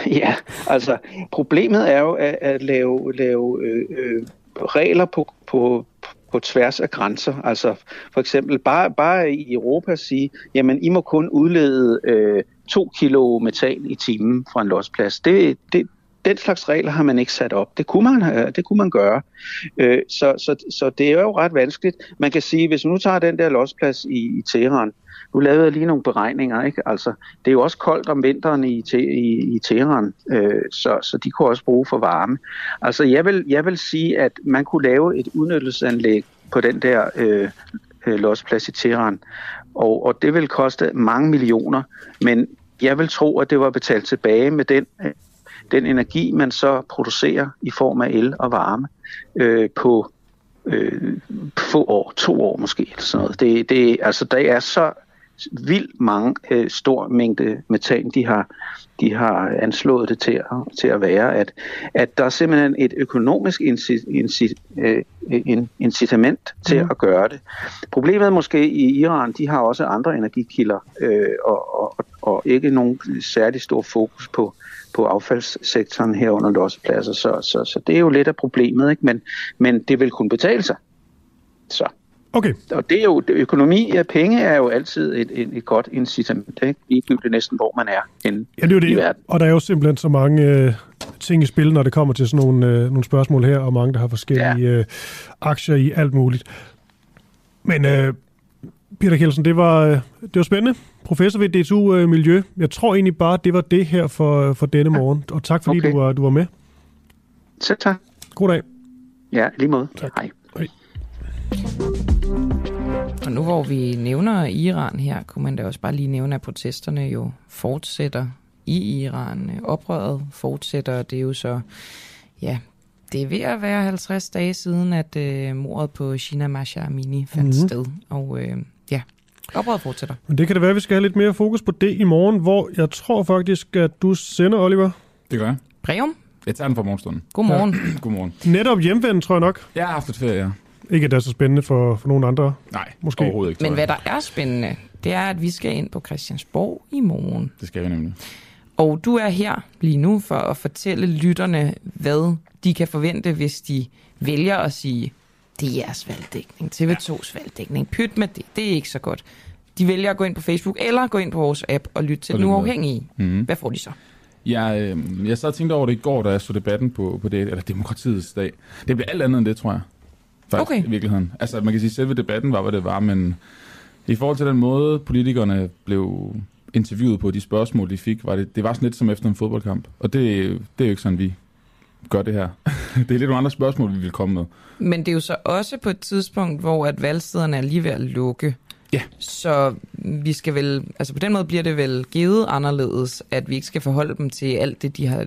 Ja, altså problemet er jo at, at lave, lave øh, øh, regler på, på, på tværs af grænser. Altså for eksempel bare, bare i Europa sige, jamen I må kun udlede øh, to kilo metan i timen fra en losplads. Det, det, den slags regler har man ikke sat op. Det kunne man, øh, det kunne man gøre. Øh, så, så, så det er jo ret vanskeligt. Man kan sige, hvis man nu tager den der losplads i, i Teheran, nu lavede jeg lige nogle beregninger, ikke? Altså, det er jo også koldt om vinteren i, te, i, i Teheran, øh, så, så de kunne også bruge for varme. Altså, jeg vil, jeg vil sige, at man kunne lave et udnyttelsesanlæg på den der øh, øh losplads i Teheran, og, og det vil koste mange millioner, men jeg vil tro, at det var betalt tilbage med den, øh, den energi, man så producerer i form af el og varme øh, på øh, få år, to år måske, eller sådan noget. Det, det, altså, der er så vildt mange øh, stor mængde metan, de har, de har anslået det til at, til at være, at, at der er simpelthen et økonomisk inci, inci, øh, in, incitament til Mhm. at gøre det. Problemet måske i Iran, de har også andre energikilder, øh, og, og, og ikke nogen særlig stor fokus på, på affaldssektoren herunder lossepladser, så, så, så det er jo lidt af problemet, ikke? Men, men det vil kunne betale sig. Så. Okay. Og det er jo, det, økonomi af penge er jo altid et, et, et godt incitament, ikke? Ligegyldigt næsten, hvor man er henne Ja, det er jo i det. verden. Og der er jo simpelthen så mange øh, ting i spil, når det kommer til sådan nogle, øh, nogle spørgsmål her, og mange, der har forskellige ja. øh, aktier i alt muligt. Men øh, Peter Kjeldsen, det var, øh, det var spændende. Professor ved DTU øh, Miljø. Jeg tror egentlig bare, det var det her for, for denne morgen. Og tak fordi okay. du, var, du var med. Selv tak. God dag. Ja, lige måde. Tak. Hej. Hej. Og nu hvor vi nævner Iran her, kunne man da også bare lige nævne, at protesterne jo fortsætter i Iran. Oprøret fortsætter, det er jo så, ja, det er ved at være 50 dage siden, at øh, mordet på Shina Masha Amini fandt Mhm. mm-hmm. sted. Og øh, oprøret fortsætter. Men det kan det være, at vi skal have lidt mere fokus på det i morgen, hvor jeg tror faktisk, at du sender, Oliver. Det gør jeg. Breum? Jeg tager den fra morgenstunden. Godmorgen. Ja. Godmorgen. Netop hjemvendt, tror jeg nok. Jeg har haft et ferie, ja. Ikke, at det er så spændende for, for nogen andre. Nej, Måske. overhovedet ikke. Men hvad der er spændende, det er, at vi skal ind på Christiansborg i morgen. Det skal vi nemlig. Og du er her lige nu for at fortælle lytterne, hvad de kan forvente, hvis de vælger at sige, det er jeres valgdækning, TV2's valgdækning, pyt med det, det er ikke så godt. De vælger at gå ind på Facebook eller gå ind på vores app og lytte til Og den uafhængige. Mhm. Hvad får de så? Jeg, øh, jeg sad og tænkte over det i går, da jeg så debatten på, på det, eller demokratiets dag. Det bliver alt andet end det, tror jeg. Faktisk, Okay. i virkeligheden. Altså, man kan sige, at selve debatten var, hvad det var, men i forhold til den måde, politikerne blev interviewet på de spørgsmål, de fik, var det, det var sådan lidt som efter en fodboldkamp. Og det, det er jo ikke sådan, vi gør det her. det er lidt nogle andre spørgsmål, vi vil komme med. Men det er jo så også på et tidspunkt, hvor at valgstederne er lige ved at lukke. Ja. Så vi skal vel, altså på den måde bliver det vel givet anderledes, at vi ikke skal forholde dem til alt det, de har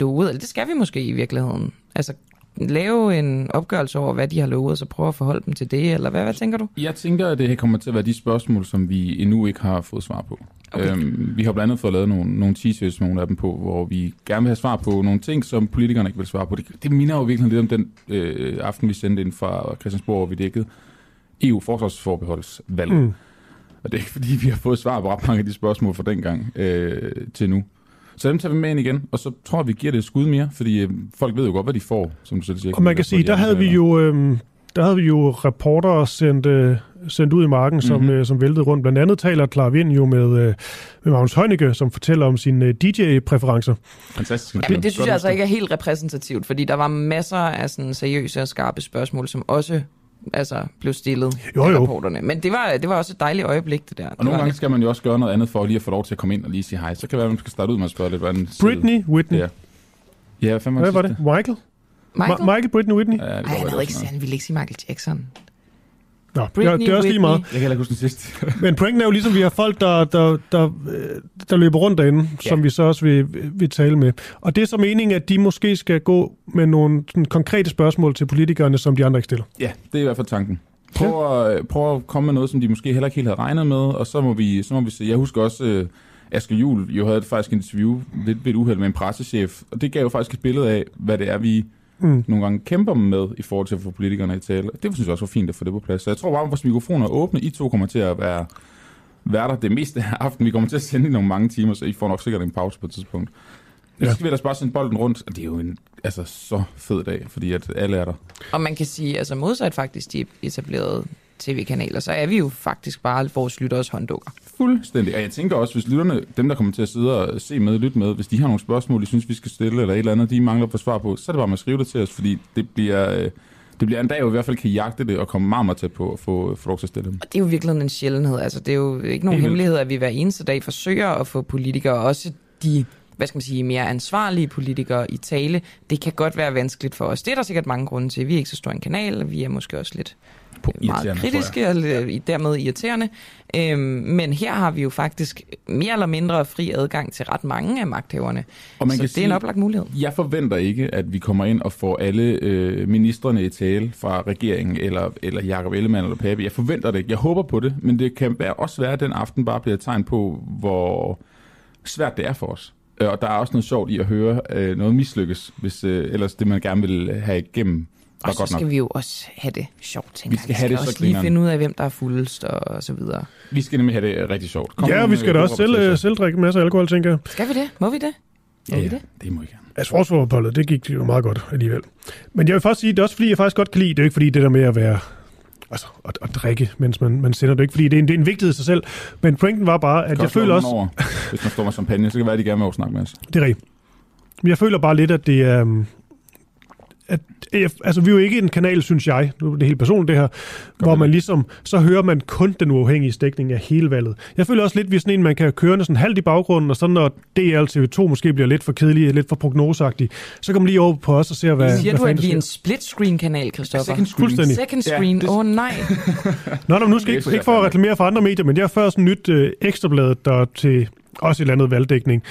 lovet. Eller det skal vi måske i virkeligheden. Altså lave en opgørelse over, hvad de har lovet, og så prøve at forholde dem til det, eller hvad, hvad tænker du? Jeg tænker, at det her kommer til at være de spørgsmål, som vi endnu ikke har fået svar på. Okay. Øhm, vi har blandt andet fået lavet nogle, nogle t-shirts, nogle af dem på, hvor vi gerne vil have svar på nogle ting, som politikerne ikke vil svare på. Det, det minder jo virkelig lidt om den øh, aften, vi sendte ind fra Christiansborg, hvor vi dækkede EU-forsvarsforbeholdsvalg. Mm. Og det er ikke fordi, vi har fået svar på ret mange af de spørgsmål fra dengang øh, til nu. Så dem tager vi med ind igen, og så tror jeg, vi giver det et skud mere, fordi øh, folk ved jo godt, hvad de får, som du selv siger. Og man kan sige, der havde vi jo... Øhm, der havde vi jo reportere sendt, øh, sendt ud i marken, som, Mhm. mm-hmm. øh, som væltede rundt. Blandt andet taler Clara Vind jo med, øh, med Magnus Heunicke, som fortæller om sine øh, DJ-præferencer. Fantastisk. Ja, men det synes jeg altså ikke er helt repræsentativt, fordi der var masser af sådan seriøse og skarpe spørgsmål, som også altså, blev stillet Jo, af jo. reporterne. Men det var, det var også et dejligt øjeblik, det der. Og det nogle gange det. skal man jo også gøre noget andet for lige at få lov til at komme ind og lige sige hej. Så kan det være, at man skal starte ud med at spørge lidt, hvordan Britney, Whitney. Ja, ja hvad, Hvad var det? Michael? Michael? Ma- Michael, Britney, Whitney? Ja, det Ej, han, ikke, han ville ikke sige Michael Jackson. Nå, det, er, Britney, det er også lige meget. Jeg kan heller ikke huske den sidste. Men pointen er jo ligesom, at vi har folk, der, der, der, øh, der løber rundt derinde, ja. som vi så også vil, vil tale med. Og det er så meningen, at de måske skal gå med nogle sådan, konkrete spørgsmål til politikerne, som de andre ikke stiller. Ja, det er i hvert fald tanken. Prøv at, prøv at komme med noget, som de måske heller ikke helt havde regnet med, og så må vi, så må vi se. Jeg husker også, uh, Asger Juhl jo havde faktisk et interview lidt ved et uheld med en pressechef, og det gav jo faktisk et billede af, hvad det er, vi Mm. nogle gange kæmper med i forhold til at få politikerne i tale. Det synes jeg også var fint at få det på plads. Så jeg tror bare, at vores mikrofoner er åbne. I to kommer til at være værter det meste af aftenen. Vi kommer til at sende i nogle mange timer, så I får nok sikkert en pause på et tidspunkt. Ja. Så skal vi ellers bare sende bolden rundt, og det er jo en altså, så fed dag, fordi at alle er der. Og man kan sige, altså modsat faktisk de etablerede tv-kanaler, så er vi jo faktisk bare vores lytteres hånddukker. Fuldstændig. Og jeg tænker også, hvis lytterne, dem der kommer til at sidde og se med, lytte med, hvis de har nogle spørgsmål, de synes, vi skal stille, eller et eller andet, de mangler på svar på, så er det bare med at skrive det til os, fordi det bliver, øh, det bliver en dag, hvor vi i hvert fald kan jagte det og komme meget, meget tæt på at få, få lov til at stille dem. Og det er jo virkelig en sjældenhed. Altså, det er jo ikke nogen hemmelighed, at vi hver eneste dag forsøger at få politikere, også de hvad skal man sige, mere ansvarlige politikere i tale. Det kan godt være vanskeligt for os. Det er der sikkert mange grunde til. Vi er ikke så stor en kanal, og vi er måske også lidt meget kritiske og lidt- dermed irriterende. Øhm, men her har vi jo faktisk mere eller mindre fri adgang til ret mange af magthaverne. Og man så kan det er en sige- oplagt mulighed. Jeg forventer ikke, at vi kommer ind og får alle øh, ministerne i tale fra regeringen, eller, eller Jacob Ellemann eller Pape. Jeg forventer det ikke. Jeg håber på det, men det kan være, også være, at den aften bare bliver et tegn på, hvor svært det er for os. Øh, Og der er også noget sjovt i at høre øh, noget mislykkes, hvis øh, ellers det, man gerne vil have igennem, Og så skal nok. vi jo også have det sjovt, tænker Vi skal jeg. have vi det skal så også lige grineren. finde ud af, hvem der er fuldest og så videre. Vi skal nemlig have det øh, rigtig sjovt. Kom ja, vi skal da også selv, øh, selv drikke en masse alkohol, tænker jeg. Skal vi det? Må vi det? Må Ja, vi ja, det? det må I gerne. Altså, forsvarsopholdet, det gik jo meget godt alligevel. Men jeg vil faktisk sige, det er også fordi, jeg faktisk godt kan lide, det er jo ikke fordi det der med at være, altså, at, at drikke, mens man, man sender det ikke, fordi det er, en, det er en vigtighed i sig selv. Men pointen var bare, at Skal jeg føler også, Over, hvis man står med champagne, så kan det være, at de gerne vil snakke med os. det er rigtigt. Men jeg føler bare lidt, at det er, øhm, at, jeg- altså vi er jo ikke en kanal, synes jeg, nu er det helt personligt det her, hvor man ligesom, så hører man kun den uafhængige dækning af hele valget. Jeg føler også lidt, at vi er sådan en, man kan køre sådan halvt i baggrunden, og så når og TV2 måske bliver lidt for kedelige, lidt for prognosagtige, så kommer lige over på os og ser, hvad, Siger hvad du, at vi er en split-screen-kanal, Christoffer? Second screen. Fuldstændig. Second Ja, screen? Åh det- oh, nej. Nå, nå, nu skal er ikke, ikke for at reklamere for andre medier, men jeg har før sådan nyt øh, ekstrabladet, der til også et eller andet valgdækning,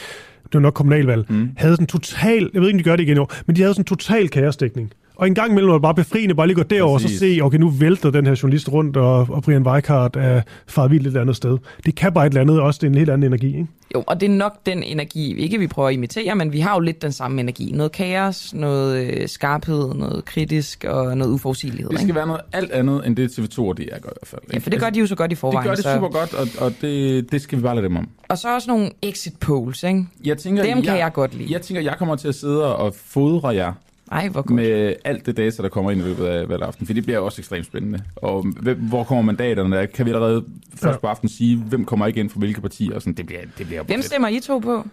det var nok kommunalvalg, mm. havde sådan total, jeg ved ikke, om de gør det igen i år, men de havde sådan total kaosdækning. Og en gang imellem var det bare befriende, bare lige gå derover og så se, okay, nu vælter den her journalist rundt, og, og Brian Weikart er faret vildt et andet sted. Det kan bare et eller andet, også det er en helt anden energi, ikke? Jo, og det er nok den energi, ikke vi prøver at imitere, men vi har jo lidt den samme energi. Noget kaos, noget øh, skarphed, noget kritisk og noget uforudsigelighed. Det skal være noget alt andet, end det TV2 og DR gør i hvert fald. Ja, for det gør de jo så godt i forvejen. Det gør det så... super godt, og, og det, det skal vi bare lade dem om. Og så også nogle exit polls, ikke? Jeg tænker, Dem kan jeg godt lide. Jeg tænker, jeg kommer til at sidde og fodre jer Ej, hvor godt. med alt det data, der kommer ind i løbet af valgaften, for det bliver også ekstremt spændende. Og hvem, hvor kommer mandaterne der? Kan vi allerede først Ja. på aftenen sige, hvem kommer ikke ind fra hvilke partier? Og sådan, det bliver, det bliver Hvem stemmer I to på?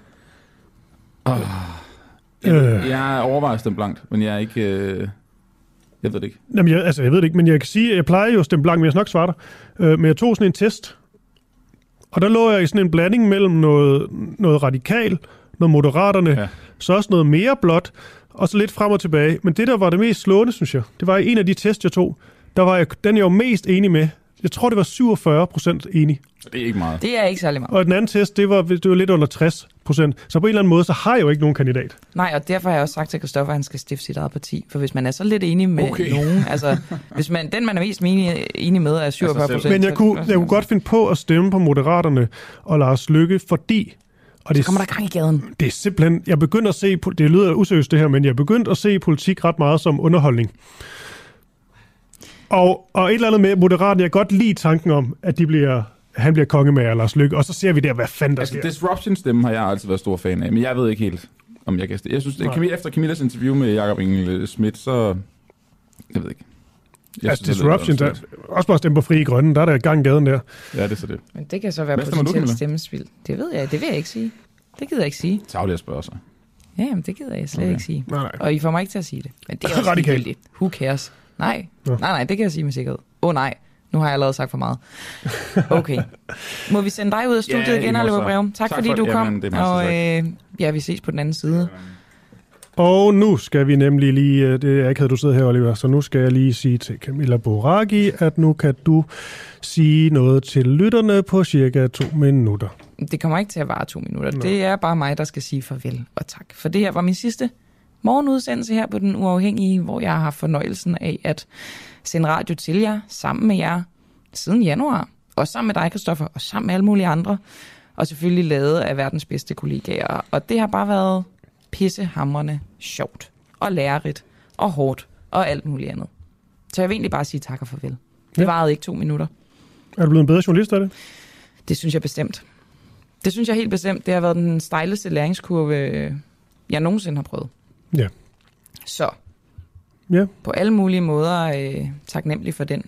Oh. Øh. Jeg, jeg overvejer stemt blankt, men jeg er ikke... Øh, jeg ved det ikke. Jamen, jeg, altså, jeg ved det ikke, men jeg kan sige, at jeg plejer jo at stemme blank, men jeg skal nok svare dig. Øh, men jeg tog sådan en test, og der lå jeg i sådan en blanding mellem noget, noget radikal, noget moderaterne, ja. så også noget mere blåt, og så lidt frem og tilbage. Men det, der var det mest slående, synes jeg, det var i en af de test, jeg tog, der var jeg, den, jeg var mest enig med. Jeg tror, det var 47 procent enig. Det er ikke meget. Det er ikke særlig meget. Og den anden test, det var, det var lidt under 60 procent. Så på en eller anden måde, så har jeg jo ikke nogen kandidat. Nej, og derfor har jeg også sagt til Christoffer, at han skal stifte sit eget parti. For hvis man er så lidt enig med Okay. nogen, altså hvis man, den man er mest enig, enig med er 47 procent. Men jeg kunne, jeg kunne godt finde på at stemme på Moderaterne og Lars Lykke, fordi... Og det, Så kommer der gang i gaden. Det er simpelthen... Jeg begyndte at se... Det lyder useriøst det her, men jeg begyndte at se politik ret meget som underholdning. Og, og et eller andet med Moderaterne, jeg kan godt lide tanken om, at de bliver, han bliver kongemager af Lars Lykke, og så ser vi der, hvad fanden der Altså, sker. disruption-stemmen har jeg altid været stor fan af, men jeg ved ikke helt, om jeg kan. Jeg synes, det, Nej. Camilla, efter Camillas interview med Jacob Engel Schmidt, så... Jeg ved ikke. Jeg Altså, synes, det disruption, der, også bare stemme på frie grønne, der er der gang i gaden der. Ja, det er så det. Men det kan så være Hvad potentielt stemmespil. Det ved jeg, det vil jeg ikke sige. Det gider jeg ikke sige. Tavlig at spørge sig. Ja, jamen, det gider jeg slet Okay. ikke sige. Nej, nej. Og I får mig ikke til at sige det. Men det er også Radikalt. Who cares? Nej. Nå. nej, nej, det kan jeg sige med sikkerhed. Åh oh, nej, nu har jeg allerede sagt for meget. Okay. Må vi sende dig ud af studiet Ja, igen, Oliver så. Breum? Tak, Tak fordi for- du kom. jamen, det er og øh, ja, vi ses på den anden side. Og nu skal vi nemlig lige, øh, det er ikke, at du sidder her, Oliver, så nu skal jeg lige sige til Camilla Boraki, at nu kan du sige noget til lytterne på cirka to minutter. Det kommer ikke til at vare to minutter. Nå. Det er bare mig, der skal sige farvel og tak. For det her var min sidste morgenudsendelse her på Den Uafhængige, hvor jeg har fornøjelsen af at sende radio til jer, sammen med jer, siden januar. Og sammen med dig, Kristoffer, og sammen med alle mulige andre. Og selvfølgelig lavet af verdens bedste kollegaer. Og det har bare været pissehamrende sjovt. Og lærerigt. Og hårdt. Og alt muligt andet. Så jeg vil egentlig bare sige tak og farvel. Det Ja. varede ikke to minutter. Er du blevet en bedre journalist af det? Det synes jeg bestemt. Det synes jeg helt bestemt. Det har været den stejleste læringskurve, jeg nogensinde har prøvet. Ja. Så Ja. på alle mulige måder øh, taknemmelig for den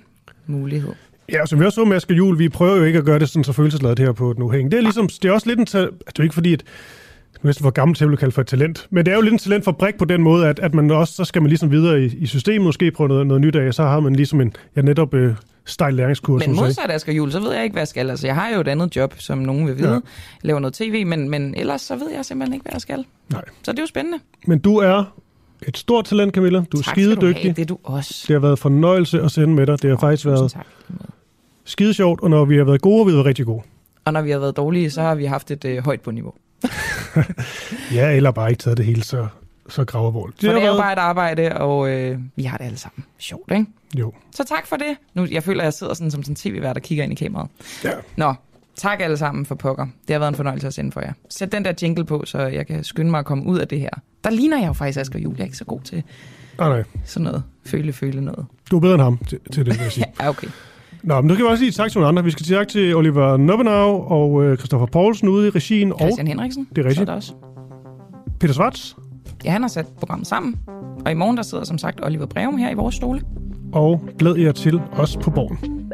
mulighed. Ja, som vi også så med Asger Jul, vi prøver jo ikke at gøre det sådan så følelsesladet her på den uhæng. Det er ligesom, det er også lidt en, det er jo ikke fordi, at næsten for gammel til at blive kaldt for et talent, men det er jo lidt en talentfabrik på den måde, at, at man også, så skal man ligesom videre i, i systemet, måske prøve noget, noget nyt af, så har man ligesom en, ja netop øh, stejl læringskurs. Men modsat Asger Jul, så ved jeg ikke, hvad jeg skal. Altså, jeg har jo et andet job, som nogen vil vide. Ja. Jeg laver noget tv, men, men ellers så ved jeg simpelthen ikke, hvad jeg skal. Nej. Så det er jo spændende. Men du er et stort talent, Camilla. Du er Tak skide dygtig. have. Det er du også. Det har været fornøjelse at sende med dig. Det har faktisk været tak. skide sjovt, og når vi har været gode, har vi været rigtig gode. Og når vi har været dårlige, så har vi haft et øh, højt på niveau. Ja, eller bare ikke taget det hele så, så gravervål. For har det er jo været- bare et arbejde, og øh, vi har det alle sammen sjovt, ikke? Jo. Så tak for det. Nu, jeg føler, at jeg sidder sådan som sådan en tv-vært og kigger ind i kameraet. Ja. Nå, tak alle sammen for pokker. Det har været en fornøjelse at sende for jer. Sæt den der jingle på, så jeg kan skynde mig at komme ud af det her. Der ligner jeg jo faktisk Asger Jul. Jeg er ikke så god til Nej, nej. sådan noget. Føle, føle noget. Du er bedre end ham til, til det, vil jeg sige. Ja, okay. Nå, men nu kan vi også sige tak til nogle andre. Vi skal sige tak til Oliver Nobbenau og øh, Christoffer Poulsen ude i regien. Christian og Henriksen. Det er rigtigt. Så er også. Peter Svarts. Ja, han har sat programmet sammen. Og i morgen der sidder som sagt Oliver Breum her i vores stole. Og glæd jer til os på borgen.